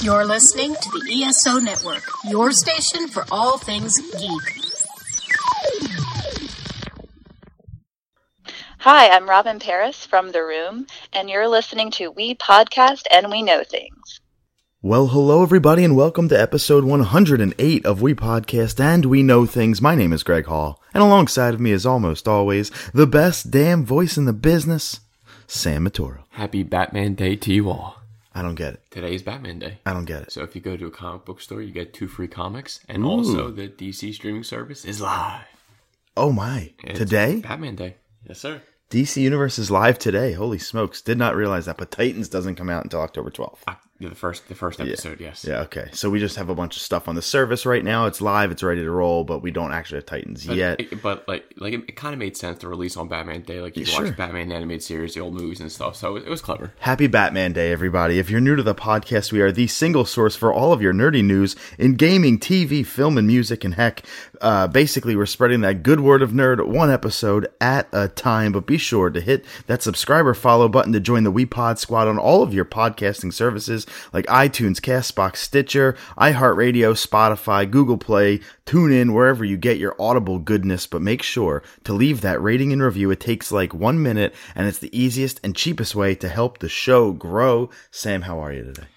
You're listening to the ESO Network, your station for all things geek. Hi, I'm Robyn Paris from The Room, and you're listening to We Podcast and We Know Things. Well, hello everybody and welcome to episode 108 of We Podcast and We Know Things. My name is Greg Hall, and alongside of me is almost always the best damn voice in the business, Sam Matoro. Happy Batman Day to you all. I don't get it. Today's Batman Day. I don't get it. So if you go to a comic book store, you get two free comics, and also the DC streaming service is live. Oh my. It's Today? Batman Day. Yes, sir. DC Universe is live today. Holy smokes. Did not realize that, but Titans doesn't come out until October 12th. Ah, yeah, the first, the first episode. Yes. Yeah, okay. So we just have a bunch of stuff on the service right now. It's live, it's ready to roll, but we don't actually have Titans But, yet. it- but like, like it, it kind of made sense to release on Batman Day. Like you Yeah, watch sure. Batman animated series, the old movies and stuff. So it, it was clever. Happy Batman Day, everybody. If you're new to the podcast, we are the single source for all of your nerdy news in gaming, TV, film, and music. And heck, uh, basically, we're spreading that good word of nerd one episode at a time. But be sure to hit that subscriber follow button to join the WePod squad on all of your podcasting services like iTunes, Castbox, Stitcher, iHeartRadio, Spotify, Google Play, TuneIn, wherever you get your audible goodness. But make sure to leave that rating and review. It takes like one minute, and it's the easiest and cheapest way to help the show grow. Sam, how are you today?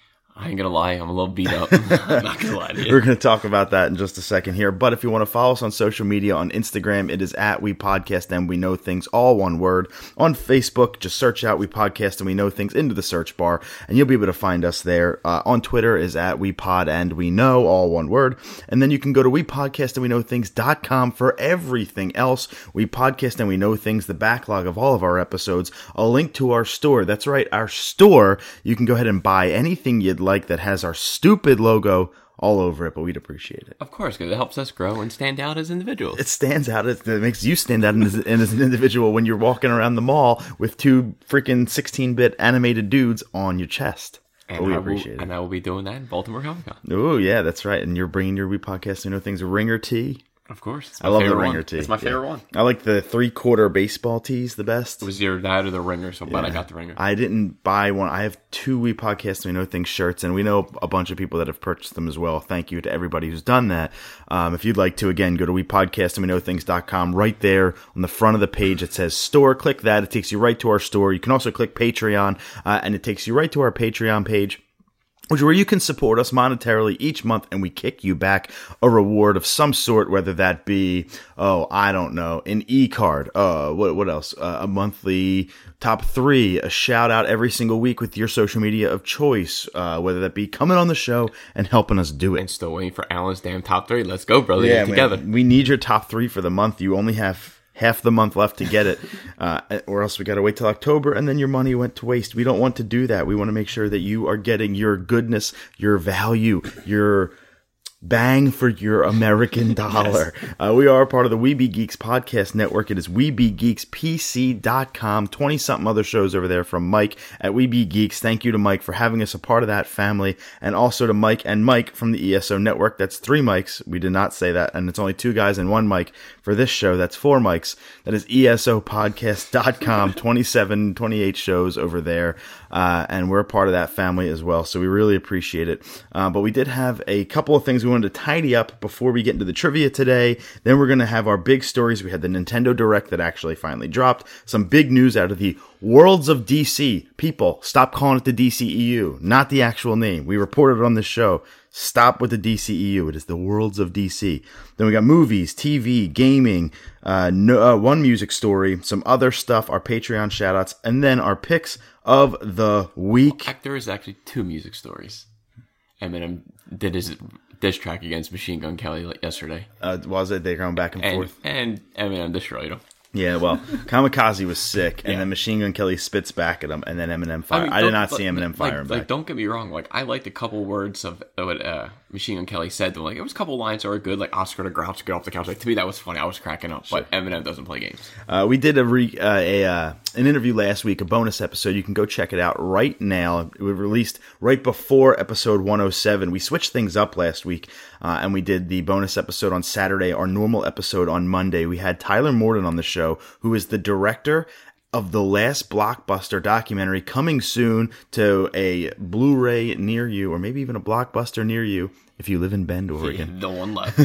I ain't gonna lie, I'm a little beat up. I'm not gonna lie to We're going to talk about that in just a second here. But if you want to follow us on social media, on Instagram, it is at We Podcast and We Know Things, all one word. On Facebook, just search out We Podcast and We Know Things into the search bar, and you'll be able to find us there. Uh, on Twitter is at We Pod and We Know, all one word. And then you can go to We Podcast and We Know Things.com for everything else. We Podcast and We Know Things, the backlog of all of our episodes, a link to our store. That's right, our store. You can go ahead and buy anything you'd like that has our stupid logo all over it, but we'd appreciate it. Of course, because it helps us grow and stand out as individuals. It stands out. It, it makes you stand out as, as an individual when you're walking around the mall with two freaking 16-bit animated dudes on your chest. and but we I will, appreciate it. and I will be doing that in Baltimore Comic Con. Oh yeah, that's right. And you're bringing your wee podcast, you know things, ringer tee. Of course, it's I love the ringer one. tee. It's my Yeah. favorite one. I like the three-quarter baseball tees the best. It was either that or the ringer, so but I got the ringer. I didn't buy one. I have two We Podcast We Know Things shirts, and we know a bunch of people that have purchased them as well. Thank you to everybody who's done that. Um, if you'd like to, again, go to We Podcast and We Know Things.com. Right there on the front of the page, it says store. Click that. It takes you right to our store. You can also click Patreon, uh, and it takes you right to our Patreon page which where you can support us monetarily each month and we kick you back a reward of some sort, whether that be, oh, I don't know, an e-card, uh, what, what else? Uh, a monthly top three, a shout out every single week with your social media of choice, uh, whether that be coming on the show and helping us do it and still waiting for Alan's damn top three. Let's go, brother. Get together. man, we need your top three for the month. You only have half the month left to get it, uh, or else we got to wait till October, and then your money went to waste. We don't want to do that. We want to make sure that you are getting your goodness, your value, your bang for your American dollar. Uh, we are part of the Weeby Geeks podcast network. It is WeebyGeeksPC.com. 20 something other shows over there from Mike at Weeby Geeks. Thank you to Mike for having us a part of that family and also to Mike and Mike from the ESO network. That's three mics. We did not say that. And it's only two guys and one mic for this show. That's four mics. That is ESOpodcast.com. 27, 28 shows over there. Uh, and we're a part of that family as well. So we really appreciate it. Uh, but we did have a couple of things we wanted to tidy up before we get into the trivia today. Then we're going to have our big stories. We had the Nintendo Direct that actually finally dropped. Some big news out of the Worlds of DC. People, stop calling it the DCEU, not the actual name. We reported on this show. Stop with the DCEU. It is the Worlds of DC. Then we got movies, TV, gaming, uh, no, uh, one music story, some other stuff, our Patreon shoutouts, and then our picks of the week. Heck, there is actually two music stories. Eminem did his diss track against Machine Gun Kelly like yesterday, Uh, was it? They're going back and and forth. and Eminem destroyed him. Yeah, well, Kamikaze was sick, and Yeah. then Machine Gun Kelly spits back at him, and then Eminem fire. I, mean, did don't- not like- see Eminem like, fire him like, don't get me wrong. Like, I liked a couple words of what uh, Machine Gun Kelly said. Though, like, it was a couple lines that were good. Like Oscar the Grouch get off the couch. Like to me, that was funny. I was cracking up. But Eminem doesn't play games. Uh, we did a, re, uh, a uh, an interview last week, a bonus episode. You can go check it out right now. It was released right before episode 107. We switched things up last week, uh, and we did the bonus episode on Saturday, our normal episode on Monday. We had Taylor Morden on the show, who is the director of the last blockbuster documentary coming soon to a Blu-ray near you, or maybe even a blockbuster near you if you live in Bend, Oregon. No one left.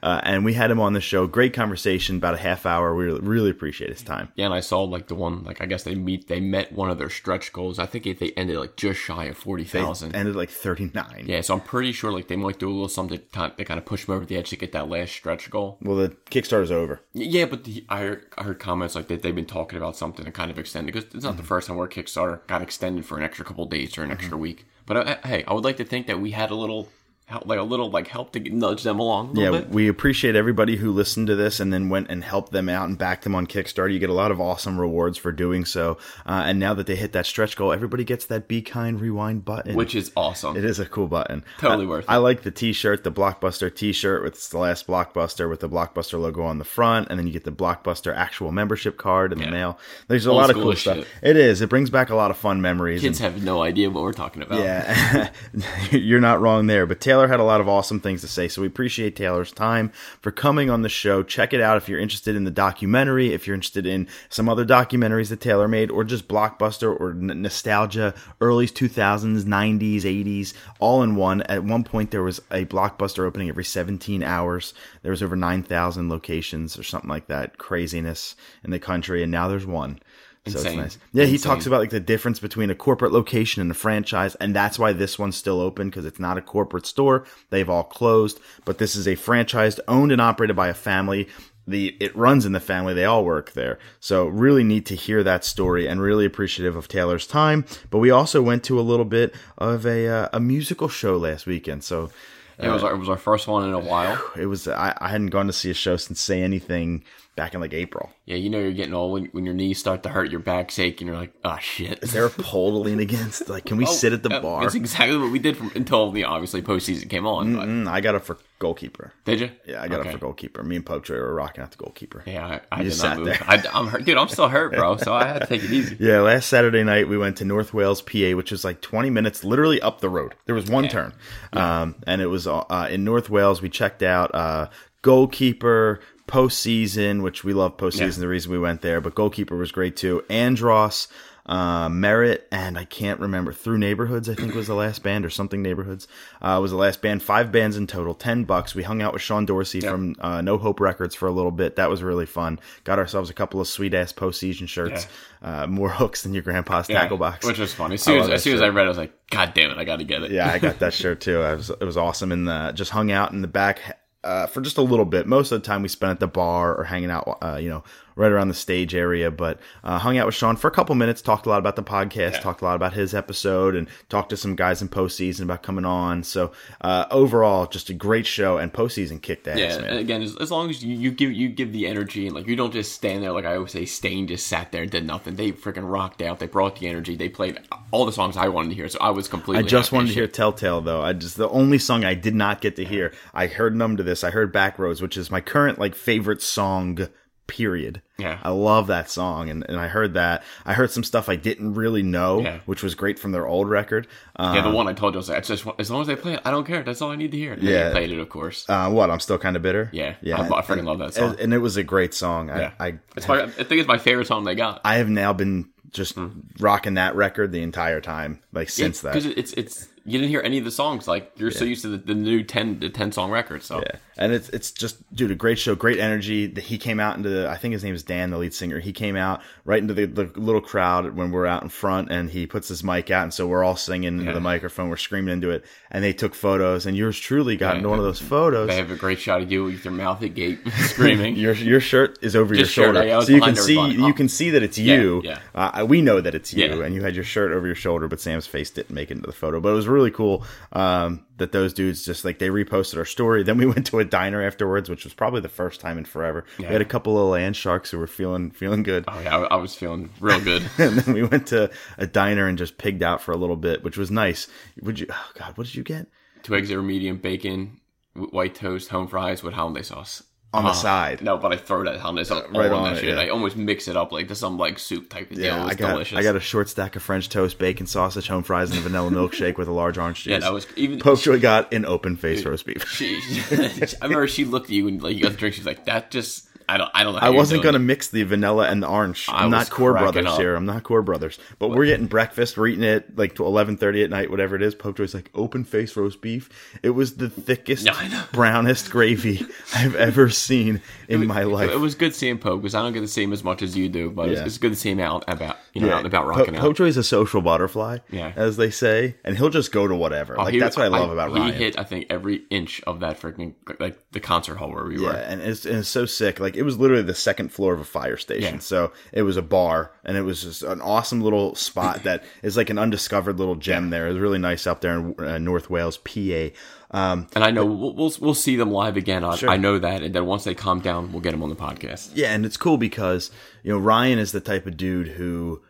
uh, and we had him on the show. Great conversation, about a half hour. We really, appreciate his time. Yeah, and I saw like the one like I guess they meet they met one of their stretch goals. I think it, they ended like just shy of forty thousand. Ended like thirty nine. Yeah, so I'm pretty sure like they might do a little something to kind they kind of push them over the edge to get that last stretch goal. Well, the Kickstarter's over. Yeah, but the, I heard I heard comments like that they've been talking about something to kind of extend it because it's not the first time where Kickstarter got extended for an extra couple days or an extra week. But uh, hey, I would like to think that we had a little help, like a little like help to nudge them along a little Yeah, bit. we appreciate everybody who listened to this and then went and helped them out and backed them on Kickstarter. You get a lot of awesome rewards for doing so. Uh, and now that they hit that stretch goal, everybody gets that Be Kind Rewind button. which is awesome. It is a cool button. Totally I, worth it. I like the T-shirt, the Blockbuster T-shirt with the last Blockbuster with the Blockbuster logo on the front, and then you get the Blockbuster actual membership card in the mail. There's a Old lot of cool stuff. shit. It is. It brings back a lot of fun memories. Kids and- have no idea what we're talking about. yeah, you're not wrong there. But Taylor had a lot of awesome things to say, so we appreciate Taylor's time for coming on the show. Check it out if you're interested in the documentary, if you're interested in some other documentaries that Taylor made, or just blockbuster or n- nostalgia, early 2000s, 90s, 80s, all in one. At one point, there was a blockbuster opening every 17 hours. There was over 9,000 locations or something like that. Craziness in the country, and now there's one. So it's nice. Yeah, he talks about like the difference between a corporate location and a franchise, and that's why this one's still open because it's not a corporate store. They've all closed, but this is a franchise owned and operated by a family. The it runs in the family. They all work there. So really neat to hear that story, and really appreciative of Taylor's time. But we also went to a little bit of a uh, a musical show last weekend. So It was our, it was our first one in a while. it was I, I hadn't gone to see a show since Say Anything back in like April. Yeah, you know you're getting old when, when your knees start to hurt, your back ache, and you're like, oh shit. Is there a pole to lean against? Like, can we sit at the Uh, bar? That's exactly what we did from, until the obviously postseason came on. But, Mm, I got it for goalkeeper. did you? Yeah, I got Okay. it for goalkeeper. Me and Pope were rocking out the goalkeeper. Yeah, I, I did sat not move. there. I, I'm hurt, dude. I'm still hurt, bro. So I had to take it easy. Yeah, last Saturday night we went to North Wales, PA, which is like 20 minutes, literally up the road. There was one turn, um, and it was uh, in North Wales. We checked out uh, goalkeeper postseason, which we love postseason. Yeah. The reason we went there, but goalkeeper was great too. Andros. Uh, Merit and I can't remember through neighborhoods. I think was the last band or something neighborhoods. Uh, was the last band. Five bands in total. Ten bucks. We hung out with Sean Dorsey from uh, No Hope Records for a little bit. That was really fun. Got ourselves a couple of sweet ass postseason shirts. Uh, more hooks than your grandpa's tackle box. which was funny. As soon, as, as, soon as I read, it, I was like, God damn it, I got to get it. yeah, I got that shirt too. I was, it was awesome, and uh, just hung out in the back uh, for just a little bit. Most of the time, we spent at the bar or hanging out, uh, you know, right around the stage area. But uh, hung out with Sean for a couple minutes, talked a lot about the podcast, talked a lot about his episode, and talked to some guys in postseason about coming on. So uh, overall, just a great show, and postseason kicked ass, Yeah, man. again, as, as long as you, you give you give the energy and like you don't just stand there like I always say, Stain just sat there and did nothing. They freaking rocked out. They brought the energy. They played all the songs I wanted to hear. So I was completely. I just wanted to hear. Telltale though. I just the only song I did not get to hear. I heard Numb to This. I heard Backroads, which is my current like favorite song. Period. Yeah. I love that song, and, and I heard that. I heard some stuff I didn't really know, Yeah. which was great from their old record. Um, Yeah, the one I told you I was like, just as long as they play it, I don't care. That's all I need to hear. And Yeah. they played it, of course. uh, what? I'm still kind of bitter. Yeah. yeah. I- I freaking love that song. and, it was a great song. yeah, I, I, it's my, I think it's my favorite song they got. I have now been just rocking that record the entire time, like since that. because it's it's you didn't hear any of the songs. Like you're so used to the, the new ten the ten song record. So Yeah, and it's it's just dude, a great show, great energy. That He came out into the, I think his name is Dan, the lead singer. He came out right into the, the little crowd when we're out in front, and he puts his mic out, and so we're all singing into Yeah. the microphone, we're screaming into it, and they took photos, and yours truly got Yeah. into one of those photos. they have a great shot of you with your mouth agape, screaming. Your your shirt is over Just your shoulder, was so you can see you can see that it's Yeah, you. yeah. Uh, we know that it's you, and you had your shirt over your shoulder, but Sam's face didn't make it into the photo. But it was really cool um, that those dudes just like they reposted our story. Then we went to a diner afterwards, which was probably the first time in forever. We had a couple of land sharks who were feeling feeling good. oh yeah, I, I was feeling real good. And then we went to a diner and just pigged out for a little bit, which was nice. Would you? Oh God, what did you get Two eggs that were medium, bacon, white toast, home fries with hollandaise sauce. On the Ah, side? No, but I throw that hollandaise sauce right on on that it, shit. yeah. I almost mix it up like to some like soup type of deal. Yeah, it was I got delicious. I got a short stack of French toast, bacon sausage, home fries, and a vanilla milkshake with a large orange juice. yeah, that was even. Popejoy got an open face roast beef. She, I remember she looked at you and like you got the drink. She's like, "That just I don't. I don't know. I wasn't going to it. mix the vanilla and the orange. I I'm was not core brothers up. here. I'm not core brothers. But we're getting breakfast. We're eating it like to 11:30 at night, whatever it is. Popejoy's like open face roast beef. It was the thickest, know. brownest gravy I've ever seen in my life. It was good seeing Pope because I don't get to see him as much as you do, but it's, Yeah. it's good to see him out about you know out and about Po- rocking out. Popejoy's a social butterfly, Yeah. as they say, and he'll just go to whatever. Oh, like he- that's what I love about he Ryan. hit, I think, every inch of that freaking like the concert hall where we were. Yeah, were. and it's, and it's so sick. Like it was literally the second floor of a fire station. Yeah. So it was a bar, and it was just an awesome little spot that is like an undiscovered little gem. There, it was really nice up there in uh, North Wales, PA. Um, And I know we'll, we'll we'll see them live again. I, Sure. I know that, and then once they calm down, we'll get them on the podcast. yeah, and it's cool because you know Ryan is the type of dude who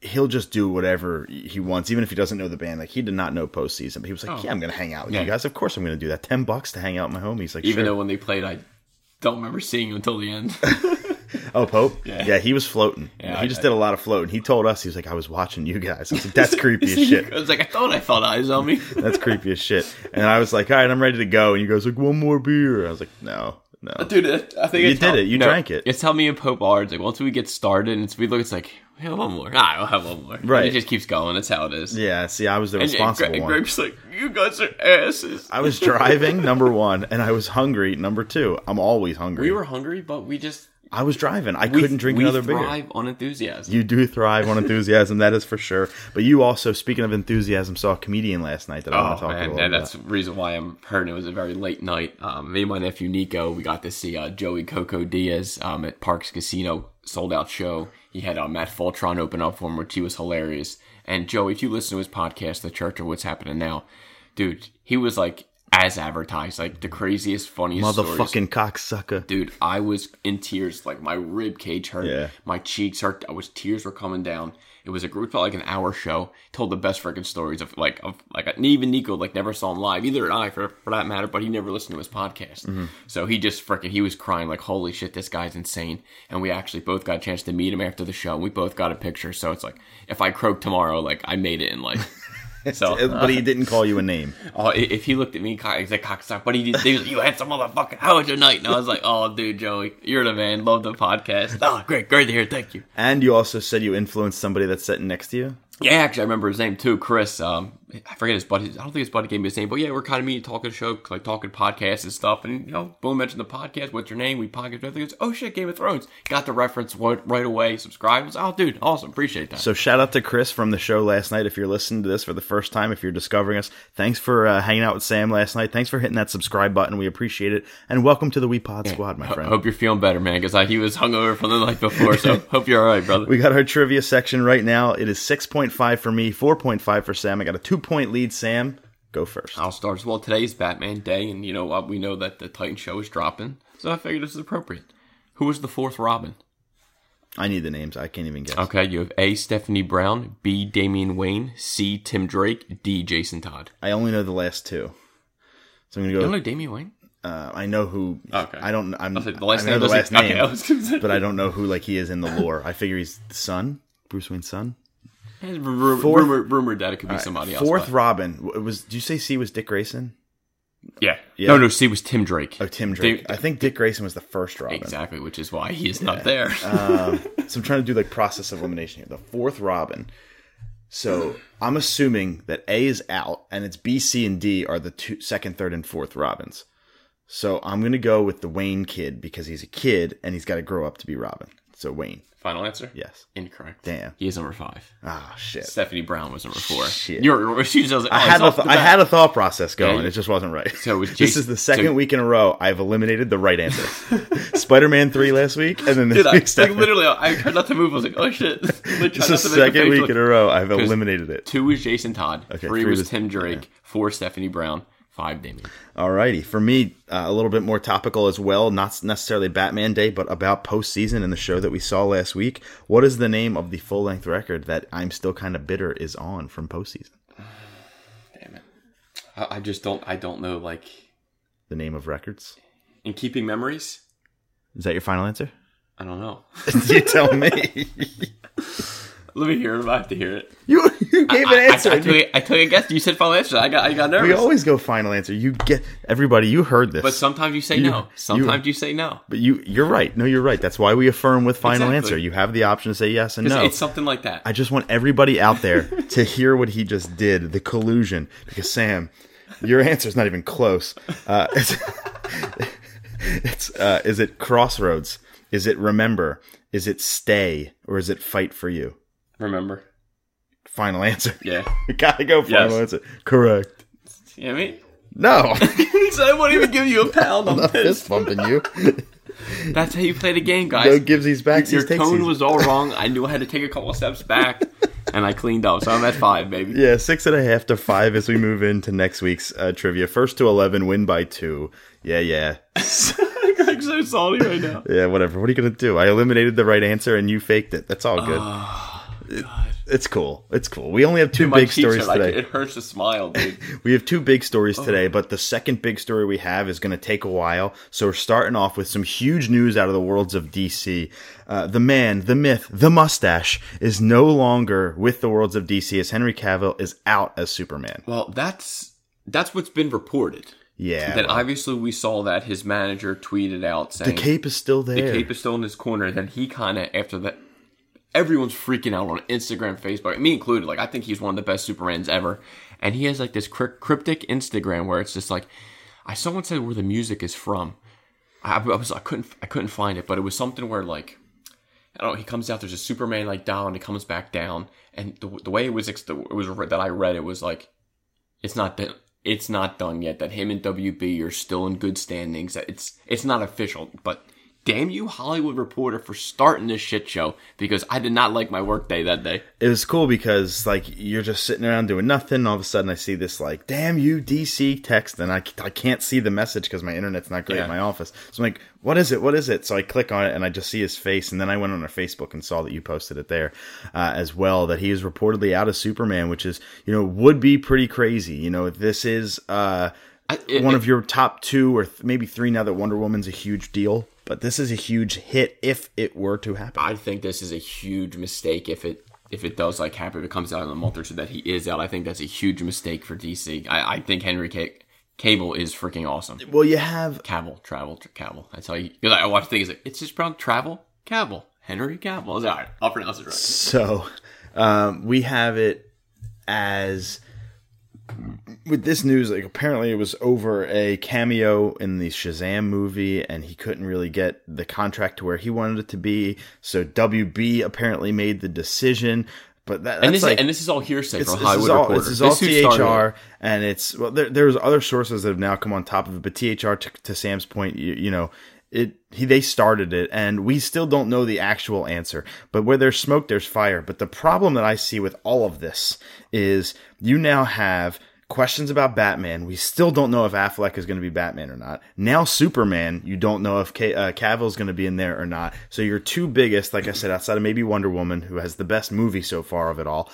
he'll just do whatever he wants, even if he doesn't know the band. Like he did not know postseason, but he was like, oh. "Yeah, I'm going to hang out with Oh. Yeah. you guys. Of course, I'm going to do that. Ten bucks to hang out with my homies." Like, Even sure. though when they played, I don't remember seeing him until the end. Oh, Pope? Yeah. he was floating. Yeah, he I- just did a lot of floating. He told us, he was like, I was watching you guys. I was like, that's creepy as shit. I was like, I thought I felt eyes on me. That's creepy as shit. And I was like, all right, I'm ready to go. And you guys like, one more beer. I was like, no, no. Dude, I think You did it. You no, drank it. It's how me and Pope are. It's like once we get started, and it's, we look, it's like we have one more. Ah, I'll have one more. And Right. it just keeps going. That's how it is. Yeah, see, I was the And, and responsible one. Greg's like, you guys are asses. I was driving, number one, and I was hungry, number two. I'm always hungry. We were hungry, but we just I was driving. I we, couldn't drink we another beer. thrive on enthusiasm. You do thrive on enthusiasm, that is for sure. But you also, speaking of enthusiasm, saw a comedian last night that I want Oh to talk man, about. and that's the reason why I'm hurting. It was a very late night. Um, me and my nephew Nico, we got to see uh, Joey Coco Diaz um, at Parx Casino, sold out show. He had uh, Matt Fulchiron open up for him, which he was hilarious. And Joe, if you listen to his podcast, The Church of What's Happening Now, dude, he was like as advertised, like the craziest, funniest stories. Motherfucking cocksucker. Dude, I was in tears. Like my rib cage hurt. Yeah. My cheeks hurt. I was tears were coming down. It was a group like an hour show. Told the best freaking stories of like of like and even Nico like never saw him live. Either did I for for that matter. But he never listened to his podcast. Mm-hmm. So he just freaking he was crying like holy shit this guy's insane. And we actually both got a chance to meet him after the show. And We both got a picture. So it's like if I croak tomorrow, like I made it in life. So but he didn't call you a name. Oh, if he looked at me, he's like cocksucker, but he did. He was like, you had some motherfucker. How was your night? And I was like, oh, dude, Joey, you're the man. Love the podcast. Oh, great, great to hear. Thank you. And you also said you influenced somebody that's sitting next to you. Yeah, actually, I remember his name too, Chris. Um, I forget his buddy. I don't think his buddy gave me his name, but yeah, we're kind of meeting, talking show, like talking podcasts and stuff. And you know, boom, mentioned the podcast. What's your name? We podcast. I it's oh shit, Game of Thrones. Got the reference right, away. Subscribe. Was, oh, dude, awesome. Appreciate that. So shout out to Chris from the show last night. If you're listening to this for the first time, if you're discovering us, thanks for uh, hanging out with Sam last night. Thanks for hitting that subscribe button. We appreciate it. And welcome to the We Pod Squad, my I friend. hope you're feeling better, man, because he was hungover from the night before. So hope you're all right, brother. We got our trivia section right now. It is 6.5 for me, 4.5 for Sam. I got a two point lead. Sam, go first. I'll start as well. Today's Batman Day, and you know what? We know that the Titan show is dropping, so I figured this is appropriate. Who was the fourth Robin? I need the names. I can't even guess. Okay, you have A. Stephanie Brown, B. Damian Wayne, C. Tim Drake, D. Jason Todd. I only know the last two. So I'm going You to don't know Damian Wayne? Uh, I know who. Okay. I don't. I'm, I the last I know name the last okay, name, I gonna say- but I don't know who like he is in the lore. I figure he's the son, Bruce Wayne's son. Rumor, Fourth- rumor, rumored that it could be somebody else. Fourth but- Robin was. Did you say C was Dick Grayson? yeah. Yeah. No, no, C was Tim Drake. Oh, Tim Drake. Dam- I think Dick Grayson was the first Robin. exactly, which is why he is not there. Um, so I'm trying to do like process of elimination here. The fourth Robin. So I'm assuming that A is out, and it's B, C, and D are the two, second, third, and fourth Robins. So I'm gonna go with the Wayne kid because he's a kid and he's got to grow up to be Robin. So Wayne, Final answer? yes. Incorrect. Damn. He is number five. Ah, shit. Stephanie Brown was number four. Shit. You're, she was like, I oh, had a th- I had a thought process going. Yeah. It just wasn't right. So it was this is the second so- week in a row I've eliminated the right answer. Spider-Man three last week, and then this Dude, I, like, literally, I tried not to move. I was like, "Oh shit!" This is the second week look- in a row I've eliminated it. Two was Jason Todd. Okay, three, three was, was- Tim Drake. Four Stephanie Brown. Five Damien. Alrighty, for me, uh, a little bit more topical as well. Not necessarily Batman Day, but about postseason and the show that we saw last week. What is the name of the full length record that I'm still kind of bitter is on from postseason? Damn it! I, I just don't. I don't know. Like The name of records. in keeping memories. Is that your final answer? I don't know. you tell me. Let me hear it. I have to hear it. you you gave I, an answer. I, I, and took, you- I took a guess. You said final answer. I got I got nervous. we always go final answer. You get everybody. You heard this, but sometimes you say You- no. Sometimes you, say no. But you you're right. No, you're right. That's why we affirm with final Exactly. answer. You have the option to say yes and no. It's something like that. I just want everybody out there to hear what he just did, the collusion. Because Sam, your answer is not even close. Uh, it's, it's uh, is it crossroads? Is it remember? Is it stay? Or is it fight for you? Remember? Final answer. Yeah. Gotta go final Yes. answer. Correct. You know what I mean? No, so I won't even give you a pound. I'm I'm fist bumping you. That's how you play the game, guys. No givesies backsies Your takesies. tone was all wrong. I knew I had to take a couple of steps back, and I cleaned up. So I'm at five, baby. Yeah, six and a half to five as we move into next week's uh, trivia. First to eleven, win by two. Yeah, yeah, I'm so salty right now. yeah. Whatever. What are you gonna do? I eliminated the right answer and you faked it. That's all good. It- it's cool. It's cool. We only have two My big cheeks stories are like, today. it hurts to smile, dude. We have two big stories today, but the second big story we have is going to take a while. So we're starting off with some huge news out of the worlds of DC. Uh, the man, the myth, the mustache is no longer with the worlds of DC as Henry Cavill is out as Superman. Well, that's that's what's been reported. Yeah. Then well, obviously we saw that his manager tweeted out saying the cape is still there. the cape is still in his corner. Then he kind of after that, everyone's freaking out on Instagram, Facebook, me included. Like I think he's one of the best Supermans ever, and he has like this cryptic Instagram where it's just like, I someone said where the music is from. I, I was I couldn't I couldn't find it, but it was something where like. I don't know. He comes out. There's a Superman like down. He comes back down, and the, the way it was, it was that I read it was like, it's not that it's not done yet. That him and WB are still in good standings. That it's it's not official, but damn you, Hollywood Reporter, for starting this shit show because I did not like my workday that day. it was cool because like you're just sitting around doing nothing. All of a sudden, I see this like "damn you DC" text, and I, I can't see the message because my internet's not great Yeah. in my office. So I'm like, "What is it? What is it?" So I click on it, and I just see his face. And then I went on our Facebook and saw that you posted it there uh, as well. That he is reportedly out of Superman, which is you know would be pretty crazy. You know, this is uh, I, it- one it- of your top two or th- maybe three now that Wonder Woman's a huge deal. But this is a huge hit if it were to happen. I think this is a huge mistake if it if it does like happen. If it comes out in or so that he is out, I think that's a huge mistake for DC. I, I think Henry Ca- Cable is freaking awesome. well, you have Cavill, travel, Cavill. That's how you. You're I watch things like it's just pronounced travel, Cavill, Henry Cavill. All right. I'll pronounce it right. So um, we have it as with this news. Like apparently, it was over a cameo in the Shazam movie, and he couldn't really get the contract to where he wanted it to be. So WB apparently made the decision. But that, And this, like, is, and this is all hearsay from this, Hollywood is all, Reporter. this is all started THR, and it's well. There, there's other sources that have now come on top of it, but THR, to, to Sam's point, you, you know, it he they started it, and we still don't know the actual answer. But where there's smoke, there's fire. But the problem that I see with all of this is you now have questions about Batman. We still don't know if Affleck is going to be Batman or not. Now Superman, you don't know if K- uh, going to be in there or not. So your two biggest, like I said, outside of maybe Wonder Woman, who has the best movie so far of it all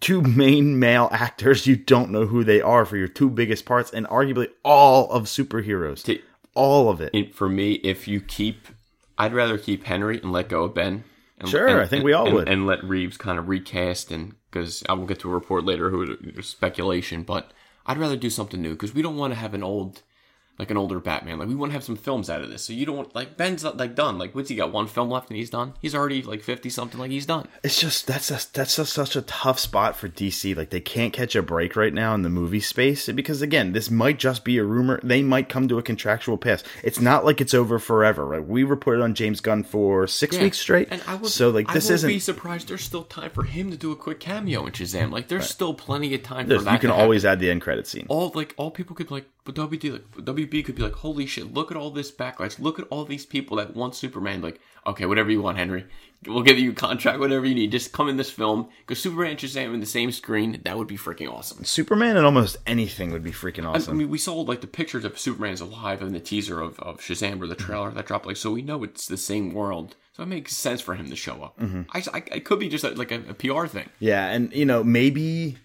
two main male actors you don't know who they are for your two biggest parts and arguably all of superheroes all of it And for me, if you keep, I'd rather keep Henry and let go of Ben. And, Sure, and- I think we all and- would. and let Reeves kind of recast and because I will get to a report later who there's speculation, but I'd rather do something new because we don't want to have an old, like an older Batman. Like we want to have some films out of this. So you don't want like Ben's not, like done. Like what's he got? One film left and he's done. He's already like fifty something. Like he's done. it's just that's just, that's just such a tough spot for DC like they can't catch a break right now in the movie space because again this might just be a rumor they might come to a contractual pass it's not like it's over forever right we reported on James Gunn for 6 Yeah. weeks straight And I would, so like this isn't be surprised. There's still time for him to do a quick cameo in Shazam. Like there's still plenty of time for that. you can always add the end credit scene all like all people could like but WB like WB could be like holy shit look at all this backlash. Look at all these people that want Superman. Like okay whatever you want Henry. We'll give you a contract whatever you need. Just come in this film. Because Superman and Shazam in the same screen. That would be freaking awesome. Superman and almost anything would be freaking awesome. I mean we saw like the pictures of Superman is alive and the teaser of, of Shazam or the mm-hmm. trailer that dropped like so we know it's the same world. So it makes sense for him to show up. Mm-hmm. I, I it could be just a, like a, a PR thing. Yeah, and you know maybe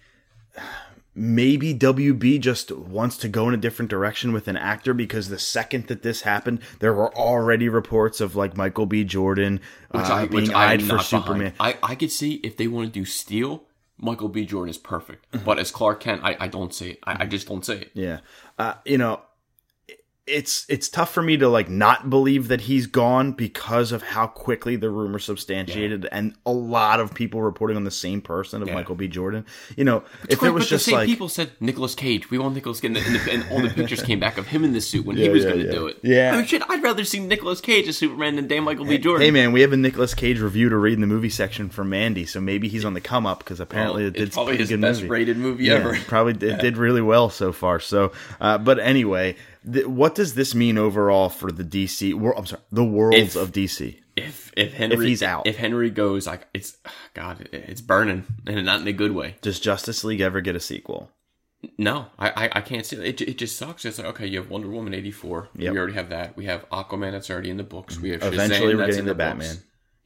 maybe WB just wants to go in a different direction with an actor because the second that this happened, there were already reports of like Michael B. Jordan uh, I, being eyed for Superman. Behind. I, I could see if they want to do Steel, Michael B. Jordan is perfect. Mm-hmm. But as Clark Kent, I, I don't see it. I, I just don't see it. Yeah. Uh, you know, it's it's tough for me to like not believe that he's gone because of how quickly the rumor substantiated and a lot of people reporting on the same person of Yeah. Michael B. Jordan. You know, if Quick, it was but just the same like people said Nicolas Cage, we want Nicolas Cage, and, the, and, all the pictures came back of him in the suit when he was yeah, going to yeah. do it. Yeah. I mean, shit, I'd rather see Nicolas Cage as Superman than Dan Michael B. Jordan. Hey man, we have a Nicolas Cage review to read in the movie section for Mandy, so maybe he's on the come up because apparently Well, it did it's probably pretty his good best movie. rated movie Yeah, ever. probably it did really well so far. So, uh, but anyway, th- what does this mean overall for the DC? Wor- I'm sorry, the worlds If- of DC. If if Henry If he's out. if Henry goes, like it's God, it's burning, and not in a good way. Does Justice League ever get a sequel? No, I, I, I can't see it. it. It just sucks. It's like okay, you have Wonder Woman eighty four. Yep. We already have that. We have Aquaman that's already in the books. We have Shazam, Eventually, we're that's getting in the books. Batman.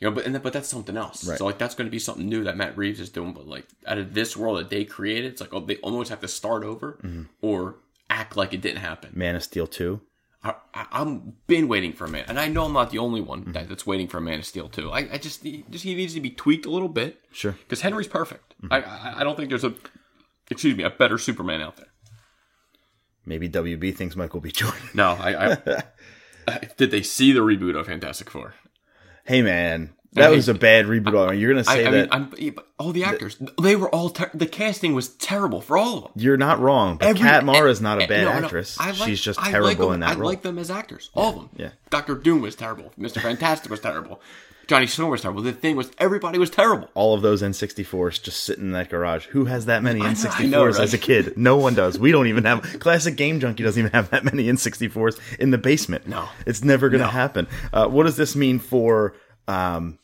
You know, but and, but that's something else. Right. So like that's going to be something new that Matt Reeves is doing. But like out of this world that they created, it's like oh, they almost have to start over Mm-hmm. or act like it didn't happen. Man of Steel two. I, I, I'm been waiting for a man, and I know I'm not the only one Mm-hmm. that, that's waiting for a Man of Steel too. I, I just he, just he needs to be tweaked a little bit. Sure. because Henry's perfect. Mm-hmm. I, I I don't think there's a excuse me a better Superman out there. Maybe WB thinks Michael B. Jordan. No, I, I did they see the reboot of Fantastic Four? Hey man, that I- was a bad reboot. You're gonna say I, I that? mean, I'm, yeah, all the actors, they were all ter- the casting was terrible for all of them. You're not wrong, but Every- Kat Mara is not a eh, bad no, no, actress. I like- She's just terrible like them, in that I role. like them as actors, all of them. yeah. Doctor Doom was terrible. Mister Fantastic was terrible. Johnny Storm was terrible. The thing was, everybody was terrible. all of those N64s just sitting in that garage. Who has that many I know, N64s know, right? as a kid? No one does. We don't even have. Classic Game Junkie doesn't even have that many N64s in the basement. No. It's never going to No. happen. Uh, what does this mean for um,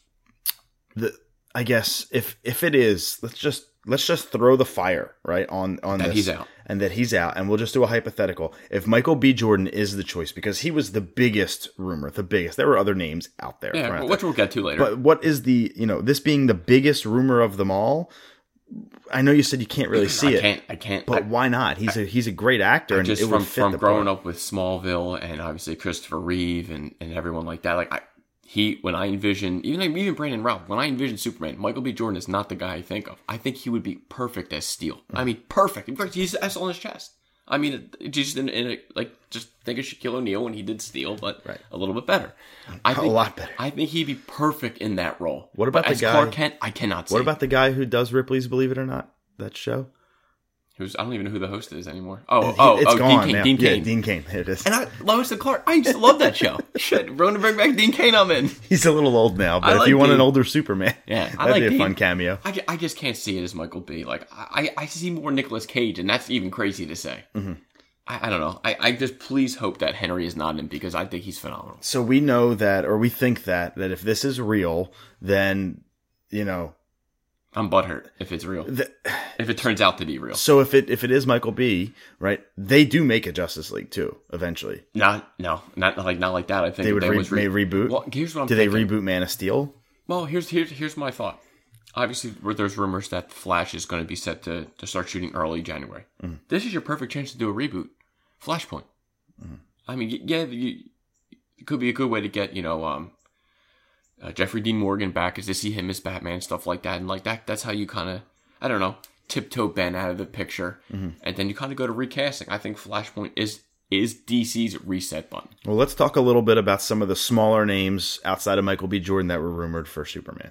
the? I guess if if it is, let's just let's just throw the fire right on on That this, he's out. and that he's out, and we'll just do a hypothetical. If Michael B. Jordan is the choice because he was the biggest rumor, the biggest. There were other names out there. Yeah, out which we'll get to later. but what is the you know this being the biggest rumor of them all? I know you said you can't really see I it, can't. I can't. but I- why not? He's a he's a great actor, and just from from growing part. up with Smallville and obviously Christopher Reeve and, and everyone like that. Like I, he when I envision even even Brandon Routh, when I envision Superman, Michael B. Jordan is not the guy I think of. I think he would be perfect as Steel. I mean, perfect. In fact, he's S on his chest. I mean, just in, in a, like just think of Shaquille O'Neal when he did Steel, but Right. a little bit better. I think, lot better. I think he'd be perfect in that role. What about But the as guy- Clark Kent? I cannot. See What about the guy who does Ripley's Believe It or Not? That show. Who's? I don't even know who the host is anymore. Oh, oh, it's oh, gone Dean now. Dean yeah, Dean Cain. It is. And I, Lois and Clark, I used to love that show. Shit, Ronan bring back Dean Cain, I'm in. He's a little old now, but I if like you want an older Superman, Yeah, that'd like be a Dean. fun cameo. I, I just can't see it as Michael B. Like, I, I see more Nicolas Cage, and that's even crazy to say. Mm-hmm. I, I don't know. I, I just please hope that Henry is not in because I think he's phenomenal. So we know that, or we think that, that if this is real, then you know. I'm butthurt if it's real. The, If it turns out to be real. so if it if it is Michael B, right? They do make a Justice League too eventually. Not, no, not like not like that. I think They would if re- was re- may reboot. Well, here's what I'm Do they reboot Man of Steel? Well, here's here's here's my thought. Obviously, there's rumors that Flash is going to be set to, to start shooting early January. This is your perfect chance to do a reboot. Flashpoint. I mean, yeah, you, it could be a good way to get you know um, uh, Jeffrey Dean Morgan back, is to see him as Batman, stuff like that, and like that. That's how you kind of I don't know tiptoe Ben out of the picture, and then you kind of go to recasting. I think Flashpoint is is DC's reset button. Well, let's talk a little bit about some of the smaller names outside of Michael B. Jordan that were rumored for Superman.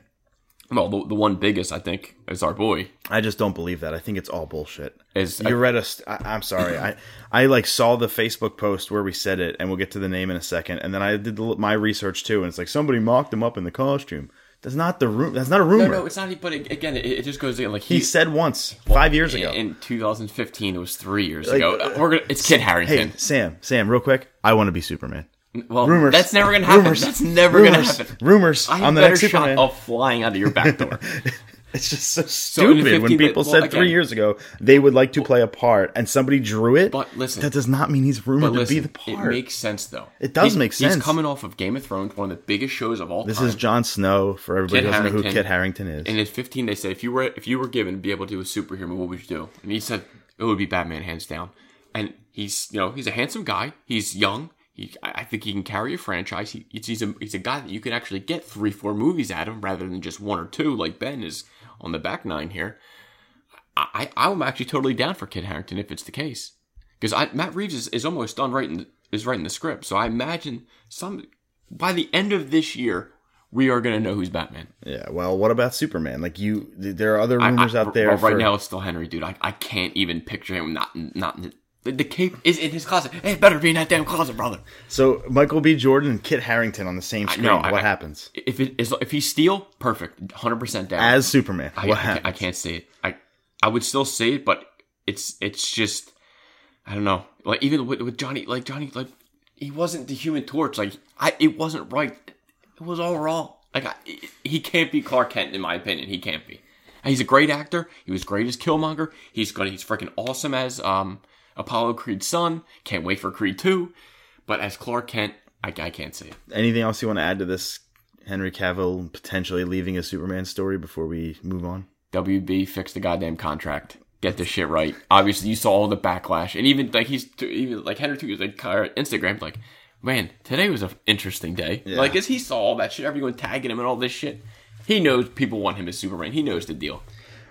Well, the, the one biggest I think is our boy I just don't believe that. I think it's all bullshit. is You read a. St- I, I'm sorry. I I like saw the Facebook post where we said it, and we'll get to the name in a second. And then I did the, my research too, and it's like somebody mocked him up in the costume. That's not the room. That's not a rumor. no, no, it's not. But it, again, it, it just goes again. Like he he, said once five years ago. in 2015. It was three years Like, ago. We're gonna. It's hey, Harington. Sam, Sam, real quick. I want to be Superman. Well, rumors. That's never gonna happen. Rumors. That's never rumors. gonna happen. Rumors I have on the better next shot Superman. of flying out of your back door. It's just so stupid when people well, said again- three years ago they would like to play a part, and somebody drew it. But listen- that does not mean he's rumored listen, to be the part. it makes sense though. It does He- make sense. He's coming off of Game of Thrones, one of the biggest shows of all time. this time. is Jon Snow. For everybody Kit who doesn't know who Kit Harington is. And in 15, they said if you were if you were given to be able to do a superhero what would you do? And he said it would be Batman hands down. And he's you know he's a handsome guy. He's young. He, I I think he can carry a franchise. He, he's, a he's a guy that you can actually get three four movies at him rather than just one or two like Ben is on the back nine here. I I'm actually totally down for Kit Harington if it's the case because Matt Reeves is, is almost done writing is writing the script. So I imagine some by the end of this year we are going to know who's Batman. Yeah. Well, what about Superman? Like you, there are other rumors I, I, out there. Well, right for- now, it's still Henry, dude. I, I can't even picture him not not. The, the cape is in his closet. It better be in that damn closet, brother. So Michael B. Jordan and Kit Harington on the same screen. know, what I- happens If it is, if he's Steel, perfect, hundred percent down. as Superman? I, what I, happens? can't, I can't say it. I I would still say it, but it's it's just I don't know. Like even with, with Johnny, like Johnny, like he wasn't the Human Torch. Like I, it wasn't right. It was all wrong. Like I, he can't be Clark Kent in my opinion. He can't be. And he's a great actor. He was great as Killmonger. He's good. He's freaking awesome as um Apollo Creed's son. Can't wait for Creed two. But as Clark Kent, I, I can't say it. Anything else you want to add to this? Henry Cavill potentially leaving a Superman story before we move on. WB fix the goddamn contract. Get this shit right. Obviously, you saw all the backlash, and even like he's even like Henry too. Like uh, Instagram, like man, today was an interesting day. Yeah. Like as he saw all that shit, everyone tagging him and all this shit. He knows people want him as Superman. He knows the deal.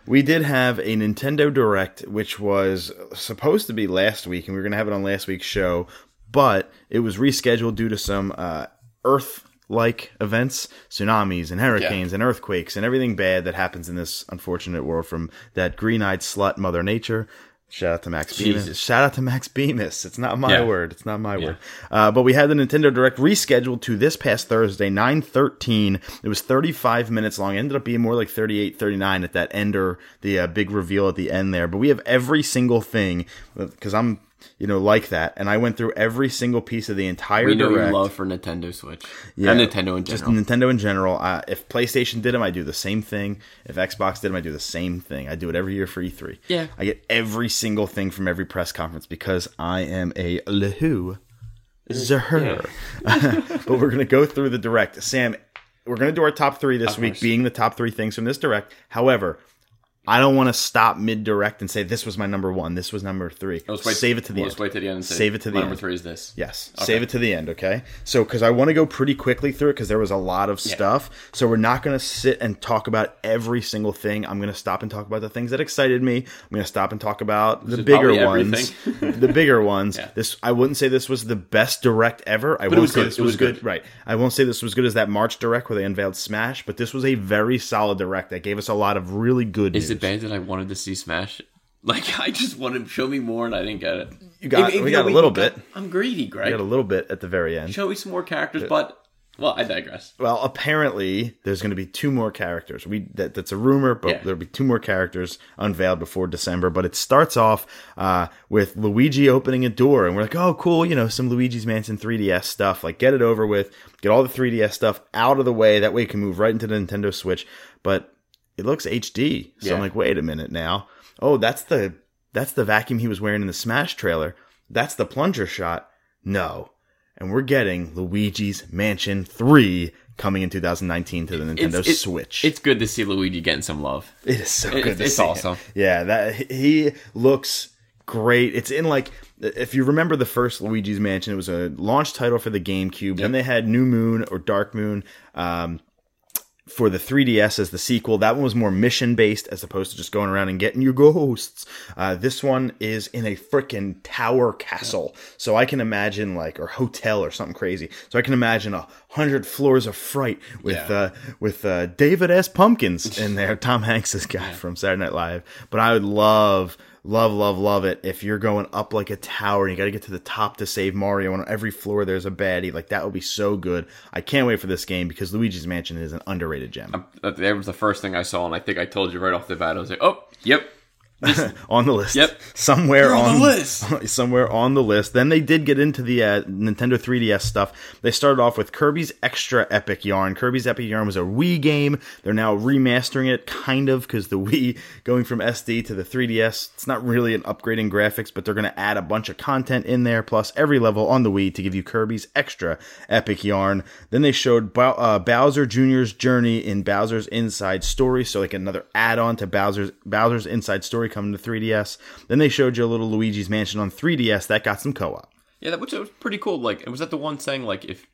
We did have a Nintendo Direct, which was supposed to be last week, and we were going to have it on last week's show, but it was rescheduled due to some uh, Earth like events, tsunamis and hurricanes and earthquakes and everything bad that happens in this unfortunate world from that green eyed slut, Mother Nature. Shout out to Max Bemis. Shout out to Max Bemis. It's not my Yeah. word. It's not my word. Uh, but we had the Nintendo Direct rescheduled to this past Thursday, 9.13. It was 35 minutes long. It ended up being more like 38, 39 at that end or the uh, big reveal at the end there. But we have every single thing because I'm, you know, like that. And I went through every single piece of the entire We know Direct. your love for Nintendo Switch Yeah, and Nintendo in just general. Nintendo in general. Uh, if PlayStation did them, I do the same thing. If Xbox did them, I do the same thing. I do it every year for E3. Yeah. I get every single thing from every press conference because I am a lehu. Zher. but we're gonna go through the direct. Sam, we're gonna do our top three this week, course. being the top three things from this direct. However. I don't want to stop mid direct and say this was my number one, this was number three. Let's wait, Save it to the let's end. wait to the end. Say, Save it to the my end. Number three is this. Yes, save it to the end, okay? So, because I want to go pretty quickly through it because there was a lot of stuff. So, we're not going to sit and talk about every single thing. I'm going to stop and talk about the things that excited me. I'm going to stop and talk about the bigger ones. the bigger ones. Yeah. This I wouldn't say this was the best direct ever. I won't was say good. this It was, was good. good. Right. I won't say this was as good as that March direct where they unveiled Smash, but this was a very solid direct that gave us a lot of really good Is that I wanted to see Smash? Like I just wanted to show me more, and I didn't get it. You got- we got a little got- bit. I'm greedy, Greg. We got a little bit at the very end. show me some more characters, but well, I digress. Well, apparently there's going to be two more characters. We that, that's a rumor, but Yeah. there'll be two more characters unveiled before December. But it starts off uh, with Luigi opening a door, and we're like, "Oh, cool! You know, some Luigi's Mansion 3DS stuff. Like, get it over with. Get all the 3DS stuff out of the way. That way, you can move right into the Nintendo Switch." But it looks HD, so I'm like, "Wait a minute now. Oh, that's the that's the vacuum he was wearing in the Smash trailer. That's the plunger shot. No." And we're getting Luigi's Mansion 3 coming in 2019 to the Nintendo It's- it- Switch. It's good to see Luigi getting some love. it is so it- good to it's see him. awesome. Yeah, that he looks great. It's in like if you remember the first Luigi's Mansion, it was a launch title for the GameCube. Then they had New Moon or Dark Moon um, for the 3DS as the sequel. That one was more mission based as opposed to just going around and getting your ghosts. Uh, this one is in a freaking tower castle. So I can imagine like, or hotel or something crazy. So I can imagine a hundred floors of fright with, Yeah. uh, with, uh, David S. Pumpkins in there. Tom Hanks' guy from Saturday Night Live. But I would love, love, love, love it if you're going up like a tower and you got to get to the top to save Mario. And on every floor there's a baddie. Like that would be so good. I can't wait for this game because Luigi's Mansion is an underrated gem um, That that was the first thing I saw, and I think I told you right off the bat. I was like, "Oh, yep, on the list. Yep. somewhere You're on on, the list. somewhere on the list. Then they did get into the uh, Nintendo 3DS stuff. They started off with Kirby's Extra Epic Yarn. Kirby's Epic Yarn was a Wii game. They're now remastering it, kind of, because the Wii going from SD to the 3DS, it's not really an upgrade in graphics, but they're going to add a bunch of content in there, plus every level on the Wii to give you Kirby's Extra Epic Yarn. Then they showed uh, Bowser Jr.'s journey in Bowser's Inside Story, so like another add-on to Bowser's Bowser's Inside Story coming to 3DS. Then they showed you a little Luigi's Mansion on 3DS that got some co-op. Yeah, that which was pretty cool. Like, was that the one saying like if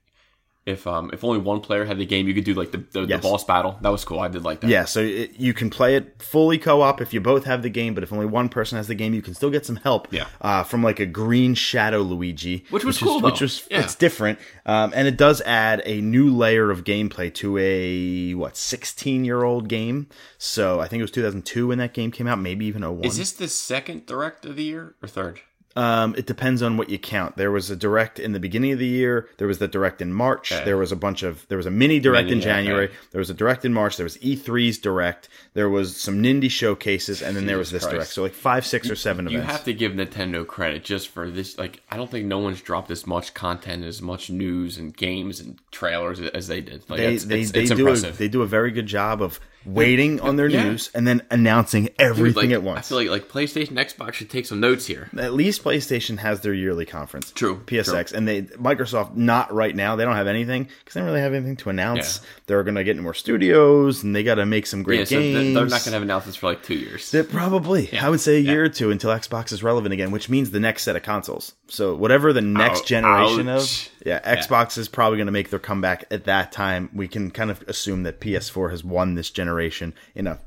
if um if only one player had the game, you could do like the the, Yes. the boss battle. That was cool. I did like that. Yeah, so it, you can play it fully co-op if you both have the game, but if only one person has the game, you can still get some help. Yeah. uh, from like a green shadow Luigi, Which was is- cool, which was Yeah. it's different, um, and it does add a new layer of gameplay to a what sixteen year old game. So I think it was two thousand two when that game came out, maybe even a 01. Is this the second direct of the year or third? Um, it depends on what you count. There was a direct in the beginning of the year. There was the direct in March. Okay. There was a bunch of there was a mini direct Mini, in January. okay. There was a direct in March. There was E3's direct. There was some Nindie showcases, and then there was this Christ. direct. So like five, six, or seven You events. have to give Nintendo credit just for this. Like, I don't think no one's dropped as much content, as much news and games and trailers as they did. Like, they it's, they, it's, they it's do a, they do a very good job of waiting on their Yeah. news and then announcing Dude, everything like, at once. I feel like like PlayStation, Xbox should take some notes here. at least PlayStation has their yearly conference. True, PSX, and they Microsoft not right now. They don't have anything because they don't really have anything to announce. Yeah. They're going to get into more studios, and they got to make some great Yeah, so games. th- they're not going to have announcements for like two years. They- probably. I would say a year or two until Xbox is relevant again, which means the next set of consoles. So whatever the next Ouch. generation Ouch. of, yeah, Xbox is probably going to make their comeback at that time. We can kind of assume that PS4 has won this generation in a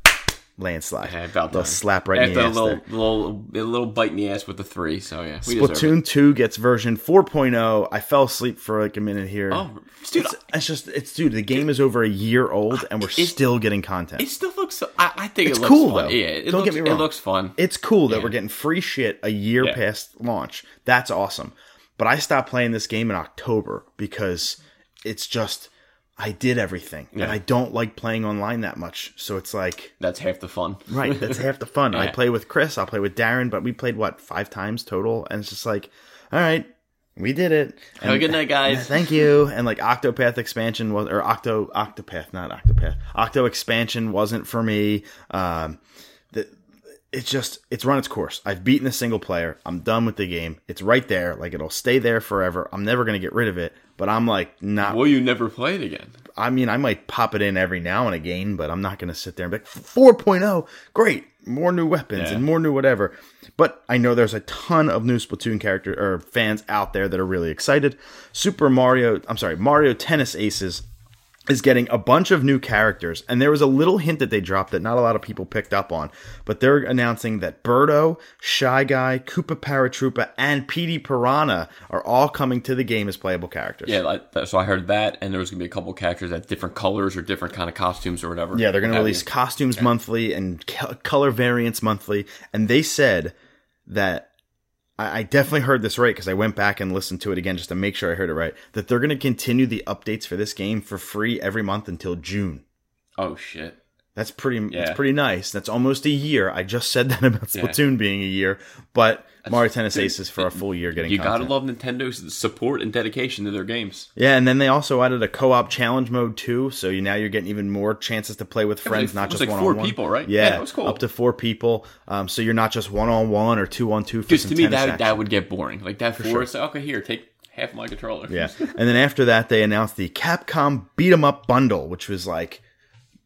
landslide. Yeah, about They'll slap right in After the a ass little, there. little, a little bite in the ass with the three. So yeah. Splatoon 2 gets version 4.0. I fell asleep for like a minute here. Oh, dude, it's, it's just, it's, dude, the game is over a year old and we're still getting content. It still looks. So, I, I think It's it looks cool, fun. though. Yeah, it Don't looks, get me wrong. It looks fun. It's cool that Yeah. we're getting free shit a year Yeah. past launch. That's awesome. But I stopped playing this game in October because it's just I did everything. Yeah. And I don't like playing online that much. So it's like That's half the fun. right, that's half the fun. I play with Chris, I'll play with Darren, but we played what, five times total? And it's just like, all right, we did it. Have a good night, guys. Thank you. And like Octopath expansion was, or Octo Octopath, not Octopath. Octo expansion wasn't for me. Um, it's just it's run its course. I've beaten the single player. I'm done with the game. It's right there. Like it'll stay there forever. I'm never gonna get rid of it. But I'm like not. Will you never play it again? I mean, I might pop it in every now and again, but I'm not gonna sit there and be like 4.0, great, more new weapons Yeah. and more new whatever. But I know there's a ton of new Splatoon character or fans out there that are really excited. Super Mario, I'm sorry, Mario Tennis Aces is getting a bunch of new characters, and there was a little hint that they dropped that not a lot of people picked up on. But they're announcing that Birdo, Shy Guy, Koopa Paratroopa, and Petey Piranha are all coming to the game as playable characters. Yeah, like, so I heard that, and there was gonna be a couple characters that different colors or different kind of costumes or whatever. Yeah, they're going to release costumes monthly and color variants monthly. And they said that I, I definitely heard this right because I went back and listened to it again just to make sure I heard it right. That they're going to continue the updates for this game for free every month until June. Oh shit! That's pretty. That's pretty nice. That's almost a year. I just said that about Yeah. Splatoon being a year, but Mario Tennis Aces for a full year getting. You content. gotta love Nintendo's support and dedication to their games. Yeah, and then they also added a co-op challenge mode too, so you now you're getting even more chances to play with friends, like- not just like one-on-one. people, right? Yeah, Yeah, that was cool. Up to four people, um, so you're not just one on one or two on two. Because to me, that action. that would get boring. Like that four, it's like okay, here, take half my controller. yeah. And then after that, they announced the Capcom Beat 'Em Up bundle, which was like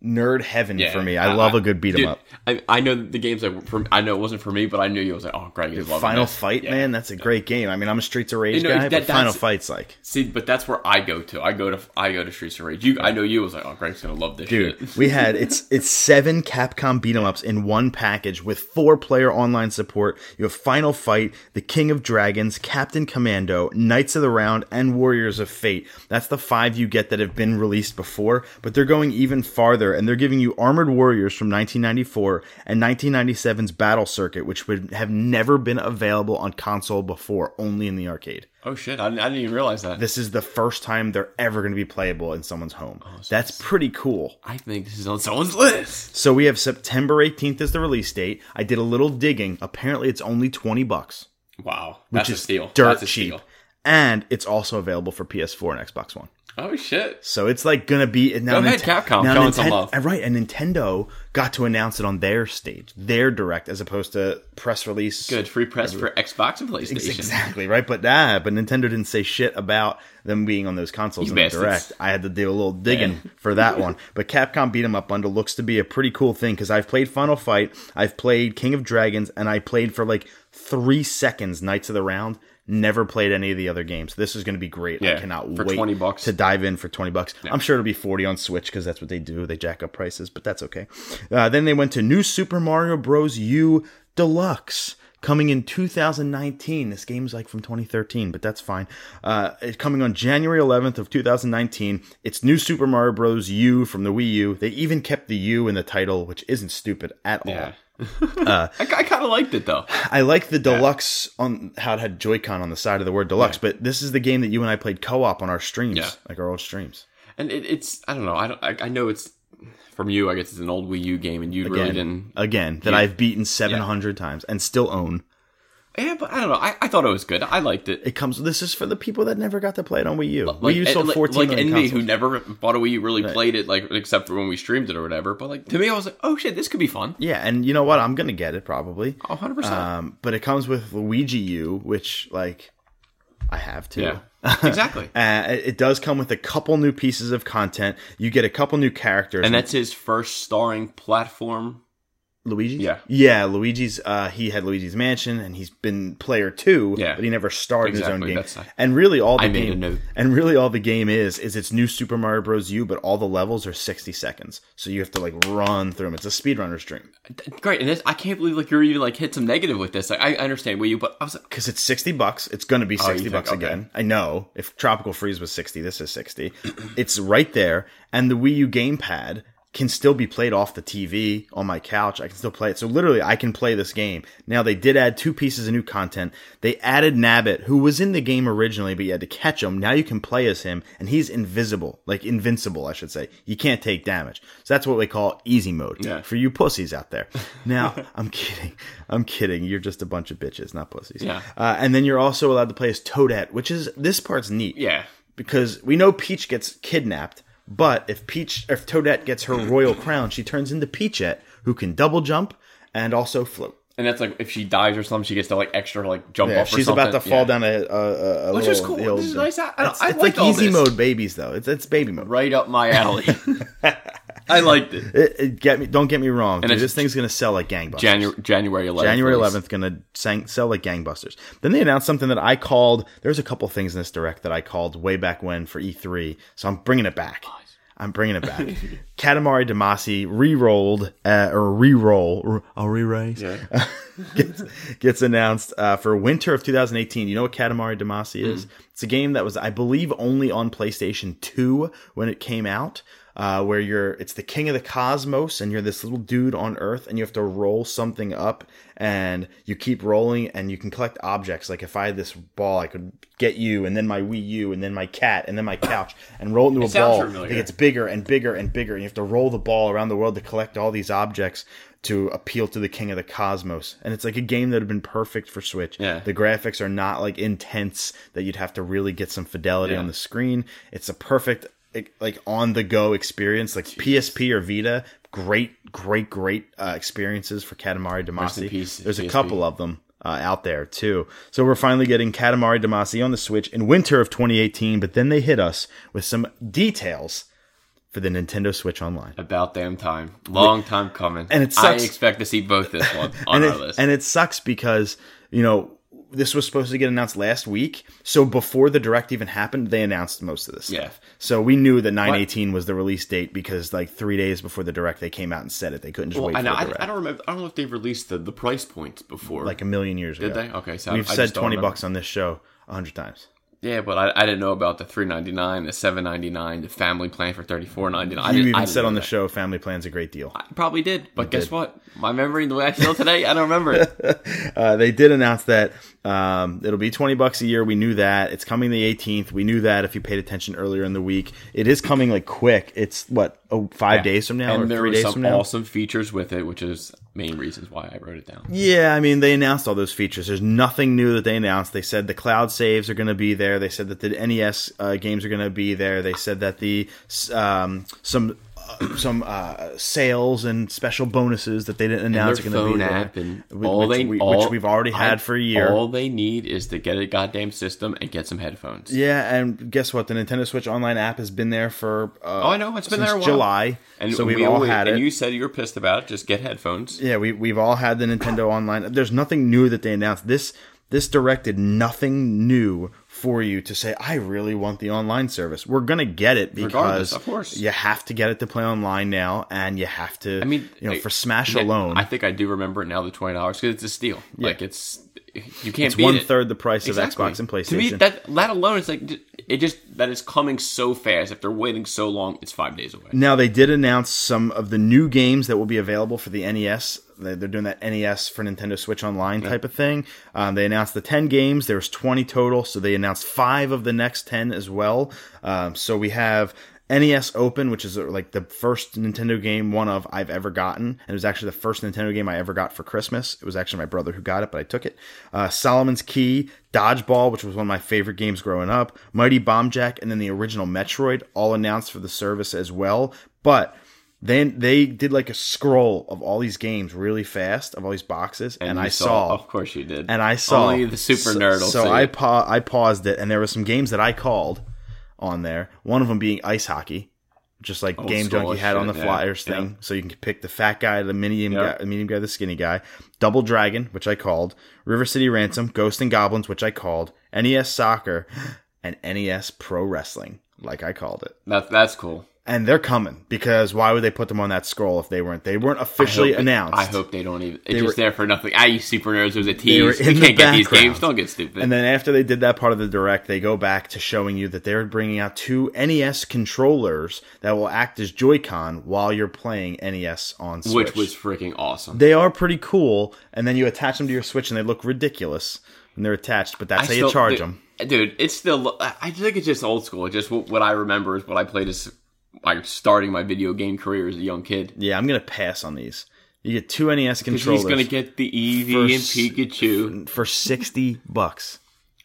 nerd heaven Yeah, for me. I, love a good beat 'em dude, up. I, I know the games that for I know it wasn't for me, but I knew you was like, oh, Greg is loving Final this. Fight, Yeah. man, that's a great game. I mean, I'm a Streets of Rage You know, guy, that- but Final Fight's like, See, but that's where I go to. I go to I go to Streets of Rage. You, I know you was like, oh, Greg's gonna love this Dude, shit. we had it's it's seven Capcom beat 'em ups in one package with four player online support. You have Final Fight, The King of Dragons, Captain Commando, Knights of the Round, and Warriors of Fate. That's the five you get that have been released before, but they're going even farther and they're giving you Armored Warriors from 1994 and 1997's Battle Circuit, which would have never been available on console before, only in the arcade. Oh shit, I, didn't- I didn't even realize that. This is the first time they're ever going to be playable in someone's home. Oh, that's pretty cool. I think this is on someone's list. So we have September 18th as the release date. I did a little digging. Apparently, it's only 20 bucks, Wow, which that's a is steal. dirt That's a cheap. steal. And it's also available for PS4 and Xbox One. Oh shit! So it's like gonna be now. Go ahead, Capcom, showing some love. Right, and Nintendo got to announce it on their stage, their direct, as opposed to press release. Good free press for Xbox and PlayStation. Exactly right, but ah, but Nintendo didn't say shit about them being on those consoles You in bastards. direct. I had to do a little digging Yeah. for that one. But Capcom Beat 'em Up Bundle looks to be a pretty cool thing because I've played Final Fight, I've played King of Dragons, and I played for like three seconds Knights of the Round. Never played any of the other games. This is going to be great. I Yeah, cannot for wait 20 bucks. to dive in for 20 bucks. I'm sure it'll be 40 on Switch because that's what they do. They jack up prices, but that's okay. Uh, then they went to New Super Mario Bros. U Deluxe coming in 2019. This game's like from 2013, but that's fine. Uh, it's coming on January 11th of 2019. It's New Super Mario Bros. U from the Wii U. They even kept the U in the title, which isn't stupid at all. Yeah. Uh, I, I kind of liked it though. I like the deluxe on how it had Joy-Con on the side of the word deluxe, but this is the game that you and I played co-op on our streams, Yeah. like our old streams. And it, it's I don't know. I don't. I, I know it's from you. I guess it's an old Wii U game, and you really Again, didn't. again that I've beaten 700 times and still own. Yeah, but I don't know. I, I thought it was good. I liked it. It comes. This is for the people that never got to play it on Wii U. Like, Wii U sold like- 14 like me, who never bought a Wii U, really played it, like except for when we streamed it or whatever. But like to me, I was like, oh shit, this could be fun. Yeah, and you know what? I'm gonna get it probably. Oh, 100 percent. Um, but it comes with Luigi U, which like I have too. Yeah, exactly. Uh, it does come with a couple new pieces of content. You get a couple new characters. And that's his first starring platform. Luigi. Yeah. yeah. Luigi's. Uh, he had Luigi's Mansion, and he's been player two. Yeah. but he never started his own game. that's- and really, all the I made a game note. and really all the game is is it's new Super Mario Bros. U, but all the levels are sixty seconds, so you have to like run through them. It's a speedrunner's dream Great, and this, I can't believe like you're even like hit some negative with this. Like I understand Wii U, but I was like, because it's sixty bucks. It's going to be Oh, you sixty think- bucks okay. again. I know. If Tropical Freeze was sixty, this is sixty. it's right there, and the Wii U gamepad can still be played off the TV on my couch. I can still play it. So literally, I can play this game. Now they did add two pieces of new content. They added Nabbit, who was in the game originally, but you had to catch him. Now you can play as him, and he's invisible, like invincible, I should say. You can't take damage. So that's what we call easy mode Yeah. for you pussies out there. Now I'm kidding. I'm kidding. You're just a bunch of bitches, not pussies. Yeah. Uh, and then you're also allowed to play as Toadette, which is this part's neat yeah, because we know Peach gets kidnapped, but if Peach, if Toadette gets her royal crown, she turns into Peachette, who can double jump and also float. and that's like if she dies or something, she gets to like extra like jump Yeah, off. or she's something. about to fall Yeah. down a, a, a, a Which little is cool. hill. This is nice. I- I- it's I it's liked like easy this. mode babies though. It's it's baby mode. right up my alley. I liked it. It, it get me. Don't get me wrong. Dude, this thing's gonna sell like gangbusters. January January 11th. January release. 11th, gonna sang, sell like gangbusters. Then they announced something that I called. There's a couple things in this direct that I called way back when for E3, so I'm bringing it back. I'm bringing it back. Katamari Damacy re-rolled uh, or re-roll, a re-raise gets, gets announced uh, for winter of 2018. You know what Katamari Damacy is? It's a game that was, I believe, only on PlayStation 2 when it came out. Uh, where you're, it's the king of the cosmos, and you're this little dude on Earth, and you have to roll something up, and you keep rolling, and you can collect objects. Like if I had this ball, I could get you, and then my Wii U, and then my cat, and then my couch, and roll it into a ball. familiar. It gets bigger and bigger and bigger, and you have to roll the ball around the world to collect all these objects to appeal to the king of the cosmos. And it's like a game that would have been perfect for Switch. Yeah. The graphics are not like intense that you'd have to really get some fidelity Yeah. on the screen. It's a perfect like on the go experience, like PSP or Vita. Great, great, great uh, experiences for Katamari Damacy. There's a couple of them uh, out there too. So we're finally getting Katamari Damacy on the Switch in winter of 2018. But then they hit us with some details for the Nintendo Switch Online. About damn time. Long time coming. And it sucks. I expect to see both this one on and our it, list. and it sucks because you know this was supposed to get announced last week. So before the direct even happened, they announced most of this Yeah. stuff. So we knew that 918 was the release date because like three days before the direct, they came out and said it. They couldn't just well, wait I, for know, I. I don't remember. I don't know if they've released the, the price points before. like a million years did ago. Did they? Okay, so We've I said just 20 bucks on this show a hundred times. Yeah, but I, I didn't know about the three ninety nine, the seven ninety nine, the family plan for thirty four ninety nine. You even said on the show, family plan's a great deal. I probably did, but guess what? My memory, the way I feel today, I don't remember it. Uh, they did announce that um, it'll be 20 bucks a year. We knew that. It's coming the 18th. We knew that if you paid attention earlier in the week. It is coming like quick. It's what, oh, five days from now or and there three days some from now? awesome features with it, which is main reasons why I wrote it down. Yeah, I mean, they announced all those features. There's nothing new that they announced. They said the cloud saves are going to be there. They said that the NES uh, games are going to be there. They said that the um, some some uh, sales and special bonuses that they didn't announce are Their be phone there, app and Wh- all which, they we, all, which we've already had I- for a year. All they need is to get a goddamn system and get some headphones. yeah, and guess what? The Nintendo Switch Online app has been there for uh, Oh, I know it's been there a while. July, And so we we've all always- had it. And you said you were pissed about it. Just get headphones. Yeah, we we've all had the Nintendo Online. There's nothing new that they announced. This this directed nothing new for you to say I really want the online service. We're gonna get it Regardless, because of course. you have to get it to play online now, and you have to. I mean, you know, I- for Smash yeah, alone, I think I do remember it now. The twenty dollars because it's a steal. Like it's you can't it's beat one it. third the price Exactly. of Xbox and PlayStation. To me, that that alone is like it just that is coming so fast. If they're waiting so long, it's five days away. Now they did announce some of the new games that will be available for the NES. They- They're doing that NES for Nintendo Switch Online type of thing. Um, they announced the ten games. There was twenty total, so they announced five of the next ten as well. Um, so we have NES Open, which is uh, like the first Nintendo game one of I've ever gotten, and it was actually the first Nintendo game I ever got for Christmas. It was actually my brother who got it, but I took it. Uh, Solomon's Key, Dodgeball, which was one of my favorite games growing up, Mighty Bomb Jack, and then the original Metroid, all announced for the service as well. But then they did like a scroll of all these games really fast of all these boxes, and, you I saw, of course you did, and I saw only the super so, nerd. Will So I pa- I paused it, and there were some games that I called on there. One of them being ice hockey, just like Old Game Junkie had shit, on the yeah, flyers yeah. thing. So you can pick the fat guy, the medium Yeah. guy, the medium guy, the skinny guy. Double Dragon, which I called. River City Ransom, Ghost and Goblins, which I called. NES Soccer, and NES Pro Wrestling, like I called it. That's that's cool. And they're coming because why would they put them on that scroll if they weren't? They weren't officially I announced. I hope they don't even. It's They just were- there for nothing. I use super nerds. There's a tease. We can't get these games. Don't get stupid. And then after they did that part of the direct, they go back to showing you that they're bringing out two NES controllers that will act as Joy-Con while you're playing NES on Switch. which was freaking awesome. they are pretty cool, and then you attach them to your Switch, and they look ridiculous when they're attached. But that's I how you charge dude, them. dude. It's still. I think it's just old school. It's just what, what I remember is what I played as like starting my video game career as a young kid. Yeah, I'm gonna pass on these. You get two NES controllers he's gonna get the Eevee For and Pikachu. for sixty bucks.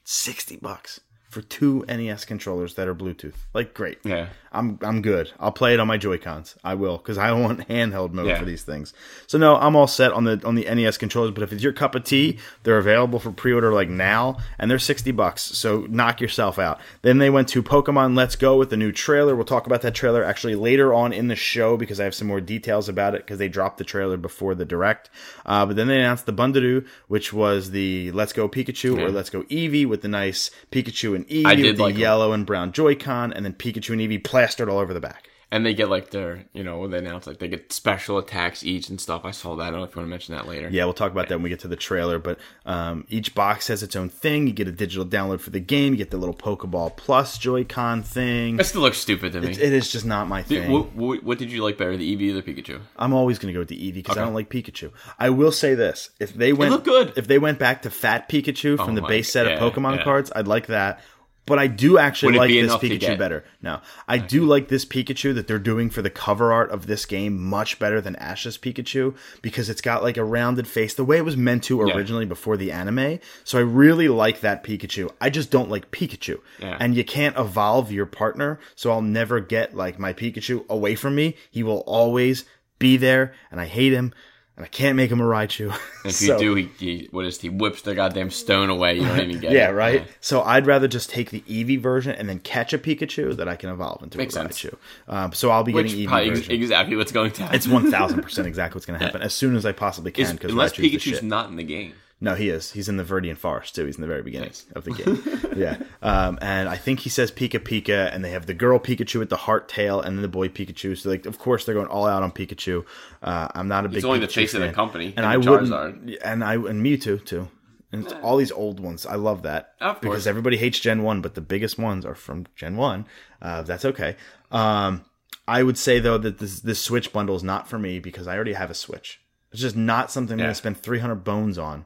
Sixty bucks for two NES controllers that are Bluetooth. Like, great. Yeah. I'm I'm good. I'll play it on my Joy Cons. I will because I want handheld mode Yeah. for these things. So no, I'm all set on the on the NES controllers. But if it's your cup of tea, they're available for pre-order like now, and they're sixty bucks. So knock yourself out. Then they went to Pokemon Let's Go with the new trailer. We'll talk about that trailer actually later on in the show because I have some more details about it because they dropped the trailer before the direct. Uh, but then they announced the Bundadoo, which was the Let's Go Pikachu or Let's Go Eevee with the nice Pikachu and Eevee with the like yellow and brown Joy-Con, and then Pikachu and Eevee plastered all over the back. And they get like their, you know, they announce like they get special attacks each and stuff. I saw that. I don't know if you want to mention that later. Yeah, we'll talk about that when we get to the trailer. But um, each box has its own thing. You get a digital download for the game. You get the little Pokeball Plus Joy-Con thing. That still looks stupid to me. It is just not my thing. what, what, what did you like better, the Eevee or the Pikachu? I'm always going to go with the Eevee because I don't like Pikachu. I will say this: if they went, look good. if they went back to Fat Pikachu from Oh the base set yeah, of Pokemon yeah. cards, I'd like that. But I do actually like be this Pikachu better. No, I do like this Pikachu that they're doing for the cover art of this game much better than Ash's Pikachu because it's got like a rounded face the way it was meant to Yeah. originally before the anime. So I really like that Pikachu. I just don't like Pikachu. Yeah. And you can't evolve your partner, so I'll never get like my Pikachu away from me. He will always be there, and I hate him, and I can't make him a Raichu. If So- you do, he, he what is he whips the goddamn stone away. You don't even get it. yeah, it. right. So I'd rather just take the Eevee version and then catch a Pikachu that I can evolve into Makes a sense. Raichu. Um, so I'll be Which getting Eevee version. exactly what's going to happen. it's one thousand percent exactly what's going to happen as soon as I possibly can because unless Raichu's Pikachu's not in the game. No, he is. He's in the Viridian Forest too. He's in the very beginning Nice. of the game. yeah, um, and I think he says Pika Pika, and they have the girl Pikachu with the heart tail, and then the boy Pikachu. So like, of course, they're going all out on Pikachu. Uh, I'm not a big. He's only the Pikachu face of the company, and I and wouldn't. Charizard. And I and Mewtwo too. And it's all these old ones. I love that Of course. because everybody hates Gen One, but the biggest ones are from Gen One. Uh, that's okay. Um, I would say though that this this Switch bundle is not for me because I already have a Switch. It's just not something I'm going to spend 300 bones on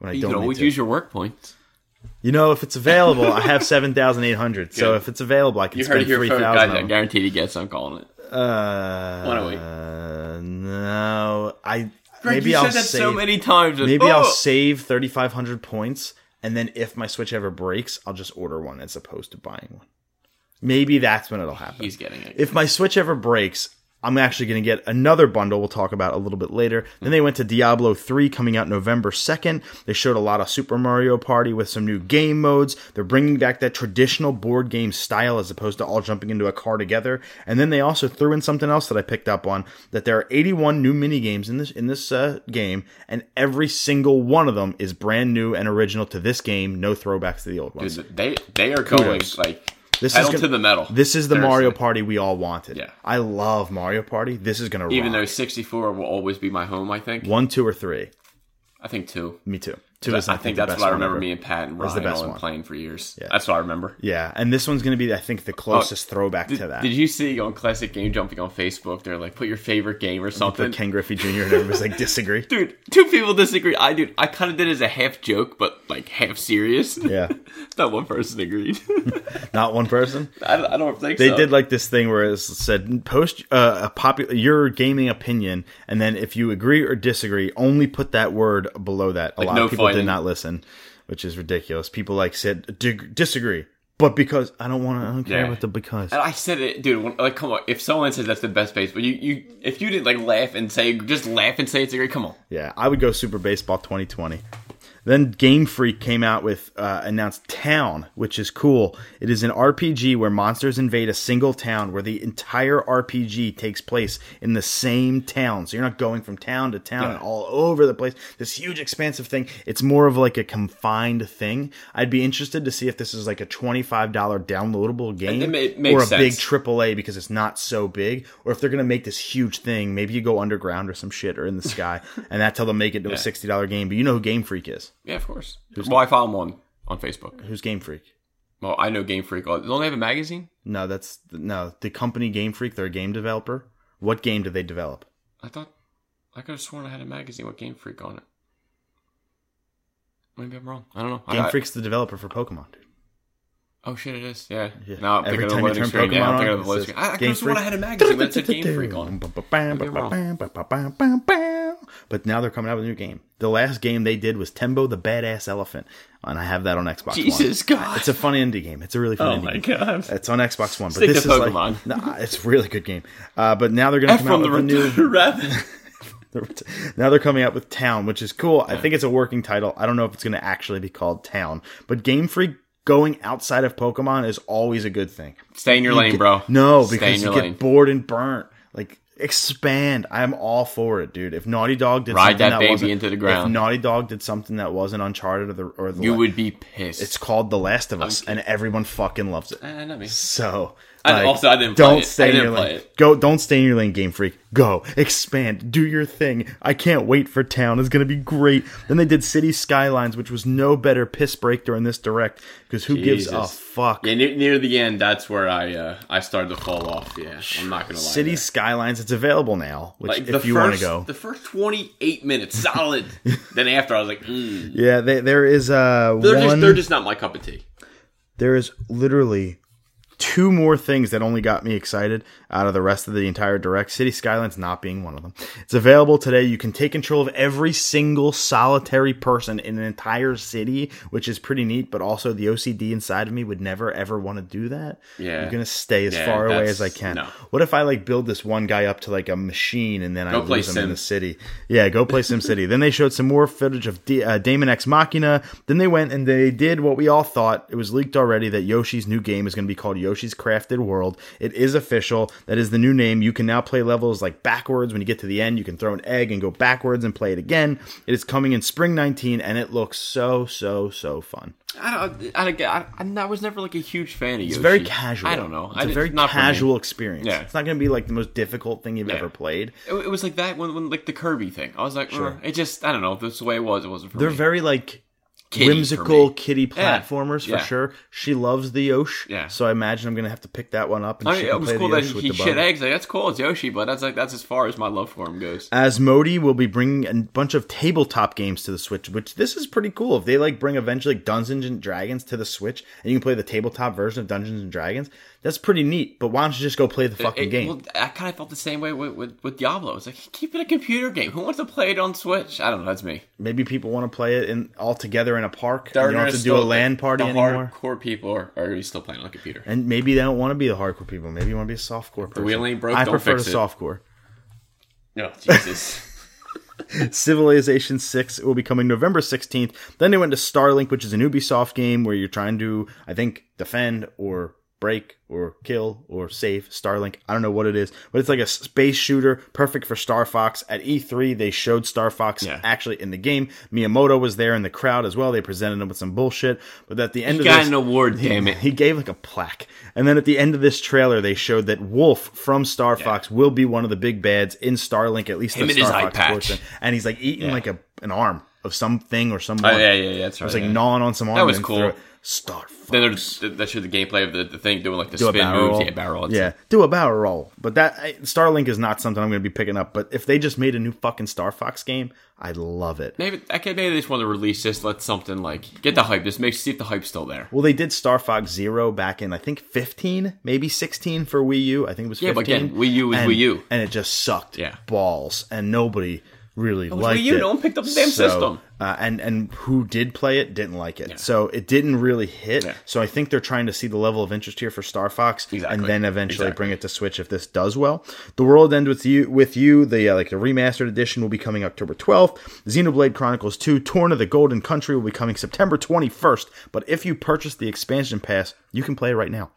when I You don't can need always use your work points. You know, if it's available, I have seven thousand eight hundred. So if it's available, I can You spend three first, I guarantee he gets. I'm calling it. Uh, Wanna wait? uh, no, I Greg, maybe you I'll said that so many times. Maybe I'll Oh! save 3,500 points, and then if my Switch ever breaks, I'll just order one as opposed to buying one. Maybe that's when it'll happen. He's getting it. if my Switch ever breaks, I'm actually going to get another bundle we'll talk about a little bit later. Then they went to Diablo 3 coming out November 2nd. They showed a lot of Super Mario Party with some new game modes. They're bringing back that traditional board game style as opposed to all jumping into a car together. And then they also threw in something else that I picked up on that there are 81 new mini games in this in this uh, game and every single one of them is brand new and original to this game, no throwbacks to the old ones. Dude, they they are going Kudos. like This pedal is gonna- to the metal. This is the. Mario Party we all wanted. Yeah. I love Mario Party. This is going to Even rock. though 64 will always be my home, I think. One, two, or three. I think two. Me too. Two is I think the that's what I remember me and Pat and Was the Ryan best one. playing for years. Yeah. That's what I remember. Yeah, and this one's going to be, I think, the closest throwback to that. Oh, Did you see on Classic Game Jumping on Facebook? They're like, put your favorite game or something. Ken Griffey Jr. and everybody's like disagree. Dude, two people disagree. I do. I kind of did it as a half joke, but like half serious. Yeah, Not one person agreed. not one person. I, I don't think They so. did like this thing where it said post uh, a popular your gaming opinion, and then if you agree or disagree, only put that word below that. A lot no of people did not listen, which is ridiculous. People like said disagree, but because I don't want to, I don't care Yeah. about the because. And I said it, dude. Like, come on. If someone says that's the best base, but you, you, if you didn't like laugh and say, just laugh and say it's a great, come on. Yeah, I would go Super Baseball 2020. Then Game Freak came out with uh, announced Town, which is cool. It is an RPG where monsters invade a single town, where the entire RPG takes place in the same town. So you're not going from town to town and all over the place. This huge, expansive thing. It's more of like a confined thing. I'd be interested to see if this is like a twenty-five dollar downloadable game it ma- it makes or a big. AAA because it's not so big, or if they're gonna make this huge thing, maybe you go underground or some shit or in the sky, and that's how they'll make it to a sixty dollar game. But you know who Game Freak is? Yeah, of course. well, I follow him on on Facebook. Who's Game Freak? Well, I know Game Freak. Oh, don't they have a magazine? No, that's no the company Game Freak. They're a game developer. What game do they develop? I thought I could have sworn I had a magazine with Game Freak on it. Maybe I'm wrong. I don't know. Game got- Freak's the developer for Pokemon, dude. Oh shit, it is. Yeah. Yeah. Now I'm Every thinking of the time you loading turn screen. Yeah, I'm Pokemon thinking on, of the it loading says screen. I, I could have sworn I had a magazine that said Game Freak on it. But now they're coming out with a new game. The last game they did was Tembo the Badass Elephant, and I have that on Xbox. One. Jesus One. God. It's a fun indie game. It's a really fun Oh my game. God. It's on Xbox One, but Stick this to is Pokemon. like nah, it's a really good game. Uh, but now they're gonna come out the with a new. rabbit. now they're coming out with Town, which is cool. I think it's a working title. I don't know if it's going to actually be called Town, but Game Freak going outside of Pokemon is always a good thing. Stay in your lane, bro. No, because you lane. get bored and burnt. Like expand. I'm all for it, dude. If Naughty Dog did Ride something that baby wasn't- into the ground. if Naughty Dog did something that wasn't Uncharted or the or the You would be pissed. it's called The Last of Us, and everyone fucking loves it. Eh, me. So I- like, also, I didn't play don't it. stay I in didn't your lane. it. Go, don't stay in your lane, Game Freak. Go, expand, do your thing. I can't wait for Town. It's gonna be great. Then they did City Skylines, which was no better piss break during this direct because who gives a fuck? Yeah, near, near the end, that's where I uh, I started to fall off. Yeah, I'm not gonna lie. City there. Skylines, it's available now. Which, like if you want to go, the first 28 minutes solid. then after, I was like, mm. yeah, they, there is uh they're one. just they're just not my cup of tea. there is literally two more things that only got me excited out of the rest of the entire direct. City skylines not being one of them. It's available today. You can take control of every single solitary person in an entire city which is pretty neat but also the ocd inside of me would never ever want to do that. Yeah. i'm gonna stay as Yeah, far away as i can. no. what if i like build this one guy up to like a machine and then i Go play lose him in the city? Yeah go play sim city then they showed some more footage of D- uh, daemon x machina. Then they went and they did what we all thought. It was leaked already that yoshi's new game is going to be called yoshi's crafted world it is official that is the new name you can now play levels like backwards when you get to the end you can throw an egg and go backwards and play it again it is coming in spring 19 and it looks so so so fun I don't. I, don't get- I, I, I was never like a huge fan of you. it's very casual I don't know. it's I a very not casual experience Yeah. it's not going to be like the most difficult thing you've Yeah. ever played It, it was like that when, when like the Kirby thing. I was like, sure. it just I don't know. This is the way it was. It wasn't for they're me. very like for whimsical kitty Yeah, platformers for yeah. sure. She loves the Yoshi, Yeah. so I imagine I'm gonna have to pick that one up and I she mean, can it was play cool the that Yosh with he the shit bug. eggs. Like that's cool. It's Yoshi, but that's like that's as far as my love for him goes. Asmodee will be bringing a bunch of tabletop games to the Switch, which this is pretty cool. If they like bring eventually like Dungeons and Dragons to the Switch, and you can play the tabletop version of Dungeons and Dragons, that's pretty neat. But why don't you just go play the fucking It- game? Well, I kind of felt the same way with, with, with Diablo. It's like keep it a computer game. Who wants to play it on Switch? I don't know. That's me. Maybe people want to play it in all together in a park. and you don't have to do a LAN party the anymore. Hardcore people are, are still playing on a computer. And maybe they don't want to be the hardcore people. Maybe you want to be a softcore person. The wheel ain't broke, I prefer fix the it. softcore. No, Jesus. Civilization 6 will be coming November 16th. Then they went to Starlink, which is an Ubisoft game where you're trying to, I think, defend or break or kill or save Starlink. I don't know what it is, but it's like a space shooter, perfect for Star Fox. At E3, they showed Star Fox Yeah. actually in the game. Miyamoto was there in the crowd as well. They presented him with some bullshit, but at the end He of got this, an award, he- damn it. He gave like a plaque. And then at the end of this trailer, they showed that Wolf from Star Fox will be one of the big bads in Starlink, at least Him the Star Fox portion. And he's like eating Yeah. like a an arm of something or someone. Oh, yeah, yeah, yeah. That's right. was like yeah. gnawing on some arm. That was cool. Star Fox. Then there's that showed the gameplay of the, the thing doing like the do spin moves. roll. Yeah, barrel. It's yeah, like- do a barrel roll. But that I, Starlink is not something I'm going to be picking up. But if they just made a new fucking Star Fox game, I'd love it. maybe I can maybe they just want to release this. Let something like get the hype. Just make see if the hype's still there. Well, they did Star Fox Zero back in I think 15, maybe 16 for Wii U. I think it was 15. Yeah, but again, Wii U is and, Wii U. and it just sucked Yeah. balls, and nobody really Wii U. it. No one picked up the damn system. Uh, and and who did play it didn't like it, so it didn't really hit. Yeah. So I think they're trying to see the level of interest here for Star Fox, Exactly. and then eventually Exactly. bring it to Switch if this does well. The World End with you, with you, the uh, like the remastered edition will be coming October twelfth. Xenoblade Chronicles Two: Torna the Golden Country will be coming September twenty first. But if you purchase the expansion pass, you can play it right now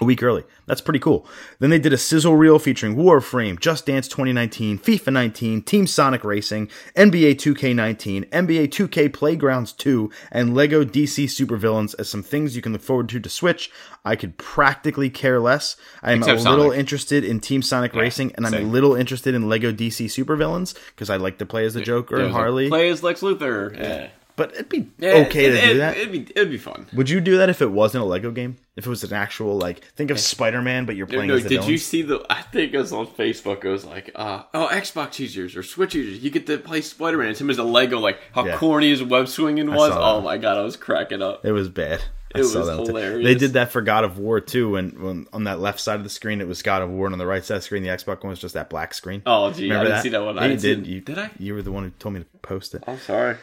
a week early. That's pretty cool. Then they did a sizzle reel featuring Warframe, Just Dance 2019, FIFA 19, Team Sonic Racing, NBA 2K19, NBA 2K Playgrounds 2, and Lego DC Supervillains as some things you can look forward to to Switch. I could practically care less. I'm Except a little Sonic. interested in Team Sonic Racing, and I'm a little interested in Lego DC Supervillains because I like to play as the Joker and There's, like, Harley. play as Lex Luthor. Yeah. But it'd be Yeah, okay it, to it, do that. It'd be it'd be fun. Would you do that if it wasn't a Lego game? If it was an actual like, think of Spider Man, but you're playing No, as the did you see the? I think it was on Facebook. It was like, uh, oh, Xbox users or Switch users, you get to play Spider Man. It's him as a Lego, like how Yeah. corny his web swinging was. Oh my god, I was cracking up. It was bad. I It was that hilarious. They did that for God of War too, and when on that left side of the screen it was God of War, and on the right side of the screen the Xbox one was just that black screen. Oh, gee, I didn't see that one. Yeah, I you didn't see did. it. You, Did I? You were the one who told me to post it. I'm sorry.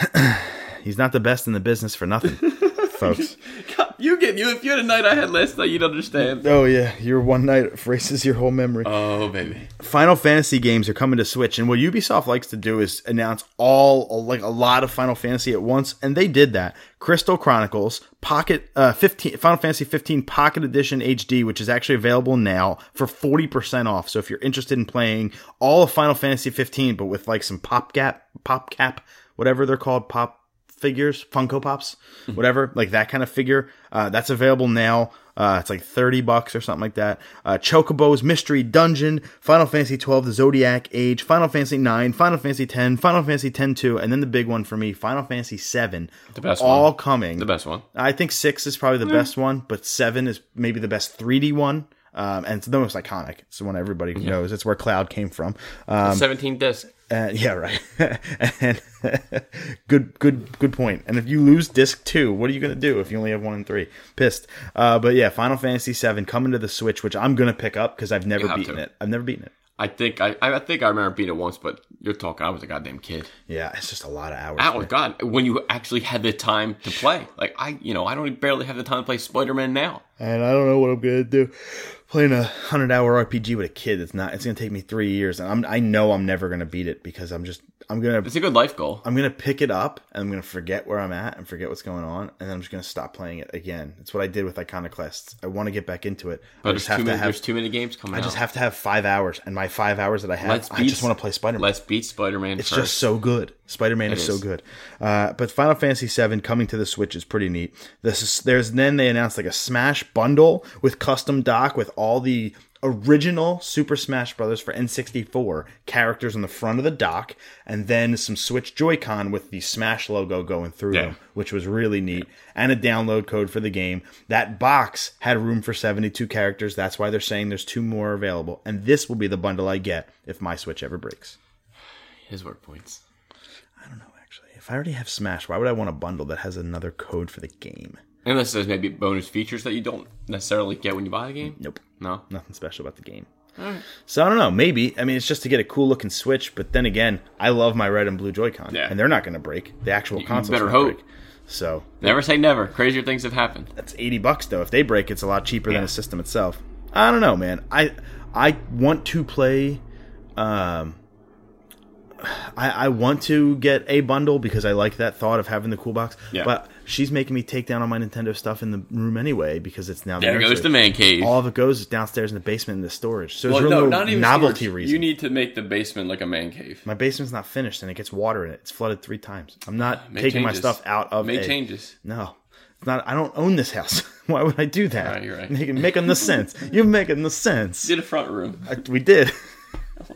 He's not the best in the business for nothing, folks. God, you get you if you had a night I had last night, you'd understand. Oh yeah, your one night erases your whole memory. Oh baby, Final Fantasy games are coming to Switch, and what Ubisoft likes to do is announce all like a lot of Final Fantasy at once, and they did that. Crystal Chronicles, Pocket, uh, fifteen, Final Fantasy 15 Pocket Edition HD, which is actually available now for forty percent off. So if you're interested in playing all of Final Fantasy 15, but with like some pop gap, pop cap, whatever they're called, pop figures, Funko Pops, whatever, like that kind of figure. Uh, that's available now. Uh, it's like 30 bucks or something like that. Uh, Chocobo's Mystery Dungeon, Final Fantasy 12, The Zodiac Age, Final Fantasy 9, Final Fantasy 10, Final Fantasy 10 2, and then the big one for me, Final Fantasy 7. The best one. All one. coming. the best one. I think 6 is probably the best one, but 7 is maybe the best 3D one. Um, and it's the most iconic. It's the one everybody knows. It's where Cloud came from. Um, Seventeen disc. Uh, yeah, right. and good, good, good point. And if you lose disc two, what are you going to do if you only have one and three? Pissed. Uh, but yeah, Final Fantasy VII coming to the Switch, which I'm going to pick up because I've never beaten to. it. I've never beaten it. I think I I think I remember beating it once, but you're talking. I was a goddamn kid. Yeah, it's just a lot of hours. Oh. God! When you actually had the time to play, like I, you know, I don't barely have the time to play Spider Man now. and I don't know what I'm gonna do. Playing a hundred hour RPG with a kid, it's not. It's gonna take me three years, and I'm. I know I'm never gonna beat it because I'm just. I'm gonna. It's a good life goal. I'm gonna pick it up and I'm gonna forget where I'm at and forget what's going on, and then I'm just gonna stop playing it again. It's what I did with Iconoclasts. I want to get back into it. But I just too have to many. have. There's too many games coming I out. just have to have five hours, and my five hours that I have, Let's I beat- just want to play Spider Man. Let's beat Spider Man It's first. just so good. Spider Man is, It so good. Uh, but Final Fantasy VII coming to the Switch is pretty neat. This is, there's then they announced like a Smash bundle with custom dock with all the original Super Smash Brothers for N64 characters on the front of the dock, and then some Switch Joy-Con with the Smash logo going through Yeah. them, which was really neat, and a download code for the game. That box had room for 72 characters. That's why they're saying there's two more available, and this will be the bundle I get if my Switch ever breaks. His work points. I don't know actually. If I already have Smash, why would I want a bundle that has another code for the game? Unless there's maybe bonus features that you don't necessarily get when you buy the game. Nope. No. Nothing special about the game. So I don't know. Maybe I mean it's just to get a cool looking Switch, but then again, I love my red and blue Joy-Con, Yeah. and they're not going to break. The actual you console better hope. break. So Never say never. Crazier things have happened. that's eighty bucks though. If they break, it's a lot cheaper than the system itself. I don't know, man. I I want to play. Um, I, I want to get a bundle because I like that thought of having the cool box. Yeah. But she's making me take down all my Nintendo stuff in the room anyway because it's now There there goes the man cave. all of it goes downstairs in the basement in the storage. So there's well, real no, no, not even novelty storage. reason. You need to make the basement like a man cave. my basement's not finished and it gets water in it. It's flooded three times. I'm not Make taking my stuff out of Make a- changes. No, it's not. I don't own this house. Why would I do that? Right, you're right. Making making the sense. You're making the sense. Did a front room. I- we did.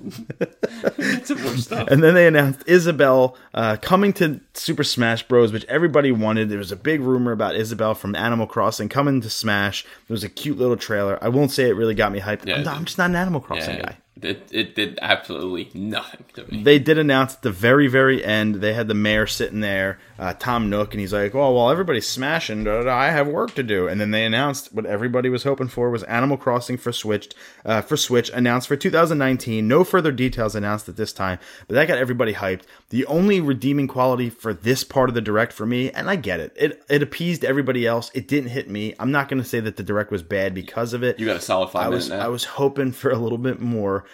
It's more stuff. And then they announced Isabel uh, coming to Super Smash Bros, which everybody wanted. There was a big rumor about Isabel from Animal Crossing coming to Smash. There was a cute little trailer. I won't say it really got me hyped. Yeah, I'm, not- I'm just not an Animal Crossing Yeah, guy. It, it did absolutely nothing to me. They did announce at the very, very end. They had the mayor sitting there, uh, Tom Nook, and he's like, "Oh, well, everybody's smashing. I have work to do." And then they announced what everybody was hoping for was Animal Crossing for Switch. Uh, for Switch, announced for 2019. No further details announced at this time, but that got everybody hyped. The only redeeming quality for this part of the direct for me, and I get it, it it appeased everybody else. It didn't hit me. I'm not going to say that the direct was bad because of it. You got a solid five I was now. I was hoping for a little bit more,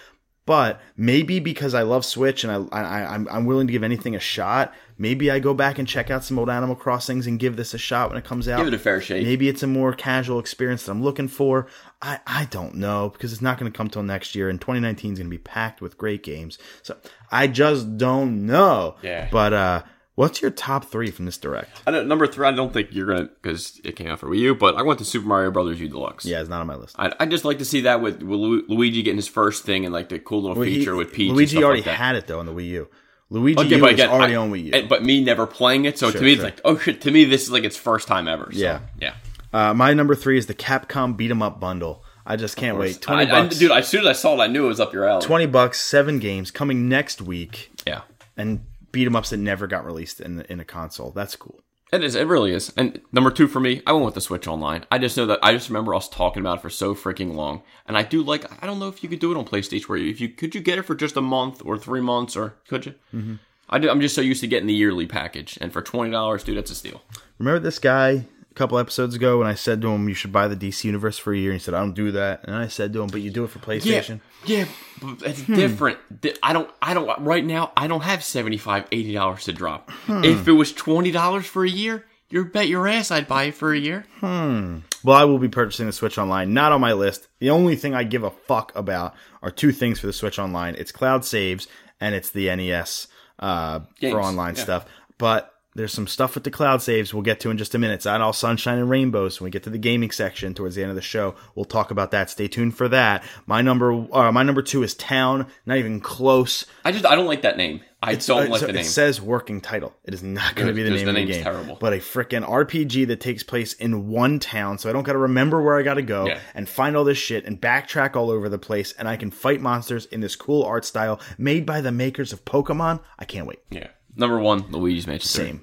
but maybe because I love Switch and I, I I'm I'm willing to give anything a shot. Maybe I go back and check out some old Animal Crossings and give this a shot when it comes out. Give it a fair shake. Maybe it's a more casual experience that I'm looking for. I I don't know because it's not going to come till next year, and 2019 is going to be packed with great games. So I just don't know. Yeah. But uh, what's your top three from this direct? Number three, I don't think you're gonna because it came out for Wii U, but I went to Super Mario Brothers U Deluxe. Yeah, it's not on my list. I I just like to see that with, with Lu- Luigi getting his first thing and like the cool little He- feature with Peach. and Luigi stuff already like that. had it though on the Wii U. Luigi U but was again, already I- on Wii U. and- but me never playing it, so Sure, to me sure. it's like, oh shit. To me, this is like its first time ever. So, Yeah. yeah. Uh, my number three is the Capcom Beat 'em Up bundle. I just can't wait. Twenty I, I, bucks, dude. As soon as I saw it, I knew it was up your alley. twenty bucks, seven games coming next week, Yeah. and beat 'em ups that never got released in the, in a console. That's cool. It is. It really is. And number two for me, I went with the Switch Online. I just know that I just remember us talking about it for so freaking long, and I do like. I don't know if you could do it on PlayStation. Where you, if you could you get it for just a month or three months, or could you? Mm-hmm. I do, I'm just so used to getting the yearly package, and for twenty dollars, dude, that's a steal. Remember this guy a couple episodes ago when I said to him, "You should buy the DC Universe for a year," and he said, "I don't do that." And I said to him, "But you do it for PlayStation." Yeah, but it's different. I don't. I don't. Right now, I don't have 75 80 dollars to drop. If it was twenty dollars for a year, you bet your ass I'd buy it for a year. Hmm. Well, I will be purchasing the Switch Online. Not on my list. The only thing I give a fuck about are two things for the Switch Online. It's cloud saves and it's the NES uh, Games, for online yeah. stuff. But there's some stuff with the cloud saves we'll get to in just a minute. It's not all sunshine and rainbows. When we get to the gaming section towards the end of the show, we'll talk about that. Stay tuned for that. My number, uh, my number two is Town. Not even close. I just. I don't like that name. I don't Uh, like so the name. It says working title. It is not going to be the name the of the game. terrible. But a freaking RPG that takes place in one town, so I don't got to remember where I got to go Yeah. and find all this shit and backtrack all over the place, and I can fight monsters in this cool art style made by the makers of Pokemon. I can't wait. yeah. Number one, Luigi's Mansion. Same.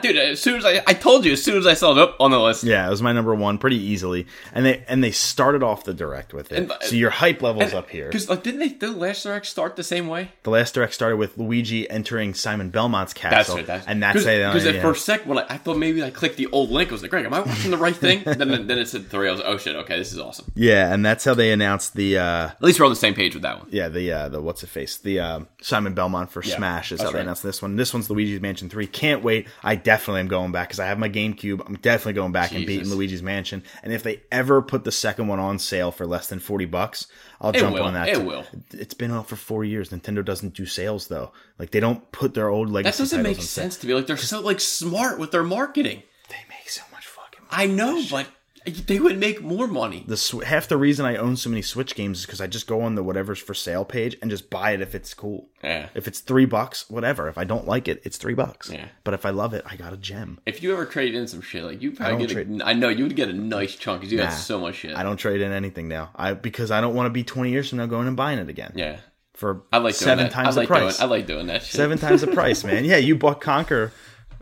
Dude, as soon as I, I told you, as soon as I saw it up on the list, Yeah, it was my number one pretty easily, and they and they started off the direct with it, And- so your hype levels up here. Because like, didn't they? The last direct start the same way? The last direct started with Luigi entering Simon Belmont's That's castle, right. That's and that's how because at yeah. first second when I, I thought maybe I clicked the old link, I was like, Greg, am I watching the right thing? then then it said three. I was like, oh shit, okay, this is awesome. yeah, and that's how they announced the. uh At least we're on the same page with that one. Yeah, the uh, the what's it face the uh, Simon Belmont for Yeah, Smash is how that's they right. announced this one. This one's Luigi's Mansion Three. Can't wait. I definitely am going back because I have my GameCube. I'm definitely going back and beating Luigi's Mansion. And if they ever put the second one on sale for less than forty bucks, I'll It jump will. on that. It too. will. It's been out for four years. Nintendo doesn't do sales though. Like they don't put their old legacy. That doesn't make on sale. sense to me. Like they're so like smart with their marketing. They make so much fucking. Money. I know, but They would make more money. The half the reason I own so many Switch games is because I just go on the whatever's for sale page and just buy it if it's cool. Yeah. If it's three bucks, whatever. If I don't like it, it's three bucks. Yeah. But if I love it, I got a gem. If you ever trade in some shit, like you probably get, trade- a, I know you would get a nice chunk because you Nah. got so much shit. I don't trade in anything now. I because I don't want to be twenty years from now going and buying it again. Yeah, For I like doing seven that. times I like the price. Doing, I like doing that shit. seven times the price, man. Yeah, you bought Conker for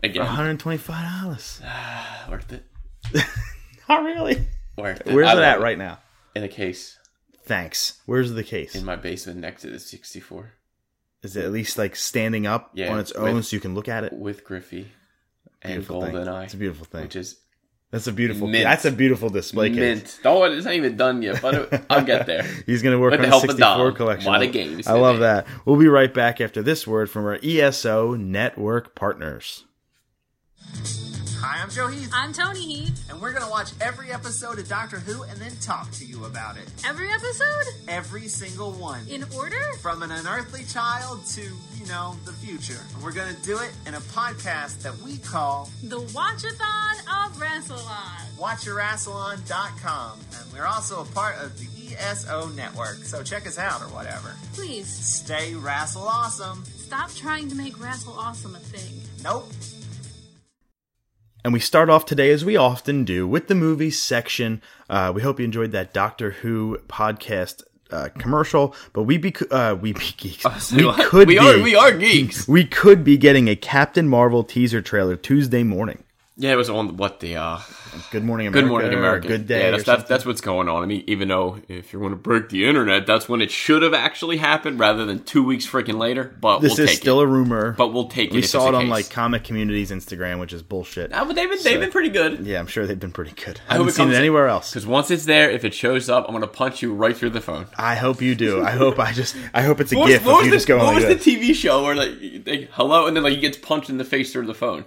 again. one hundred twenty five dollars. Worth it. Not really. Worth it. Where's it at right now? In a case Thanks. Where's the case? in my basement next to the 64 Is it at least like standing up Yeah, on its own with- so you can look at it? with Griffey and Beautiful. Golden Eye, It's a beautiful thing. which is That's a beautiful. Mint. That's a beautiful display case. mint. Oh, it's not even done yet, but I'll get there. He's going to work With on the help of 64 Dom. collection. What a games I love today. that. We'll be right back after this word from our ESO network partners. Hi, I'm Joe Heath, I'm Tony Heath. and we're gonna watch every episode of Doctor Who and then talk to you about it. Every episode? Every single one. In order? From an unearthly child to, you know, the future. And we're gonna do it in a podcast that we call The Watchathon of Rassilon. WatchYourAssalon.com. And we're also a part of the ESO network, so check us out or whatever. Please, Stay Rassle Awesome. stop trying to make Rassle Awesome a thing. Nope. And we start off today, as we often do, with the movies section. Uh, we hope you enjoyed that Doctor Who podcast uh, commercial. But we be uh, we be geeks. we what? could We be, are- we are geeks. We could be getting a Captain Marvel teaser trailer Tuesday morning. Yeah, it was on what the uh, Good morning, America. Good Morning America. Good day. Yeah, that's, that's that's what's going on. I mean, even though if you want to break the internet, that's when it should have actually happened rather than two weeks freaking later. But This we'll is take still it. a rumor. But we'll take it. we saw it on case. like comic community's Instagram, which is bullshit. Ah, but they've been they've been pretty good. Yeah, I'm sure they've been pretty good. I I hope haven't seen it anywhere else. Because once it's there, if it shows up, I'm gonna punch you right through the phone. I hope you do. I hope I just. I hope it's a What was, gift what of was you the, going what was the TV show where like they, hello and then like he gets punched in the face through the phone?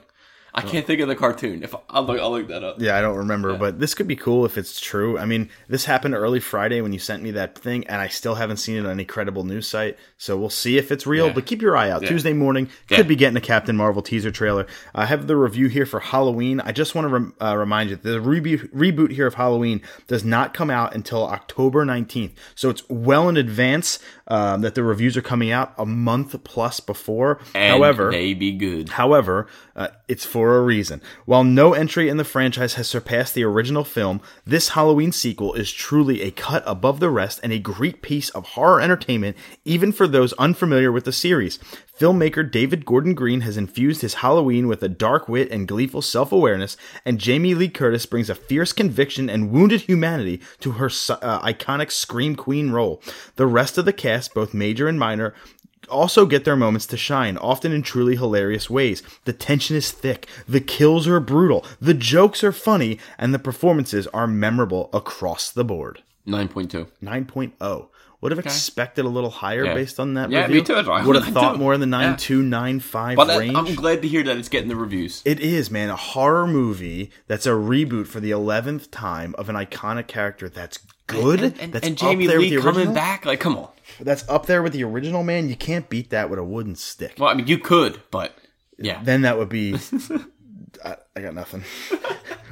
I can't think of the cartoon. If I'll look, I'll look that up. Yeah, I don't remember, but this could be cool if it's true. I mean, this happened early Friday when you sent me that thing, and I still haven't seen it on any credible news site. So we'll see if it's real. Yeah. But keep your eye out. Yeah. Tuesday morning could Yeah. be getting a Captain Marvel teaser trailer. I have the review here for Halloween. I just want to rem- uh, remind you the reboot reboot here of Halloween does not come out until October nineteenth. So it's well in advance um, that the reviews are coming out a month plus before. And However, they be good. However, uh, it's for a reason. While no entry in the franchise has surpassed the original film, this Halloween sequel is truly a cut above the rest and a great piece of horror entertainment, even for those unfamiliar with the series. Filmmaker David Gordon Green has infused his Halloween with a dark wit and gleeful self awareness, and Jamie Lee Curtis brings a fierce conviction and wounded humanity to her uh, iconic Scream Queen role. The rest of the cast, both major and minor, also get their moments to shine, often in truly hilarious ways. The tension is thick, the kills are brutal, the jokes are funny, and the performances are memorable across the board. Nine point two. 9.0. Would have expected a little higher Yeah. based on that Yeah, review. me too. I Would have thought too. more in the Yeah. 9.2, 9.5 But uh, I, range. I'm glad to hear that it's getting the reviews. It is, man, a horror movie that's a reboot for the 11th time of an iconic character that's good. and, and, that's and up Jamie there Lee with the coming back. Like, come on. That's up there with the original, man. You can't beat that with a wooden stick. Well, I mean, you could, but yeah. then that would be I, I got nothing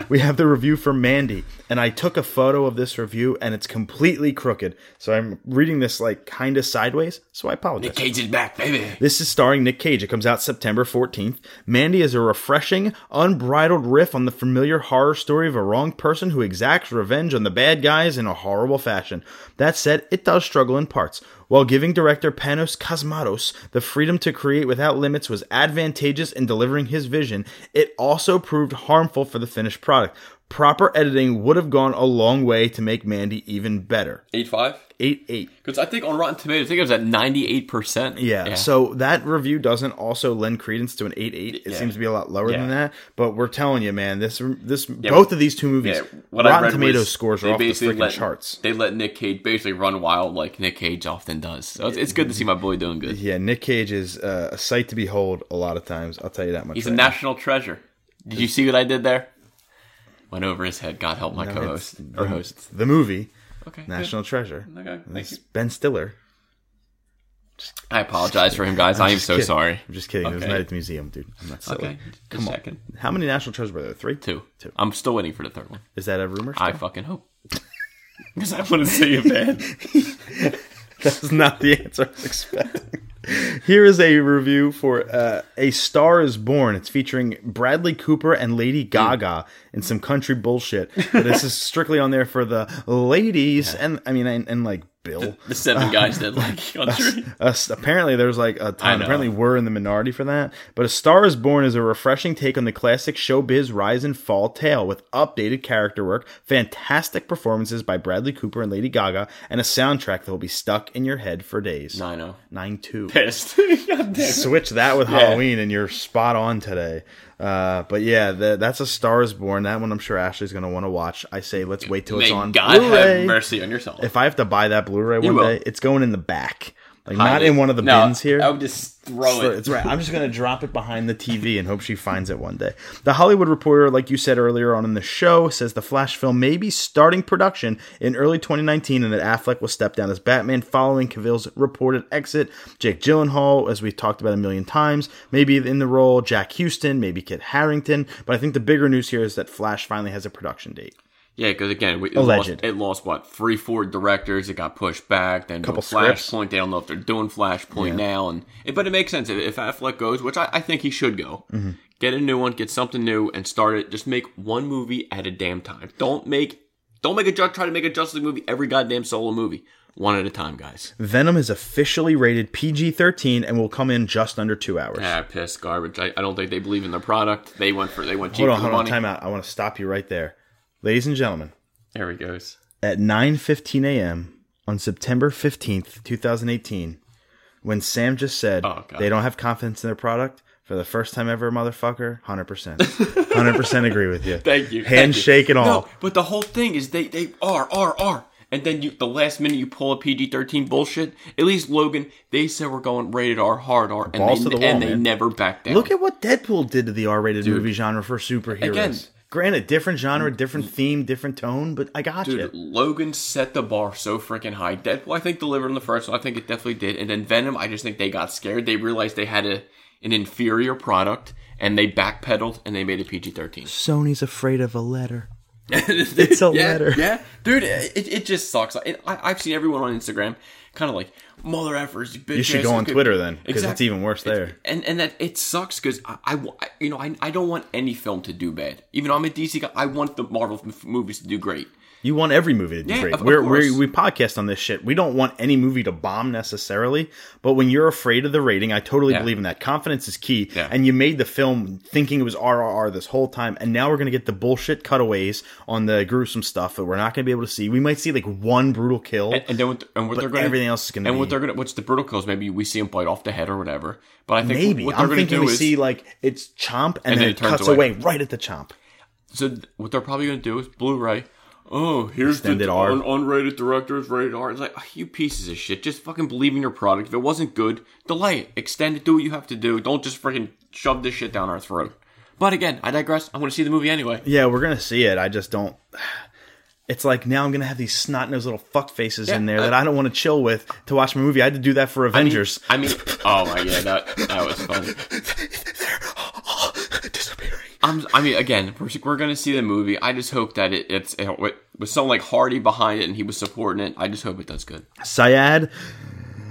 we have the review for mandy and i took a photo of this review and it's completely crooked so i'm reading this like kind of sideways so i apologize Nick Cage is back, baby. this is starring Nick Cage. It comes out September 14th. Mandy is a refreshing, unbridled riff on the familiar horror story of a wrong person who exacts revenge on the bad guys in a horrible fashion. That said, it does struggle in parts. While giving director Panos Cosmatos the freedom to create without limits was advantageous in delivering his vision, it also proved harmful for the finished product. Proper editing would have gone a long way to make Mandy even better. 8 5? 8 8. Because I think on Rotten Tomatoes, I think it was at 98%. Yeah, So that review doesn't also lend credence to an eight eight. It Yeah. seems to be a lot lower Yeah. than that. But we're telling you, man, this this both of these two movies, Yeah, Rotten Tomatoes scores are off the freaking let, charts. They let Nick Cage basically run wild like Nick Cage often does. So it's, it's good to see my boy doing good. Yeah, Nick Cage is uh, a sight to behold. A lot of times, I'll tell you that much. He's a right now. national treasure. Did you see what I did there? Went over his head. God help my No, co-host or host. The movie Okay, National Treasure. good. Okay, thank you. Ben Stiller. I apologize for him, guys. I am so kidding. sorry. I'm just kidding. It was Okay. night at the museum, dude. I'm not silly. Okay, Come just on. checking. How many national treasures were there? Three? Two. Two. I'm still waiting for the third one. Is that a rumor? I fucking hope. Because I want to see it bad. That's not the answer I was expecting. Here is a review for uh, A Star is Born. It's featuring Bradley Cooper and Lady Gaga in some country bullshit. But this is strictly on there for the ladies and I mean and, and like Bill. The seven guys that like country. Us apparently, there's like a ton. Apparently, we're in the minority for that. But A Star is Born is a refreshing take on the classic showbiz rise and fall tale with updated character work, fantastic performances by Bradley Cooper and Lady Gaga, and a soundtrack that will be stuck in your head for days. Nine oh. Nine two. Pissed. God damn it. Switch that with Yeah. Halloween, and you're spot on today. Uh, but yeah, the, that's A Star is Born. That one I'm sure Ashley's going to want to watch. I say let's wait till May it's on God Blu-ray. have mercy on yourself. If I have to buy that Blu-ray one day, it's going in the back, like not it. in one of the No, bins here. I would just throw So it. It's right. I'm just gonna drop it behind the TV and hope she finds it one day. The Hollywood Reporter, like you said earlier on in the show, says the Flash film may be starting production in early 2019, and that Affleck will step down as Batman following Cavill's reported exit. Jake Gyllenhaal, as we've talked about a million times, maybe in the role. Jack Huston, maybe Kit Harington. But I think the bigger news here is that Flash finally has a production date. Yeah, because again, we- it Alleged. lost, it lost what three, four directors. It got pushed back. Then Couple. Flashpoint. They don't know if they're doing Flashpoint now, and it, but it makes sense if, if Affleck goes, which I, I think he should go. Mm-hmm. Get a new one, get something new, and start it. Just make one movie at a damn time. Don't make don't make a try to make a Justice League movie every goddamn solo movie. One at a time, guys. Venom is officially rated PG-13 and will come in just under two hours. Ah, piss garbage. I, I don't think they believe in their product. They went for they went cheap hold on, the hold on, money. time out. I want to stop you right there, ladies and gentlemen. There he goes. at 9:15 a.m. on September 15th, 2018, when Sam just said Oh, they don't have confidence in their product for the first time ever, motherfucker, 100%. 100% agree with you. Thank you. Handshake and all. No, but the whole thing is they they are are are, and then you the last minute you pull a PG thirteen bullshit. At least Logan, they said we're going rated R, hard R, and Balls they the wall, and they never backed down. Look at what Deadpool did to the R-rated movie genre for superheroes. Again- Granted, different genre, mm, different mm. theme, different tone, but I got Dude, you. Logan set the bar so freaking high. Deadpool, I think, delivered on the first one. I think it definitely did. And then Venom, I just think they got scared. They realized they had a an inferior product, and they backpedaled and they made a PG thirteen. Sony's afraid of a letter. It's a yeah, letter. Yeah, dude, it, it just sucks. It, I, I've seen everyone on Instagram kind of like mother effers. You, bitch You should go on good-" Twitter then, because it's even worse there. And and that it sucks because I, I you know I, I don't want any film to do bad. Even though I'm a DC guy, I want the Marvel movies to do great. You want every movie to do Yeah, great. We're, course. we podcast on this shit. We don't want any movie to bomb necessarily, but when you're afraid of the rating, I totally Yeah. believe in that. Confidence is key. Yeah. And you made the film thinking it was RRR this whole time, and now we're gonna get the bullshit cutaways on the gruesome stuff that we're not gonna be able to see. We might see like one brutal kill. And, and then what, and what they're going everything else is gonna and what be- they're going to what's the brutal kills? Maybe we see him bite off the head or whatever. But I think Maybe what they're I'm going to thinking do we is see like it's chomp, and, And then, then it it cuts away. away. right at the chomp. so th- what they're probably going to do is Blu-ray. Oh, here's the R. un- unrated directors rated R. It's like oh, you pieces of shit. Just fucking believe in your product. If it wasn't good, delay it, extend it, do what you have to do. Don't just freaking shove this shit down our throat. But again, I digress. I want to see the movie anyway. Yeah, we're gonna see it. I just don't. It's like now I'm gonna have these snot nosed little fuck faces in there uh, that I don't want to chill with to watch my movie. I had to do that for Avengers. I mean, oh my god, that that was funny. I'm, I mean, again, we're, we're going to see the movie. I just hope that it, it's it, with, with someone like Hardy behind it and he was supporting it. I just hope it does good. Syed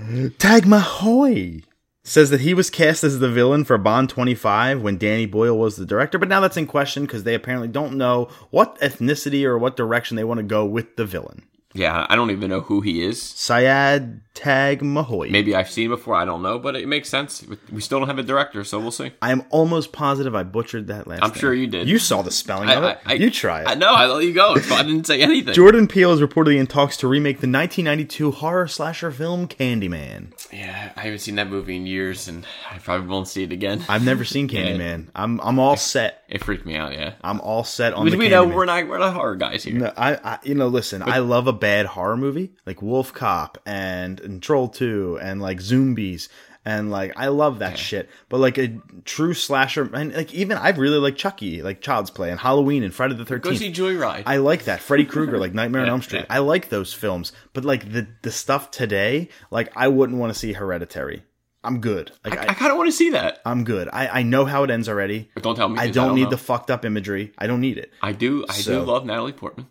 Tagmahoy says that he was cast as the villain for Bond 25 when Danny Boyle was the director, but now that's in question because they apparently don't know what ethnicity or what direction they want to go with the villain. Yeah, I don't even know who he is. Syed Tagmahoy. Maybe I've seen him before. I don't know, but it makes sense. We still don't have a director, so we'll see. I am almost positive I butchered that last I'm name. sure you did. You saw the spelling of it. you try it. I know. I let you go. I didn't say anything. Jordan Peele is reportedly in talks to remake the 1992 horror slasher film Candyman. Yeah, I haven't seen that movie in years, and I probably won't see it again. I've never seen Candyman. I'm I'm all set. It freaked me out. Yeah, I'm all set on we, the we know we're not we're not horror guys here. No, I, I you know listen, I love a bad horror movie like Wolf Cop and, and Troll 2 and like Zombies and like I love that shit. But like a true slasher, and like even I really like Chucky, like Child's Play, and Halloween, and Friday the Thirteenth. Go see. Joyride. I like that Freddy Krueger, like Nightmare on Elm Street. yeah. I like those films, but like the the stuff today, like I wouldn't want to see Hereditary. I'm good. Like I, I, kind of want to see that. I'm good. I, I know how it ends already. But don't tell me. I 'cause don't need know. the fucked up imagery. I don't need it. I do. I So- do love Natalie Portman.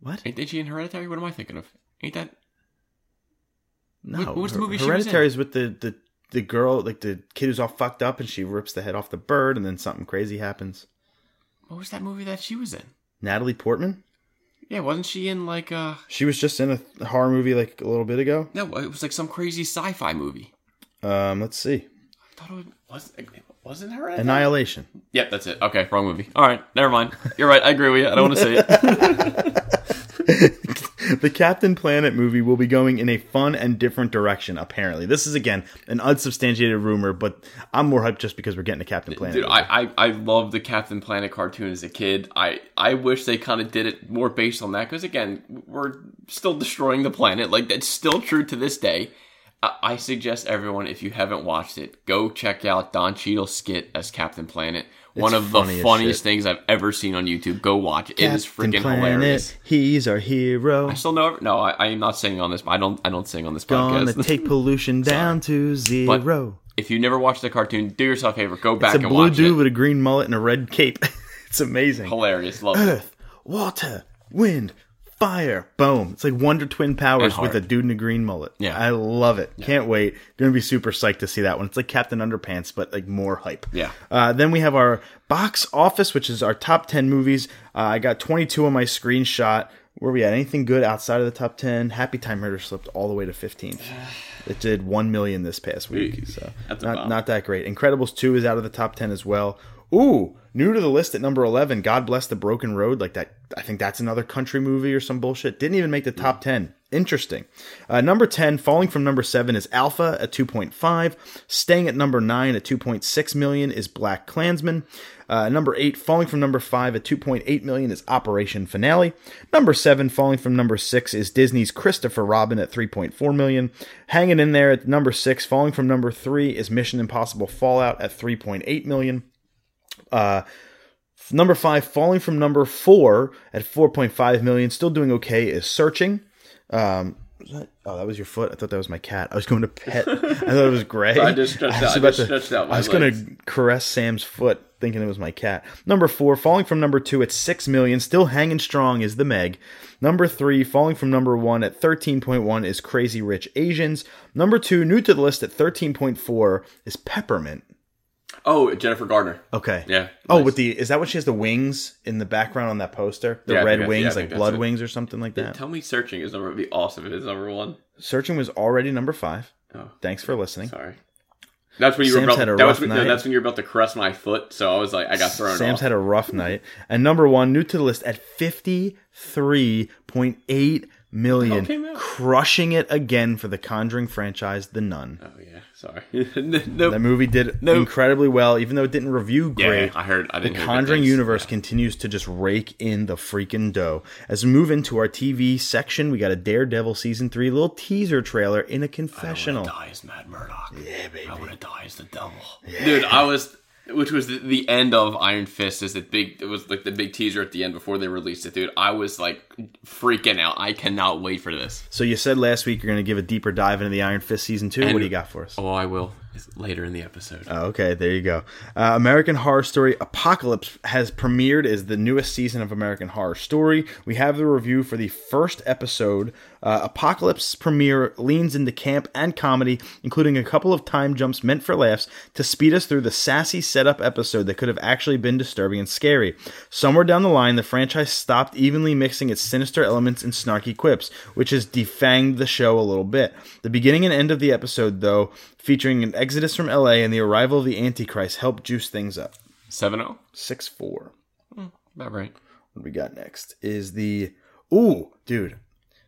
What? Ain't she in Hereditary? What am I thinking of? Ain't that? No. What- was the movie she was Hereditary is with the, the the girl, like the kid who's all fucked up, and she rips the head off the bird, and then something crazy happens. What was that movie that she was in? Natalie Portman. Yeah, wasn't she in like uh? She was just in a horror movie like a little bit ago. No, it was like some crazy sci-fi movie. Um, let's see. I thought it was. It wasn't Hereditary. Annihilation. Yep, that's it. Okay, wrong movie. All right, never mind. You're right. I agree with you. I don't want to say it. The Captain Planet movie will be going in a fun and different direction. Apparently, this is again an unsubstantiated rumor, but I'm more hyped just because we're getting a Captain Planet. Dude. I, I I loved the Captain Planet cartoon as a kid. I I wish they kind of did it more based on that because again, we're still destroying the planet. Like that's still true to this day. I, suggest everyone, if you haven't watched it, go check out Don Cheadle's skit as Captain Planet. One It's of the funniest shit. things I've ever seen on YouTube. Go watch it. It is freaking Planet, hilarious. He's our hero. I still know. No, I, I am not singing on this. I don't. I don't sing on this Gonna podcast. take pollution down to zero. if you never watched the cartoon, do yourself a favor. Go back and watch it. It's a blue dude it. with a green mullet and a red cape. it's amazing. Hilarious. Love it. Water, wind, fire. Boom. It's like Wonder Twin powers with a dude in a green mullet. Yeah. I love it. Can't wait. Gonna be super psyched to see that one. It's like Captain Underpants, but like more hype. Yeah. Uh, then we have our box office, which is our top 10 movies. Uh, I got 22 on my screenshot. Where we at? Anything good outside of the top 10? Happy Time Murder slipped all the way to 15th. It did 1 million this past week. So not, not that great. Incredibles 2 is out of the top 10 as well. Ooh, new to the list at number 11, God Bless the Broken Road. Like that, I think that's another country movie or some bullshit. Didn't even make the top 10. Interesting. Uh, number 10, falling from number 7 is Alpha at 2.5. Staying at number 9 at 2.6 million is Black Klansman. Uh, number 8, falling from number 5 at 2.8 million is Operation Finale. Number 7, falling from number 6 is Disney's Christopher Robin at 3.4 million. Hanging in there at number 6, falling from number 3 is Mission Impossible Fallout at 3.8 million. Uh, number five, falling from number four at 4.5 million, still doing okay, is Searching. Um, was that- oh, that was your foot. I thought that was my cat. I was going to pet. I thought it was Gray. I just stretched was out- I just to- out I was going to caress Sam's foot, thinking it was my cat. Number four, falling from number two at six million, still hanging strong, is The Meg. Number three, falling from number one at 13.1 is Crazy Rich Asians. Number two, new to the list at 13.4 is Peppermint. Oh, Jennifer Gardner. Okay. Yeah, Oh, nice. with the is that what she has the wings in the background on that poster? The Yeah, red wings, yeah, like blood it. wings or something like that. Tell me, searching is number would be awesome. If it's number one. Searching was already number five. Oh, Thanks for listening. sorry. That's when you Sam's were about. had a that was rough when, no, that's when you were about to caress my foot. So I was like, I got thrown Sam's off. had a rough night. And number one, new to the list at fifty three point eight million, oh, came crushing it again for the Conjuring franchise, The Nun. oh yeah, sorry. no, That movie did No. incredibly well, even though it didn't review yeah, great. I heard. I The Conjuring universe continues to just rake in the freaking dough. As we move into our TV section, we got a Daredevil season three little teaser trailer in a confessional. I want to die as Matt Murdock. Yeah, baby. I want to die as the devil. Dude, I was, which was the, the end of Iron Fist. Is it big? It was like the big teaser at the end before they released it, dude. I was like freaking out. I cannot wait for this. So you said last week you're going to give a deeper dive into the Iron Fist season two. And- what do you got for us? Oh, I will Later in the episode. Oh, okay, there you go. Uh, American Horror Story Apocalypse has premiered as the newest season of American Horror Story. We have the review for the first episode. Uh, Apocalypse premiere leans into camp and comedy, including a couple of time jumps meant for laughs to speed us through the sassy setup episode that could have actually been disturbing and scary. Somewhere down the line, the franchise stopped evenly mixing its sinister elements and snarky quips, which has defanged the show a little bit. The beginning and end of the episode, though, featuring an exodus from LA and the arrival of the Antichrist, help juice things up. Seven zero. 6 4. About right. What we got next is the. Ooh, dude.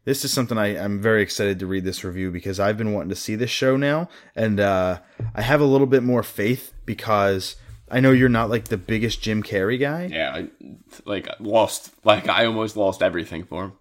This is something I, I'm very excited to read this review because I've been wanting to see this show now. And uh, I have a little bit more faith because I know you're not like the biggest Jim Carrey guy. Yeah, I like lost. Like I almost lost everything for him.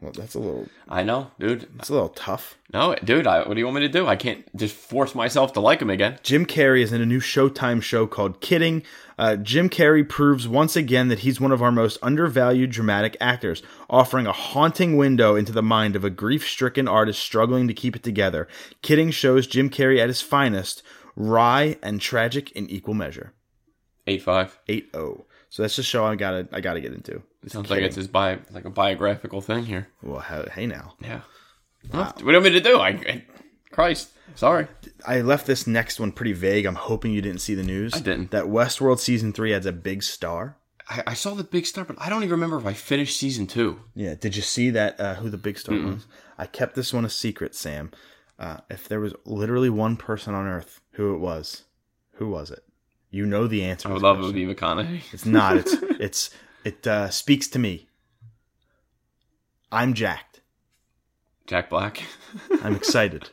Well, that's a little. I know, dude. That's a little tough. No, dude. I, what do you want me to do? I can't just force myself to like him again. Jim Carrey is in a new Showtime show called Kidding. Uh, Jim Carrey proves once again that he's one of our most undervalued dramatic actors, offering a haunting window into the mind of a grief stricken artist struggling to keep it together. Kidding shows Jim Carrey at his finest, wry and tragic in equal measure. Eight five. 8 0. So that's the show I gotta I gotta get into. It sounds like it's his bi like a biographical thing here. Well, hey now. Yeah. What do you want me to do? I, I Christ, sorry. I left this next one pretty vague. I'm hoping you didn't see the news. I didn't. That Westworld season three adds a big star. I, I saw the big star, but I don't even remember if I finished season two. Yeah. Did you see that? Uh, who the big star was? I kept this one a secret, Sam. Uh, if there was literally one person on Earth, who it was, who was it? You know the answer. I would this love it question. would be McConaughey. It's not. It's it's it uh, speaks to me. I'm jacked. Jack Black. I'm excited.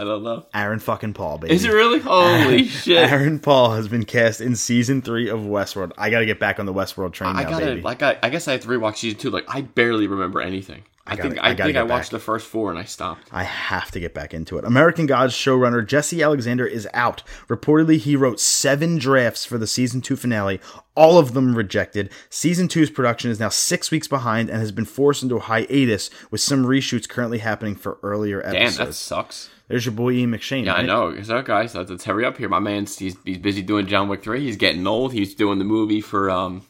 I don't know. Aaron fucking Paul, baby. Is it really? Holy shit! Aaron Paul has been cast in season three of Westworld. I got to get back on the Westworld train I now, gotta baby. like I, I guess I have to rewatch season two. Like I barely remember anything. I, gotta- think I I, think I watched back. the first four and I stopped. I have to get back into it. American Gods showrunner Jesse Alexander is out. Reportedly, he wrote seven drafts for the season two finale, all of them rejected. Season two's production is now six weeks behind and has been forced into a hiatus, with some reshoots currently happening for earlier episodes. Damn, that sucks. There's your boy Ian McShane. Yeah, I right? know. So guys, let's, let's hurry up here. My man's he's, he's busy doing John Wick three. He's getting old. He's doing the movie for um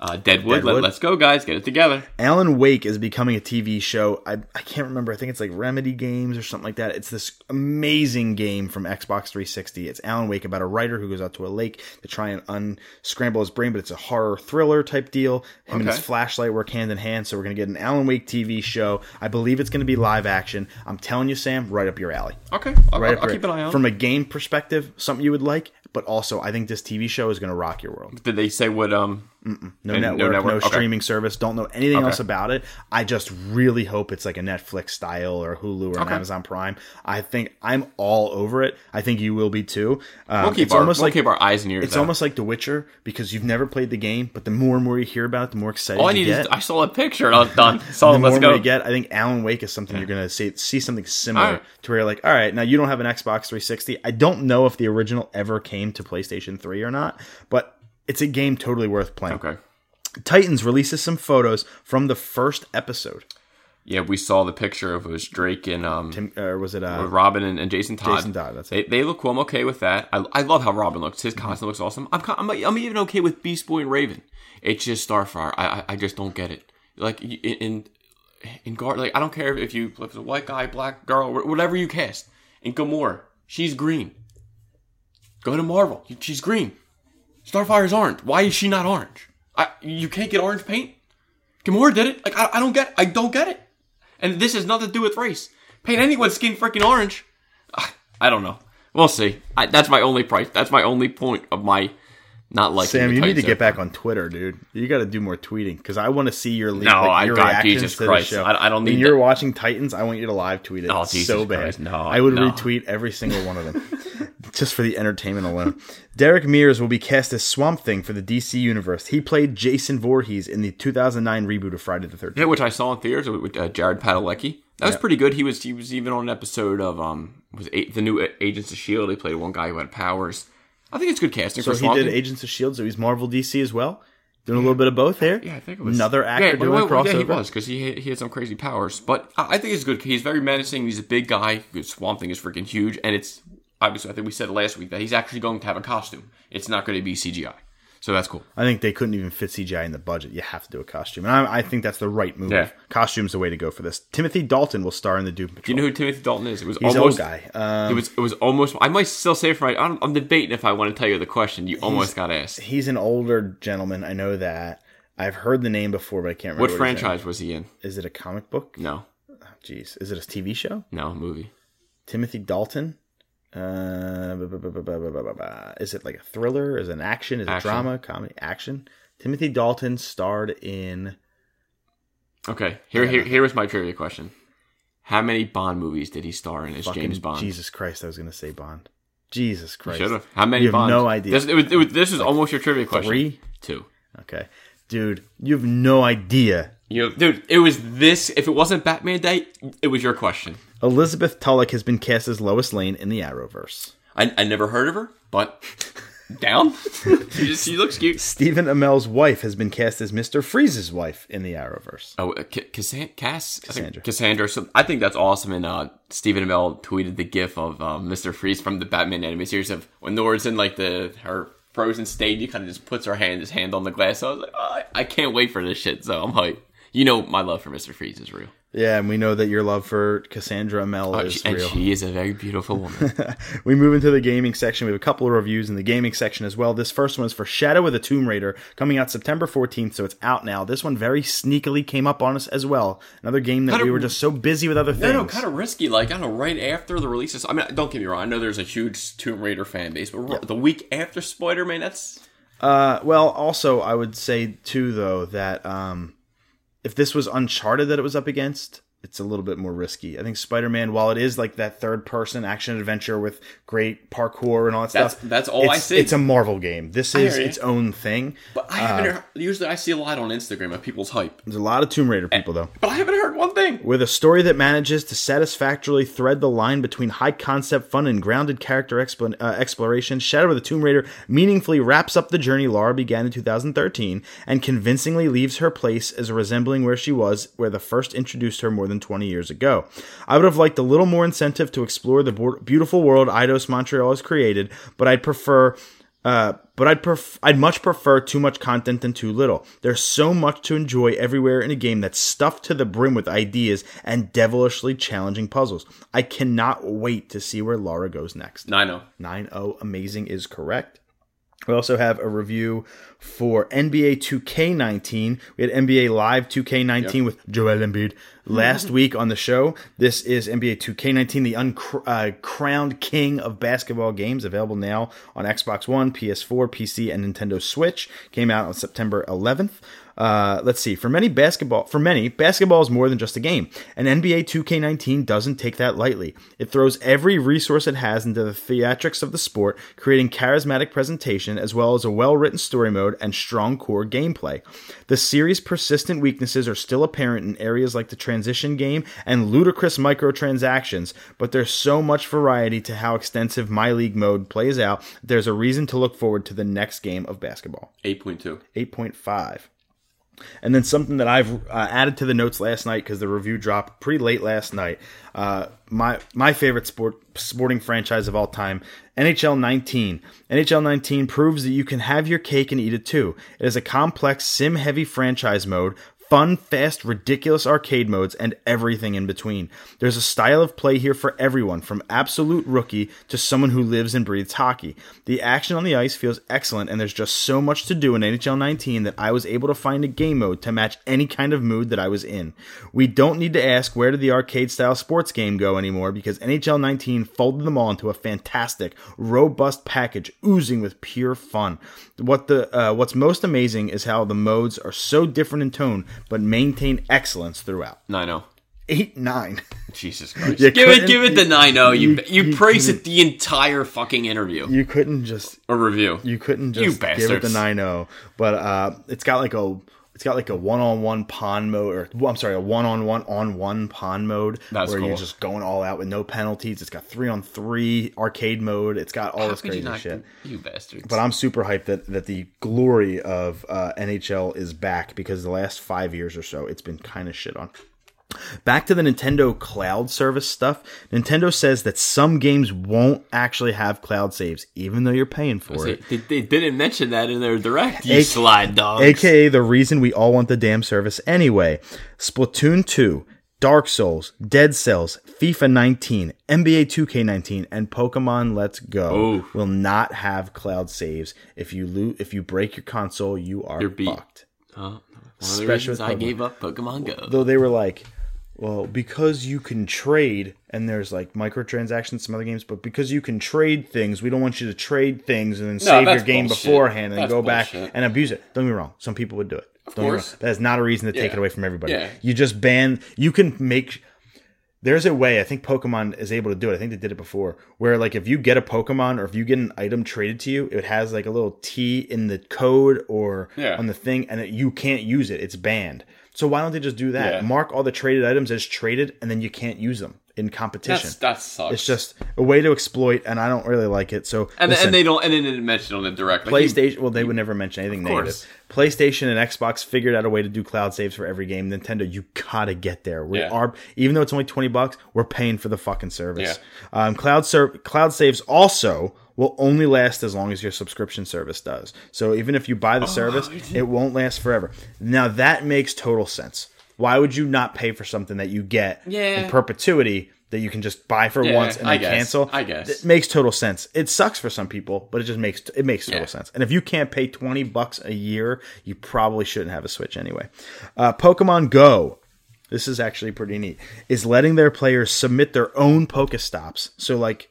uh, Deadwood. Deadwood. Let, let's go, guys. Get it together. Alan Wake is becoming a TV show. I, I can't remember. I think it's like Remedy Games or something like that. It's this amazing game from Xbox 360. It's Alan Wake about a writer who goes out to a lake to try and unscramble his brain, but it's a horror thriller type deal. Him and his flashlight work hand in hand. So we're going to get an Alan Wake TV show. I believe it's going to be live action. I'm telling you, Sam, right up your alley. Okay, I'll, Right I'll, I'll keep an eye on. From a game perspective, something you would like, but also I think this TV show is going to rock your world. Did they say what um? No And no network, no, network? Okay. streaming service. Don't know anything Okay. else about it. I just really hope it's like a Netflix style or Hulu or Okay. Amazon Prime. I think I'm all over it. I think you will be too. Um, We'll keep it's our almost we'll like keep our eyes and ears. it's out. almost like The Witcher because you've never played the game, but the more and more you hear about it, the more excited all I need get. is I saw a picture and I was done. So the let's more go. you get, I think Alan Wake is something you're gonna see see something similar right. to where you're like, all right, now you don't have an Xbox 360. I don't know if the original ever came to PlayStation 3 or not, but it's a game totally worth playing. Okay. Titans releases some photos from the first episode. Yeah, we saw the picture of it was Drake and um Tim, or was it uh, Robin and, and Jason Todd. Jason Todd, that's They, it. they look cool. I'm okay with that. I, I love how Robin looks. His costume looks awesome. I'm, I'm I'm even okay with Beast Boy and Raven. It's just Starfire. I I, I just don't get it. Like in in, in guard, like I don't care if you if it's a white guy, black girl, whatever you cast. In Gamora, she's green. Go to Marvel. She's green. Starfire's orange. Why is she not orange? I you can't get orange paint. Gamora did it. Like I, I don't get. I don't get it. And this has nothing to do with race. Paint anyone's skin freaking orange. Ah, I don't know. We'll see. I, that's my only price. That's my only point of my not liking. Sam, the you need to get back on Twitter, dude. You got to do more tweeting because I want to see your No, like, I your got reactions Jesus to the Christ. show. I- I don't need. When need you're watching Titans, I want you to live tweet it Oh, so Jesus bad. Christ, no, I would no. retweet every single one of them just for the entertainment alone. Derek Mears will be cast as Swamp Thing for the DC universe. He played Jason Voorhees in the 2009 reboot of Friday the 13th. Yeah, which I saw in theaters with uh, Jared Padalecki. That was pretty good. He was he was even on an episode of um was a- the new Agents of Shield. He played one guy who had powers. I think it's good casting So for he Swamp did Thing. Agents of Shield, so he's Marvel DC as well. Doing a little bit of both here. Yeah, I think it was another actor yeah, doing well, crossover. Yeah, he was because he had- he had some crazy powers. But I I think it's good. He's very menacing. He's a big guy. Swamp Thing is freaking huge, and it's obviously I think we said last week that he's actually going to have a costume. It's not going to be CGI, so that's cool. I think they couldn't even fit CGI in the budget. You have to do a costume, and I, I think that's the right move. Yeah. Costume's the way to go for this. Timothy Dalton will star in the Doom Do Patrol. you know who Timothy Dalton is? It was He's almost old guy. Um, It was it was almost. I might still say it for my. I'm, I'm debating if I want to tell you the question. You almost got asked. he's an older gentleman. I know that. I've heard the name before, but I can't remember What what franchise was he in? Is it a comic book? No, Jeez, is it a TV show? no movie. Timothy Dalton. Uh, is it like a thriller? Is it an action? Is it action. drama? Comedy? Action? Timothy Dalton starred in. Okay, here here uh, here was my trivia question: How many Bond movies did he star in as Fucking James Bond? Jesus Christ, I was going to say Bond. Jesus Christ, should have. How many? You have Bonds? no idea. This, it was, it was, this is like almost your trivia question. Three, two. Okay, dude, you have no idea you know, dude, it was this. If it wasn't Batman Day, it was your question. Elizabeth Tulloch has been cast as Lois Lane in the Arrowverse. I, I never heard of her, but down. she, just, she looks cute. Stephen Amell's wife has been cast as Mr. Freeze's wife in the Arrowverse. Oh, uh, Cass? I think Cassandra. Cassandra. So I think that's awesome. And uh, Stephen Amell tweeted the gif of uh, Mr. Freeze from the Batman animated series of when Nora's in like the her frozen state. He kind of just puts her hand his hand on the glass. So I was like, oh, I, I can't wait for this shit. So I'm hyped. You know, my love for Mr. Freeze is real. Yeah, and we know that your love for Cassandra Amell Oh, is she- and real. she is a very beautiful woman. we move into the gaming section. We have a couple of reviews in the gaming section as well. This first one is for Shadow of the Tomb Raider, coming out September 14th, so it's out now. This one very sneakily came up on us as well. Another game that Kinda- we were just so busy with other things. No, no, kind of risky. Like, I don't know, right after the releases. I mean, don't get me wrong. I know there's a huge Tomb Raider fan base, but r- the week after Spider Man, that's. Uh, well, also I would say too though that um, if this was Uncharted that it was up against, it's a little bit more risky. I think Spider-Man, while it is like that third-person action adventure with great parkour and all that That's- stuff, that's all I see. It's a Marvel game. This is its own thing. But I haven't heard. Usually I see a lot on Instagram of people's hype. There's a lot of Tomb Raider people though. But I haven't heard one thing. With a story that manages to satisfactorily thread the line between high concept fun and grounded character expl- uh, exploration, Shadow of the Tomb Raider meaningfully wraps up the journey Lara began in 2013 and convincingly leaves her place as resembling where she was where the first introduced her more than 20 years ago. I would have liked a little more incentive to explore the beautiful world Eidos Montreal has created, but I'd prefer uh, but I'd pref- I'd much prefer too much content than too little. There's so much to enjoy everywhere in a game that's stuffed to the brim with ideas and devilishly challenging puzzles. I cannot wait to see where Lara goes next. No, I know. 9-0 amazing is correct. We also have a review for NBA 2K19. We had NBA Live 2K19 with Joel Embiid last week on the show. This is NBA 2K19, the uncrowned uh, king of basketball games, available now on Xbox One, PS4, PC, and Nintendo Switch. Came out on September 11th. Uh, let's see. For many basketball, for many basketball is more than just a game, and NBA 2K19 doesn't take that lightly. It throws every resource it has into the theatrics of the sport, creating charismatic presentation as well as a well-written story mode and strong core gameplay. The series' persistent weaknesses are still apparent in areas like the transition game and ludicrous microtransactions, but there's so much variety to how extensive My League mode plays out. There's a reason to look forward to the next game of basketball. 8.2. 8.5. And then something that I've uh, added to the notes last night because the review dropped pretty late last night. Uh, my my favorite sport sporting franchise of all time, NHL 19. NHL 19 proves that you can have your cake and eat it too. It is a complex sim heavy franchise mode. Fun, fast, ridiculous arcade modes, and everything in between. There's a style of play here for everyone, from absolute rookie to someone who lives and breathes hockey. The action on the ice feels excellent, and there's just so much to do in NHL 19 that I was able to find a game mode to match any kind of mood that I was in. We don't need to ask where did the arcade style sports game go anymore because NHL 19 folded them all into a fantastic, robust package oozing with pure fun. What the uh, what's most amazing is how the modes are so different in tone but maintain excellence throughout. 9 Eight nine. Jesus Christ. You give it give it the 9 You, you- you, you- praise it the entire fucking interview. You couldn't just A review. you couldn't just You just give it the bastards. 9-0 but uh it's got like a it's got like a one-on-one pond mode or well, i'm sorry a one-on-one on one pond mode That's where you're just going all out with no penalties. It's got three on three arcade mode. It's got all How this you crazy not- shit. You bastards. but i'm super hyped that that the glory of uh, nhl is back because the last five years or so it's been kind of shit on Back to the Nintendo cloud service stuff. Nintendo says that some games won't actually have cloud saves, even though you're paying for it. they, they didn't mention that in their direct. You A- slide dogs. AKA the reason we all want the damn service anyway. Splatoon 2, Dark Souls, Dead Cells, FIFA 19, NBA 2K19, and Pokemon Let's Go Ooh. will not have cloud saves. If you lo- if you break your console, you are You're beat. fucked. Oh, one of the Especially reasons I Pokemon. gave up Pokemon Go. Though they were like, well, because you can trade, and there's like microtransactions, some other games, but because you can trade things, we don't want you to trade things and then save your game bullshit. beforehand and That's go back and abuse it. Don't get me wrong. Some people would do it. Don't get me course. wrong. That is not a reason to take Yeah. it away from everybody. Yeah. You just ban, you can make. There's a way I think Pokemon is able to do it. I think they did it before, where like if you get a Pokemon or if you get an item traded to you, it has like a little T in the code or Yeah. on the thing, and it, you can't use it. It's banned. So why don't they just do that? Yeah. Mark all the traded items as traded, and then you can't use them in competition. That's, that sucks. it's just a way to exploit, and I don't really like it. So and, listen, and they don't and they didn't mention on it directly. PlayStation. Well, they would never mention anything negative. PlayStation and Xbox figured out a way to do cloud saves for every game. Nintendo, you gotta get there. We Yeah. are, even though it's only twenty bucks, we're paying for the fucking service. Yeah. Um, cloud ser- cloud saves also will only last as long as your subscription service does. So even if you buy the Oh, service, it won't last forever. Now that makes total sense. Why would you not pay for something that you get Yeah. in perpetuity that you can just buy for Yeah, once and I then cancel? I guess. It makes total sense. It sucks for some people, but it just makes it makes total Yeah. sense. And if you can't pay twenty bucks a year, you probably shouldn't have a Switch anyway. Uh, Pokemon Go. This is actually pretty neat. Is letting their players submit their own Pokestops. So like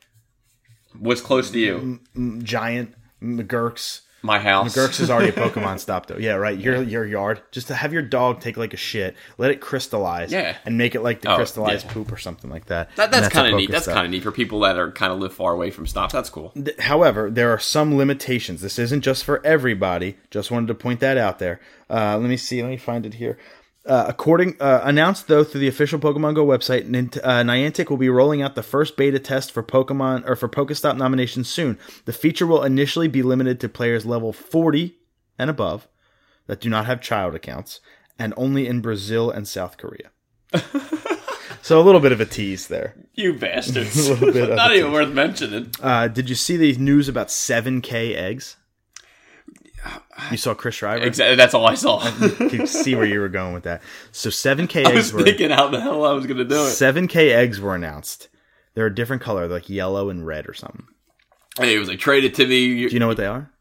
What's close to you? giant McGurks. My house. McGurks is already a Pokemon stop though. Yeah, right. Your your yard. Just to have your dog take like a shit, let it crystallize. Yeah. And make it like the Oh, crystallized yeah. poop or something like that. That, And that's kind of neat. That's kind of neat for people that are kind of live far away from stops. That's cool. However, there are some limitations. This isn't just for everybody. Just wanted to point that out there. Uh, let me see. Let me find it here. Uh, according uh, announced though through the official Pokemon Go website, Nint- uh, Niantic will be rolling out the first beta test for Pokemon or for Pokestop nominations soon. The feature will initially be limited to players level 40 and above that do not have child accounts, and only in Brazil and South Korea. so a little bit of a tease there. You bastards. A little bit of Not even worth mentioning. Uh, did you see the news about 7K eggs? You saw Chris Schreiber? Exactly. That's all I saw. You could see where you were going with that. So seven K eggs I was were thinking how the hell I was going to do it. 7K eggs were announced. They're a different color, like yellow and red or something. Hey, it was like traded to me. Do you know what they are?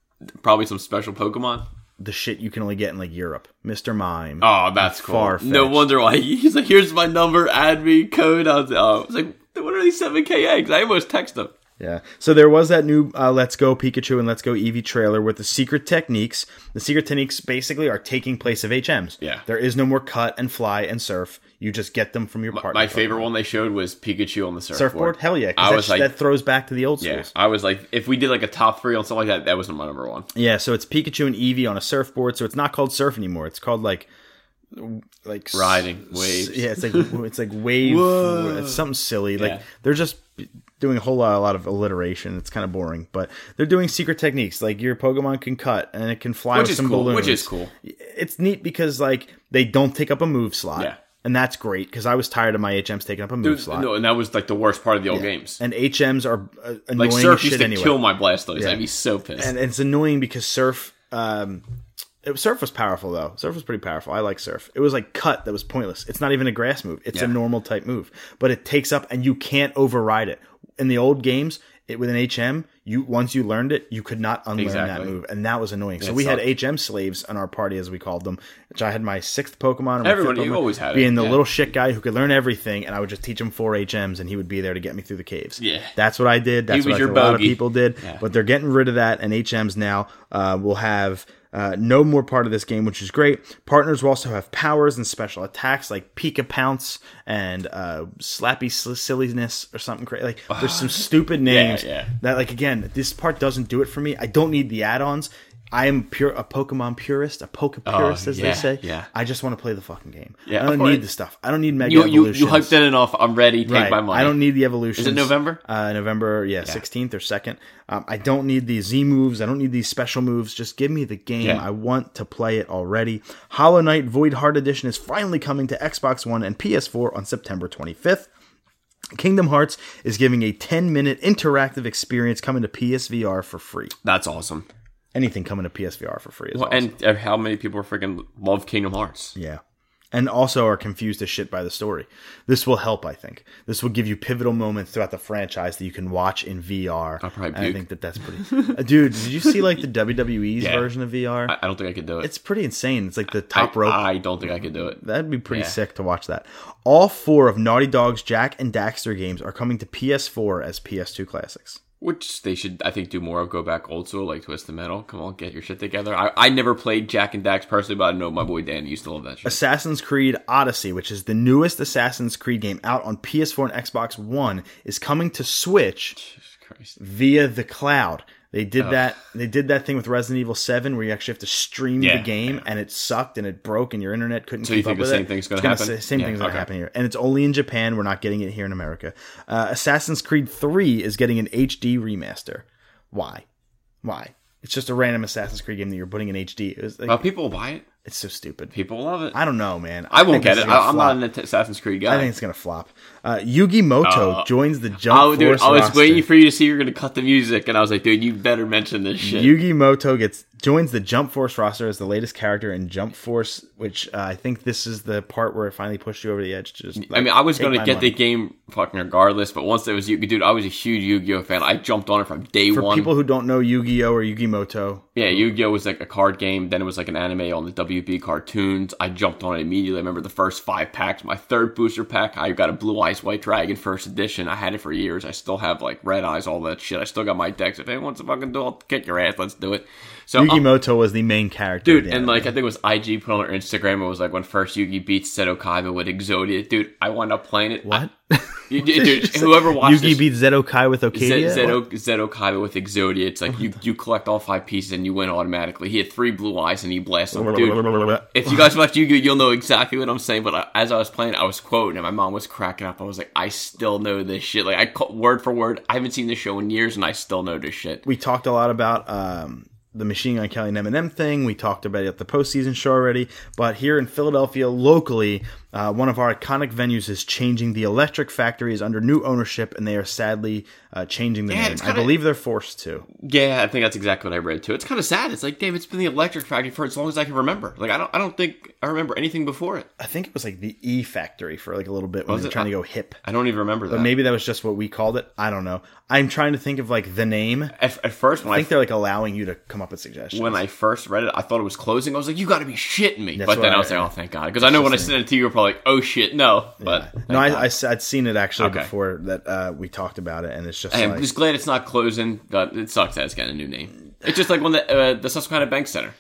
Probably some special Pokemon. The shit you can only get in like Europe. Mr. Mime. Oh, that's cool. Farfetch'd. No wonder why he's like, "Here's my number, add me, code." I was, oh, I was like, "What are these seven K eggs?" I almost texted them. Yeah. So there was that new uh, Let's Go Pikachu and Let's Go Eevee trailer with the secret techniques. The secret techniques basically are taking place of HMs. Yeah. There is no more cut and fly and surf. You just get them from your partner. My favorite one they showed was Pikachu on the surfboard. surfboard. Hell yeah. I that, was like, that throws back to the old yeah, schools. I was like, if we did like a top three on something like that, that wasn't my number one. Yeah, so it's Pikachu and Eevee on a surfboard. So it's not called surf anymore. It's called like like Riding waves. Yeah, it's like it's like wave. It's something silly. Like Yeah. they're just doing a whole lot, a lot of alliteration. It's kind of boring, but they're doing secret techniques. Like your Pokemon can cut and it can fly Which with some cool. balloons. Which is cool. It's neat because like they don't take up a move slot. Yeah. And that's great because I was tired of my HMs taking up a move Dude, slot. no, and that was like the worst part of the old games. And HMs are uh, annoying Like Surf shit used to anyway. kill my Blastoise. Yeah. I'd be so pissed. and it's annoying because surf um it, surf was powerful though surf was pretty powerful i like surf it was like cut that was pointless it's not even a grass move it's a normal type move but it takes up and you can't override it in the old games it with an hm you once you learned it you could not unlearn that move. And that was annoying. So we sucked. had hm slaves on our party as we called them which i had my sixth pokemon. And my Everyone- fifth you always had it, being the yeah. little shit guy who could learn everything and i would just teach him four hms and he would be there to get me through the caves. Yeah. that's what i did. That's what I your think a lot of people did. Yeah. but they're getting rid of that and hms now. Uh, will have uh, no more part of this game which is great. Partners will also have powers and special attacks like pika pounce and uh, slappy Sil- silliness or something crazy like there's some stupid names yeah. that like again this part doesn't do it for me. I don't need the add-ons I am pure a Pokemon purist, a Poke purist, as Oh, yeah, they say. yeah. I just want to play the fucking game. Yeah, I don't need the stuff. I don't need Mega you, you, you Evolutions. hyped it enough. I'm ready. Take Right. my money. I don't need the evolutions. Is it November? Uh, November, yeah, sixteenth or second. Um, I don't need these Z moves. I don't need these special moves. Just give me the game. Yeah. I want to play it already. Hollow Knight Void Heart Edition is finally coming to Xbox One and PS4 on September twenty fifth. Kingdom Hearts is giving a 10 minute interactive experience coming to PSVR for free. That's awesome. Anything coming to PSVR for free Well, awesome. And uh, how many people are freaking love Kingdom Hearts? Yeah. And also are confused as shit by the story. This will help, I think. This will give you pivotal moments throughout the franchise that you can watch in VR. I'll probably I think that that's pretty. Uh, Dude, did you see like the WWE's Yeah. version of VR? I, I don't think I could do it. it's pretty insane. It's like the top I, rope. I don't think I could do it. That'd be pretty Yeah. sick to watch that. All four of Naughty Dog's Jak and Daxter games are coming to PS4 as PS2 classics. Which they should, I think, do more of. Go back old school, like Twisted Metal. Come on, get your shit together. I, I never played Jak and Dax personally, but I know my boy Dan used to love that shit. Assassin's Creed Odyssey, which is the newest Assassin's Creed game out on PS4 and Xbox One, is coming to Switch via the cloud. They did that. They did that thing with Resident Evil Seven, where you actually have to stream Yeah. the game, and it sucked and it broke, and your internet couldn't So you keep think up the same it. thing's gonna It's happen? say- Same Yeah, thing's gonna okay. happen here, and it's only in Japan. We're not getting it here in America. Uh, Assassin's Creed Three is getting an HD remaster. Why? Why? It's just a random Assassin's Creed game that you're putting in HD. It was like, Well, people will buy it. it's so stupid. People love it. I don't know, man. I won't get it. gonna I, I'm not an Assassin's Creed guy. I think it's gonna flop. Uh, Yugi Moto joins the Jump Oh, dude, Force I was roster. waiting for you to see you were going to cut the music, and I was like, dude, you better mention this shit. Yugi Moto gets joins the Jump Force roster as the latest character in Jump Force, which uh, I think this is the part where it finally pushed you over the edge. To just, I mean, I was going to get money. the game fucking regardless, but once there was Yu dude, I was a huge Yu-Gi-Oh fan. I jumped on it from day For one. people who don't know Yu-Gi-Oh or Yugi Moto, yeah, Yu-Gi-Oh was like a card game. Then it was like an anime on the WB cartoons. I jumped on it immediately. I remember the first five packs. My third booster pack, I got a Blue Eyes White Dragon first edition. I had it for years. I still have like Red Eyes, all that shit. I still got my decks. If anyone wants to fucking do it, kick your ass. Let's do it. So Yugi uh, Moto was the main character. Dude, and like I think it was IG put on their Instagram. It was like when first Yugi beats Seto Kaiba with Exodia. Dude, I wound up playing it. what? You- dude, whoever watched Yugi this, beat Zeto Kai with Okadia. Z- Zeto, Zeto Kaiba with Exodia. It's like you, you collect all five pieces and you win automatically. He had three blue eyes and he blasted them. Dude, if you guys watch Yu-Gi-Oh, you'll know exactly what I'm saying. But I, as I was playing, I was quoting, and my mom was cracking up. I was like, I still know this shit. Like I word for word. I haven't seen this show in years, and I still know this shit. we talked a lot about um, the Machine Gun Kelly and Eminem thing. We talked about it at the postseason show already. But here in Philadelphia, locally, uh, one of our iconic venues is changing. The Electric Factory is under new ownership, and they are sadly uh, changing the Yeah, name. I kinda- believe they're forced to. Yeah, I think that's exactly what I read too. It's kind of sad. It's like, damn, it's been the Electric Factory for as long as I can remember. Like, I don't, I don't think I remember anything before it. I think it was like the E Factory for like a little bit when Was they were it? trying to go hip. I don't even remember that. But maybe that was just what we called it. I don't know. I'm trying to think of like the name. At, at first I, think they're like allowing you to come up with suggestions. when I first read it, I thought it was closing. I was like, you got to be shitting me. That's but then what I was like, oh, thank God, because I know when I sent it to you, you were probably like, oh shit, no. But thank no, I. I, would seen it actually Okay. before that uh, we talked about it, and it's just I'm like just glad it's not closing, but it sucks that it's got a new name. It's just like when the uh, the Susquehanna Bank Center.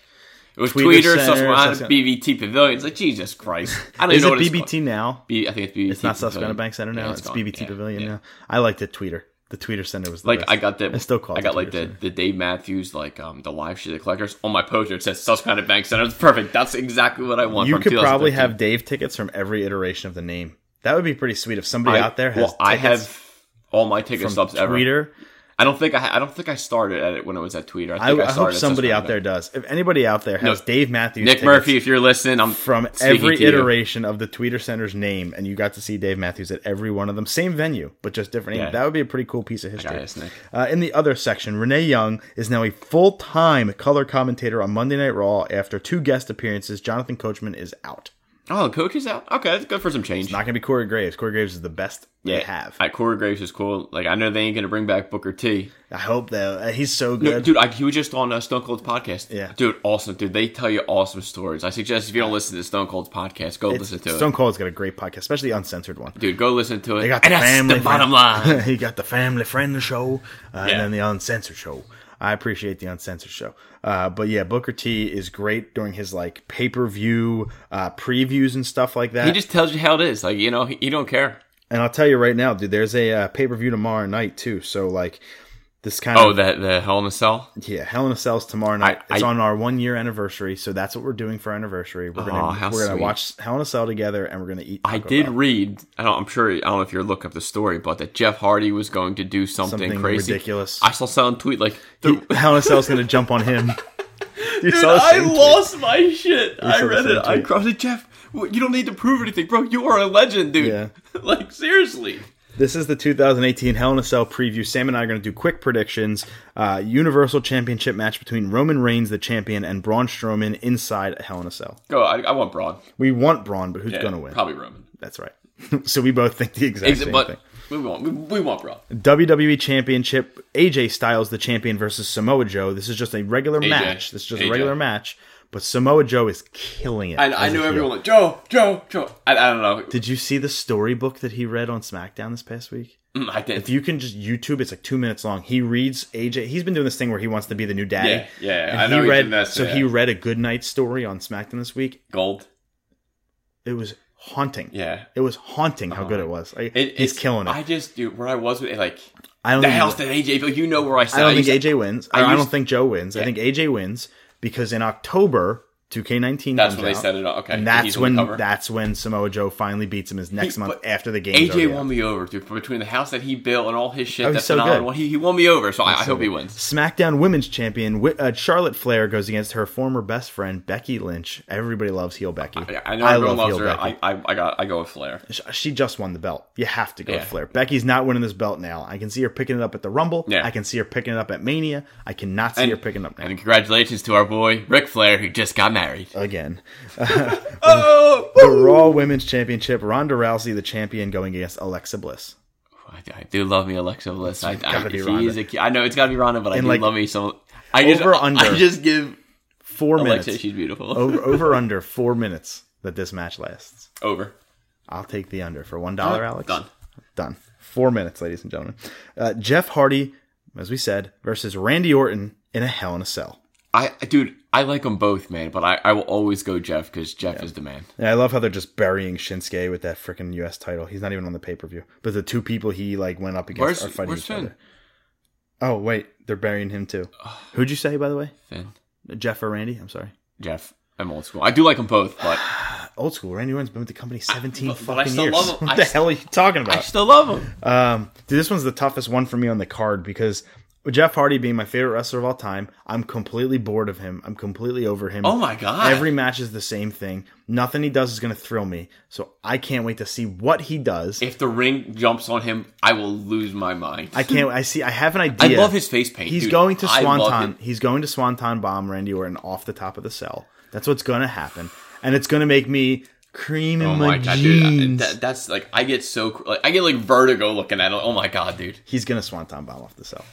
It was Tweeter Tweeter, Susquehanna, Susquehanna- BVT Pavilion. It's like Jesus Christ. I don't is know it what it's BBT now? B, I think it's BVT. It's not Susquehanna Pavilion. Bank Center now. Yeah, it's gone. BBT Yeah, Pavilion yeah. now. I liked it. Tweeter. The Tweeter Center was the Like best. I got the, I still call I got the like the, Center. the Dave Matthews like um the live sheet the collectors on my poster. It says Susquehanna Bank Center. It's perfect. That's exactly what I want. You from could probably have Dave tickets from every iteration of the name. That would be pretty sweet if somebody I- out there has. Well, I have all my ticket from stubs ever. I don't think I I don't think I started at it when it was at Tweeter. I I, think I, I hope somebody out there does. If anybody out there has No, Dave Matthews, Nick Murphy, if you're listening, I'm from every to you. iteration of the Tweeter Center's name, and you got to see Dave Matthews at every one of them, same venue but just different. name. Yeah. That would be a pretty cool piece of history. Uh, in the other section, Renee Young is now a full time color commentator on Monday Night Raw after two guest appearances. Jonathan Coachman is out. Oh, coach is out. Okay, that's good for some change. Not going to be Corey Graves. Corey Graves is the best they have. Corey Graves is cool. Like I know they ain't gonna bring back Booker T. I hope though. Uh, he's so No, good. dude, I, he was just on uh, Stone Cold's podcast. Yeah. dude, awesome, dude. They tell you awesome stories. I suggest if you don't listen to Stone Cold's podcast, go listen to Stone it. Stone Cold's got a great podcast, especially the uncensored one. Dude, go listen to it. They got the and family the bottom line. he got the family friend show, uh, Yeah. and then the uncensored show. I appreciate the uncensored show. Uh, but yeah, Booker T is great during his like pay per view uh, previews and stuff like that. he just tells you how it is. Like you know, he, he don't care. and I'll tell you right now, dude, there's a uh, pay per view tomorrow night too. So like this kind Oh, of that the Hell in a Cell. yeah, Hell in a Cell's tomorrow night. I- it's I- on our one year anniversary, so that's what we're doing for our anniversary. We're gonna how we're gonna watch Hell in a Cell together, and we're gonna eat. I did Bell. read. I don't, I'm sure. I don't know if you're looking up the story, but that Jeff Hardy was going to do something, Something crazy, ridiculous. I saw someone tweet like, He- Hell in a Cell's gonna jump on him. You Dude, I tweet? lost my shit. I read it. I crossed it. Jeff, you don't need to prove anything, bro. You are a legend, dude. Yeah. like seriously. This is the 2018 Hell in a Cell preview. Sam and I are going to do quick predictions. Uh, Universal Championship match between Roman Reigns, the champion, and Braun Strowman inside Hell in a Cell. Go. I, I want Braun. We want Braun, but who's Yeah, going to win? Probably Roman. That's right. so we both think the exact Ex- same but thing. we want we, we want Braun. WWE Championship, AJ Styles, the champion, versus Samoa Joe. This is just a regular AJ. match. This is just a regular match, but Samoa Joe is killing it. I, I knew everyone. Like, Joe, Joe, Joe. I, I don't know. Did you see the storybook that he read on SmackDown this past week? Mm, I did. If you can just YouTube, it's like two minutes long. He reads AJ. He's been doing this thing where he wants to be the new daddy. Yeah, yeah, I know he read. that, so yeah. he read a good night story on SmackDown this week. Gold. It was haunting. Yeah. It was haunting how good it was. I, It, he's it's- killing it. I just, dude, where I was with it, like, I don't the house that AJ, but you know where I I don't think AJ wins. I I, I don't think Joe wins. I think AJ wins because in October, 2K19 That's when they set it up. Okay. and that's when that's when Samoa Joe finally beats him. Is next He- month after the game. AJ won me over, dude. Between the house that he built and all his shit, Oh, that's so phenomenal. good. He, he won me over, so I, I hope he wins. SmackDown Women's Champion uh, Charlotte Flair goes against her former best friend Becky Lynch. Everybody loves heel Becky. I, I know everyone love loves her. Becky. I, I, I got, I go with Flair. She just won the belt. You have to go Yeah. with Flair. Becky's not winning this belt now. I can see her picking it up at the Rumble. Yeah. I can see her picking it up at Mania. I cannot see And, her picking it up now. and congratulations to our boy Ric Flair, who just got married. Again. Oh, The Raw Women's Championship, Ronda Rousey, the champion, going against Alexa Bliss. I, I do love me Alexa Bliss. I, I, gotta be Ronda. is a key- I know it's got to be Ronda, but I do like, love me some. I just, over, under. I just give Four Alexa. minutes. She's beautiful. over, over under four minutes that this match lasts. Over. I'll take the under for one dollar, Alex. Done. Done. Four minutes, ladies and gentlemen. Uh, Jeff Hardy, as we said, versus Randy Orton in a Hell in a Cell. I, dude, I like them both, man. But I, I will always go Jeff because Jeff is the man. Yeah, I love how they're just burying Shinsuke with that freaking U.S. title. He's not even on the pay per view, but the two people he like went up against Where's- are fighting each Finn? other. Oh wait, they're burying him too. Who'd you say by the way? Finn, Jeff or Randy? I'm sorry. Jeff. I'm old school. I do like them both, but Old school. Randy Orton's been with the company 17 but- but I fucking still years. love. What I the s- hell are you talking about? I still love them. Um, dude, this one's the toughest one for me on the card because with Jeff Hardy being my favorite wrestler of all time, I'm completely bored of him. I'm completely over him. Oh my god! Every match is the same thing. Nothing he does is going to thrill me. So I can't wait to see what he does. if the ring jumps on him, I will lose my mind. I can't. I see. I have an idea. I love his face paint. He's dude. going to Swanton. He's going to Swanton bomb Randy Orton off the top of the cell. That's what's going to happen, and it's going to make me cream oh in Oh my, my god, dude! That, that's like I get so like I get like vertigo looking at it. Oh my god, dude! He's going to Swanton bomb off the cell.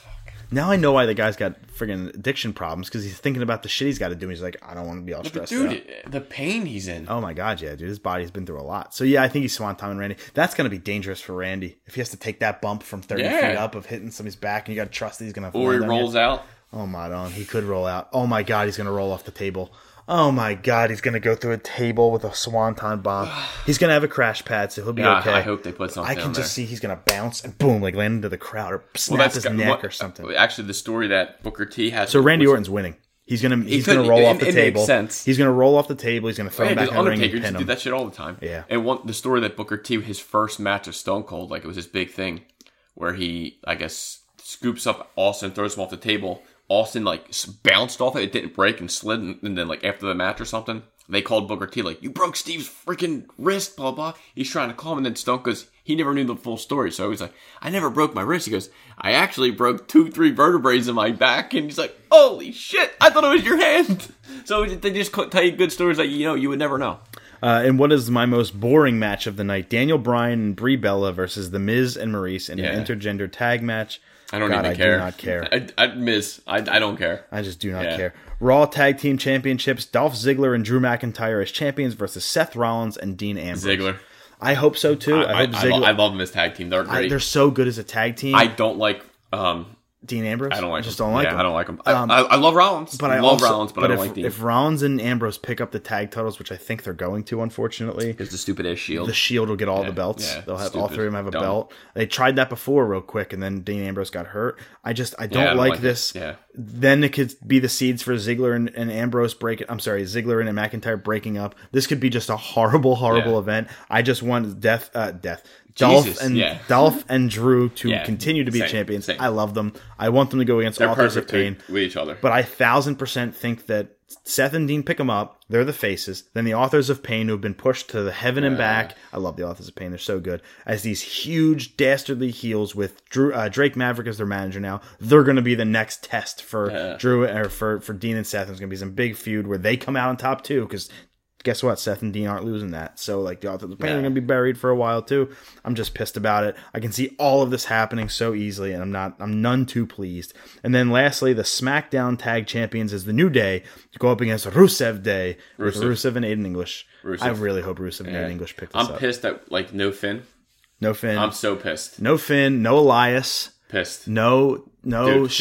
Now I know why the guy's got friggin' addiction problems because he's thinking about the shit he's got to do. He's like, I don't want to be all stressed dude, out. the pain he's in. Oh my god, yeah, dude, his body's been through a lot. So yeah, I think he's Swanton and Randy. That's gonna be dangerous for Randy if he has to take that bump from thirty Yeah. feet up of hitting somebody's back, and you got to trust that he's gonna. or he land on you. rolls out. Oh my god, he could roll out. Oh my god, he's gonna roll off the table. Oh my god, he's gonna go through a table with a swanton bomb. He's gonna have a crash pad, so he'll be Yeah, okay. I hope they put something. I can just there. see he's gonna bounce and boom, like land into the crowd or snap his got- neck what- or something. Uh, actually, the story that Booker T has. So Randy Orton's winning. He's gonna he's could- gonna roll it- off the it makes table. sense. He's gonna roll off the table. He's gonna throw Yeah, him back in the ring and pin do that shit all the time. Yeah. And one the story that Booker T, his first match of Stone Cold, like it was his big thing, where he, I guess, scoops up Austin, throws him off the table. Austin like bounced off it, it didn't break and slid, and, and then like after the match or something, they called Booker T like, "You broke Steve's freaking wrist," blah blah. He's trying to calm, him, and then Stone goes, he never knew the full story, so he's like, "I never broke my wrist." He goes, "I actually broke two, three vertebrae in my back," and he's like, "Holy shit! I thought it was your hand." So they just tell you good stories that you know you would never know. Uh, and what is my most boring match of the night? Daniel Bryan and Brie Bella versus The Miz and Maryse in Yeah. an intergender tag match. I don't God, even I care. I do not care. I, I miss. I, I don't care. I just do not Yeah. care. Raw Tag Team Championships: Dolph Ziggler and Drew McIntyre as champions versus Seth Rollins and Dean Ambrose. Ziggler. I hope so too. I, I, hope I, Ziggler. I love them as tag team. They're great. they're so good as a tag team. I don't like. Um, Dean Ambrose. I don't like. I just them. don't like yeah, him. I don't like him. Um, I, I love Rollins, But I love also, Rollins, but, I don't if, like Dean. if Rollins and Ambrose pick up the tag titles, which I think they're going to, unfortunately, It's the stupid ass shield. the Shield will get all Yeah, the belts. yeah, They'll have all three of them have a dumb. belt. They tried that before real quick, and then Dean Ambrose got hurt. I just I don't, I don't like, like it. this. Yeah. Then it could be the seeds for Ziggler and, and Ambrose break. I'm sorry, Ziggler and McIntyre breaking up. This could be just a horrible, horrible Yeah. event. I just want death, uh, death. Dolph Jesus, and yeah. Dolph and Drew to Yeah, continue to be same, champions. same. I love them. I want them to go against They're Authors of perfect Pain. with each other. But I thousand percent think that Seth and Dean pick them up. They're the faces. Then the authors of pain who have been pushed to the heaven and back. I love the authors of pain. They're so good. As these huge dastardly heels with Drew, uh, Drake Maverick as their manager now. They're going to be the next test for Yeah. Drew or for, for Dean and Seth. There's going to be some big feud where they come out on top too. Because guess what? Seth and Dean aren't losing that. So like the authors of pain are going to be buried for a while too. I'm just pissed about it. I can see all of this happening so easily, and I'm not. I'm none too pleased. And then lastly, the SmackDown Tag Champions is the New Day to go up against Rusev Day with Rusev. Rusev and Aiden English. Rusev. I really hope Rusev and Yeah. Aiden English pick this I'm up. pissed that like no Finn. No Finn. I'm so pissed. no Finn. No Elias. Pissed. No no Dude, pissed.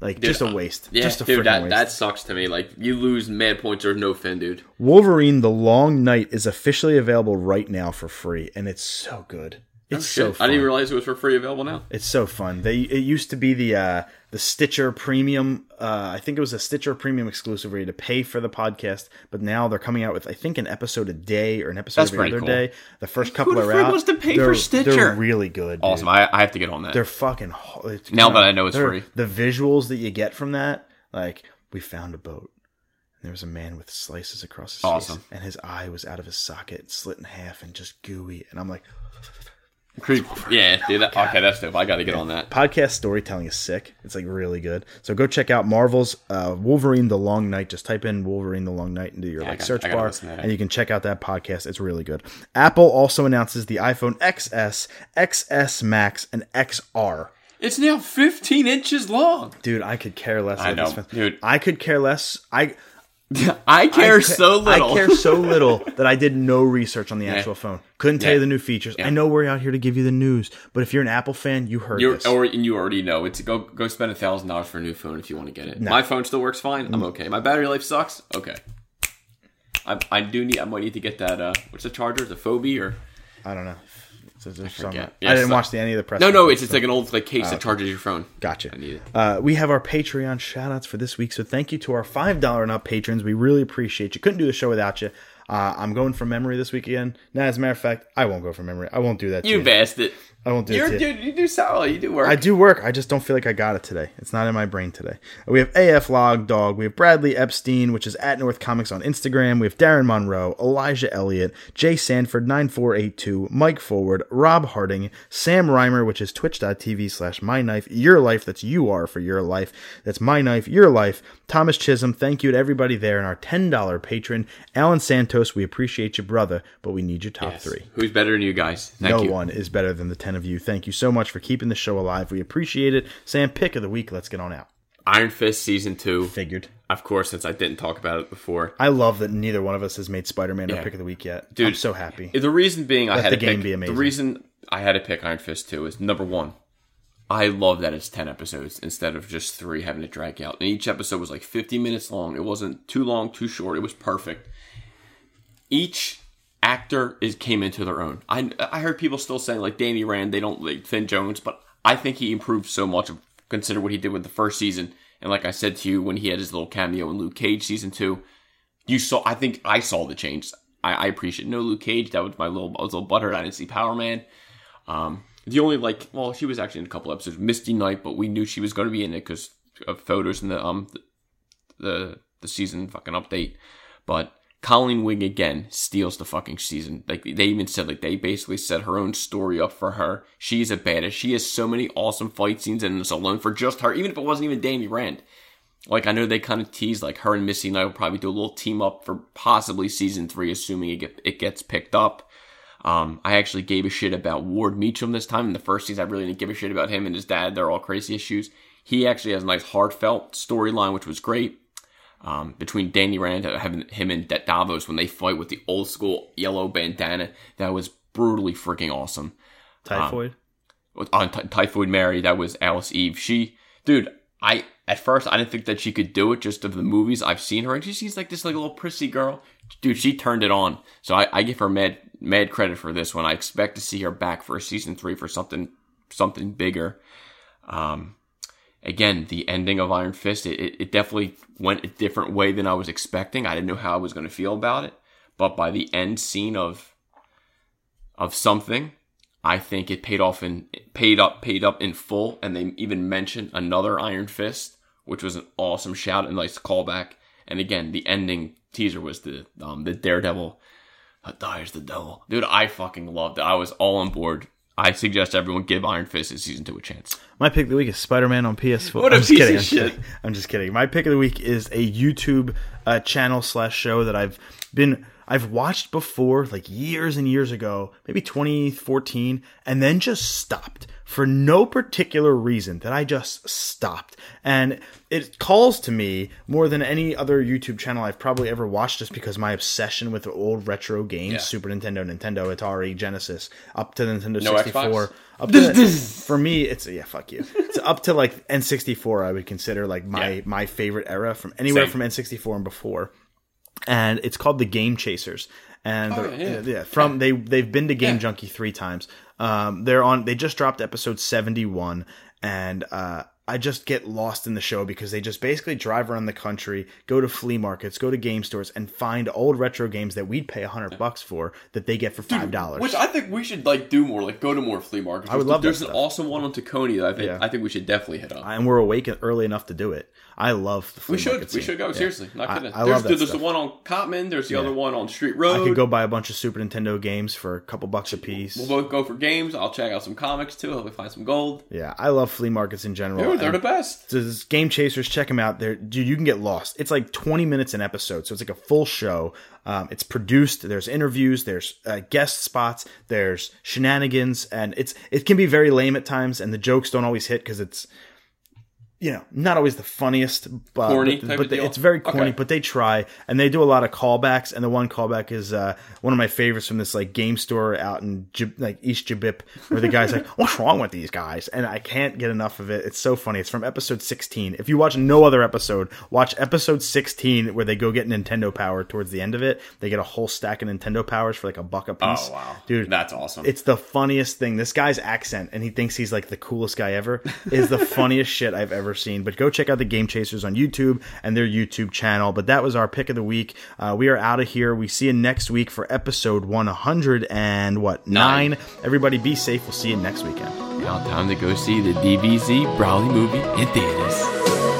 Like just a uh, waste. Yeah, just a dude, that waste. that sucks to me. Like you lose mad points or no Finn, dude. Wolverine: The Long Night is officially available right now for free, and it's so good. It's so fun. I didn't even realize it was for free available now. It's so fun. They it used to be the uh, the Stitcher Premium. Uh, I think it was a Stitcher Premium exclusive where you had to pay for the podcast, but now they're coming out with I think an episode a day or an episode That's every other cool. day. The first couple Who the are out. wants to pay they're, for Stitcher? They're really good. dude. Awesome. I, I have to get on that. They're fucking. Now that I know it's free. the visuals that you get from that, like we found a boat. And there was a man with slices across his Awesome. face, and his eye was out of his socket, slit in half, and just gooey. And I'm like, Creep. Yeah, dude. That, okay, that's dope. I got to get on that. podcast storytelling is sick. It's like really good. So go check out Marvel's uh, Wolverine: The Long Night. Just type in Wolverine: The Long Night into your I like got- search bar, listen to that. and you can check out that podcast. It's really good. Apple also announces the iPhone XS, XS Max, and XR. It's now 15 inches long. Dude, I could care less. I about this know, dude. I could care less. I I care I so little. I care so little that I did no research on the actual phone. Couldn't tell Yeah. you the new features. I know we're out here to give you the news, but if you're an Apple fan, you heard You're, this. or and you already know it's go go spend a thousand dollars for a new phone if you want to get it. My phone still works fine. Mm. I'm okay. My battery life sucks. Okay. I, I do need. I might need to get that. Uh, what's the charger? The Mophie or I don't know. So some- forget. I didn't so- watch the, any of the press. no, no. It's it's so- like an old like case that charges your phone. Gotcha. I need it. Uh, we have our Patreon shoutouts for this week. So thank you to our $5 and up patrons. We really appreciate you. Couldn't do the show without you. Uh, I'm going from memory this week again. Now, as a matter of fact, I won't go from memory. I won't do that You you. bastard. I won't do You're it you. dude. You do solid. You do work. I do work. I just don't feel like I got it today. It's not in my brain today. We have AF Log Dog. We have Bradley Epstein, which is at North Comics on Instagram. We have Darren Monroe, Elijah Elliott, Jay Sanford 9482, Mike Forward, Rob Harding, Sam Reimer, which is twitch.tv slash my knife, your life. That's you are for your life. That's my knife, your life. Thomas Chisholm. Thank you to everybody there and our $10 patron. Alan Santos, we appreciate you, brother, but we need your top Yes. three Who's better than you guys? Thank no you. one is better than the 10 of you. Thank you so much for keeping the show alive. We appreciate it. Sam, pick of the week. Let's get on out. Iron Fist season two. Figured. Of course, since I didn't talk about it before. I love that neither one of us has made Spider Man our pick of the week yet. Dude, I'm so happy. The reason being I had the to game pick, be amazing. The reason I had to pick Iron Fist 2 is number one, I love that it's 10 episodes instead of just three having to drag out. And each episode was like 50 minutes long. It wasn't too long, too short. It was perfect. Each actor is came into their own. I, I heard people still saying like Danny Rand, they don't like Finn Jones, but I think he improved so much. Consider what he did with the first season. And like I said to you, when he had his little cameo in Luke Cage season two, you saw. I think I saw the change. I, I appreciate no Luke Cage. That was my little. I was a little butthurt. I didn't see Power Man. Um, the only like, well, she was actually in a couple episodes. Misty Knight, but we knew she was going to be in it because of photos in the um the, the the season fucking update. But Colleen Wing again steals the fucking season. Like they even said, like they basically set her own story up for her. She's a badass. She has so many awesome fight scenes, and it's alone for just her. Even if it wasn't even Danny Rand. Like I know they kind of teased like her and Misty Knight will probably do a little team up for possibly season three, assuming it get, it gets picked up. Um, I actually gave a shit about Ward Meachum this time. In the first season, I really didn't give a shit about him and his dad. They're all crazy issues. He actually has a nice heartfelt storyline, which was great. Um, between Danny Rand, having him and Davos when they fight with the old school yellow bandana, that was brutally freaking awesome. Typhoid. With- On Ty- Typhoid Mary, that was Alice Eve. She, dude, I at first I didn't think that she could do it just of the movies I've seen her, and she, she's like this like little prissy girl. Dude, she turned it on. So I, I give her mad mad credit for this one. I expect to see her back for season three for something something bigger. Um, again, the ending of Iron Fist, it, it, it definitely went a different way than I was expecting. I didn't know how I was going to feel about it, but by the end scene of of something, I think it paid off in paid up paid up in full, and they even mentioned another Iron Fist, which was an awesome shout and nice callback. And again, the ending teaser was the um, the Daredevil. Uh, dies the devil, dude. I fucking loved it. I was all on board. I suggest everyone give Iron Fist in season two a chance. My pick of the week is Spider Man on PS4. What a I'm just piece kidding. of I'm shit. kidding. I'm just kidding. My pick of the week is a YouTube uh, channel slash show that I've been I've watched before, like years and years ago, maybe 2014, and then just stopped for no particular reason. That I just stopped, and it calls to me more than any other YouTube channel I've probably ever watched, just because my obsession with old retro games, Yeah. Super Nintendo, Nintendo, Atari, Genesis, up to the Nintendo No 64. Xbox? Up to, for me, it's yeah, fuck you. It's up to like N64, I would consider like my Yeah. my favorite era from anywhere Same. from N64 and before. And it's called the Game Chasers. And Oh, yeah. yeah, from they they've been to Game. Junkie three times. Um, they're on. They just dropped episode seventy one, and uh, I just get lost in the show because they just basically drive around the country, go to flea markets, go to game stores, and find old retro games that we'd pay a hundred bucks for that they get for five dollars. Which I think we should like do more, like go to more flea markets. I would love There's an stuff. awesome one on Tacony that I think Yeah. I think we should definitely hit on. and we're awake early enough to do it. I love the flea we should we should go Yeah. seriously. Not kidding. I there's love that there's stuff. the one on Cottman. There's the other one on Street Road. I could go buy a bunch of Super Nintendo games for a couple bucks a piece. We'll both go for games. I'll check out some comics too. Hopefully find some gold. Yeah, I love flea markets in general. They're the best. There's Game Chasers, check them out. There, dude, you can get lost. It's like 20 minutes an episode, so it's like a full show. Um, it's produced. There's interviews. There's uh, guest spots. There's shenanigans, and it's it can be very lame at times, and the jokes don't always hit because it's you know not always the funniest, but Corny but, but they- it's very corny. Okay. But they try, and they do a lot of callbacks. And the one callback is uh, one of my favorites from this like game store out in like East Jabip, where the guy's like, "What's wrong with these guys?" And I can't get enough of it. It's so funny. It's from episode 16. If you watch no other episode, watch episode 16 where they go get Nintendo Power towards the end of it. They get a whole stack of Nintendo Powers for like a buck a piece. Oh wow, dude, that's awesome. it's the funniest thing. This guy's accent, and he thinks he's like the coolest guy ever, is the funniest shit I've ever seen. But go check out the Game Chasers on YouTube and their YouTube channel. But that was our pick of the week. Uh, we are out of here. We see you next week for episode 100 and what nine. Nine. Everybody, be safe. We'll see you next weekend. now time to go see the DBZ Broly movie in theaters.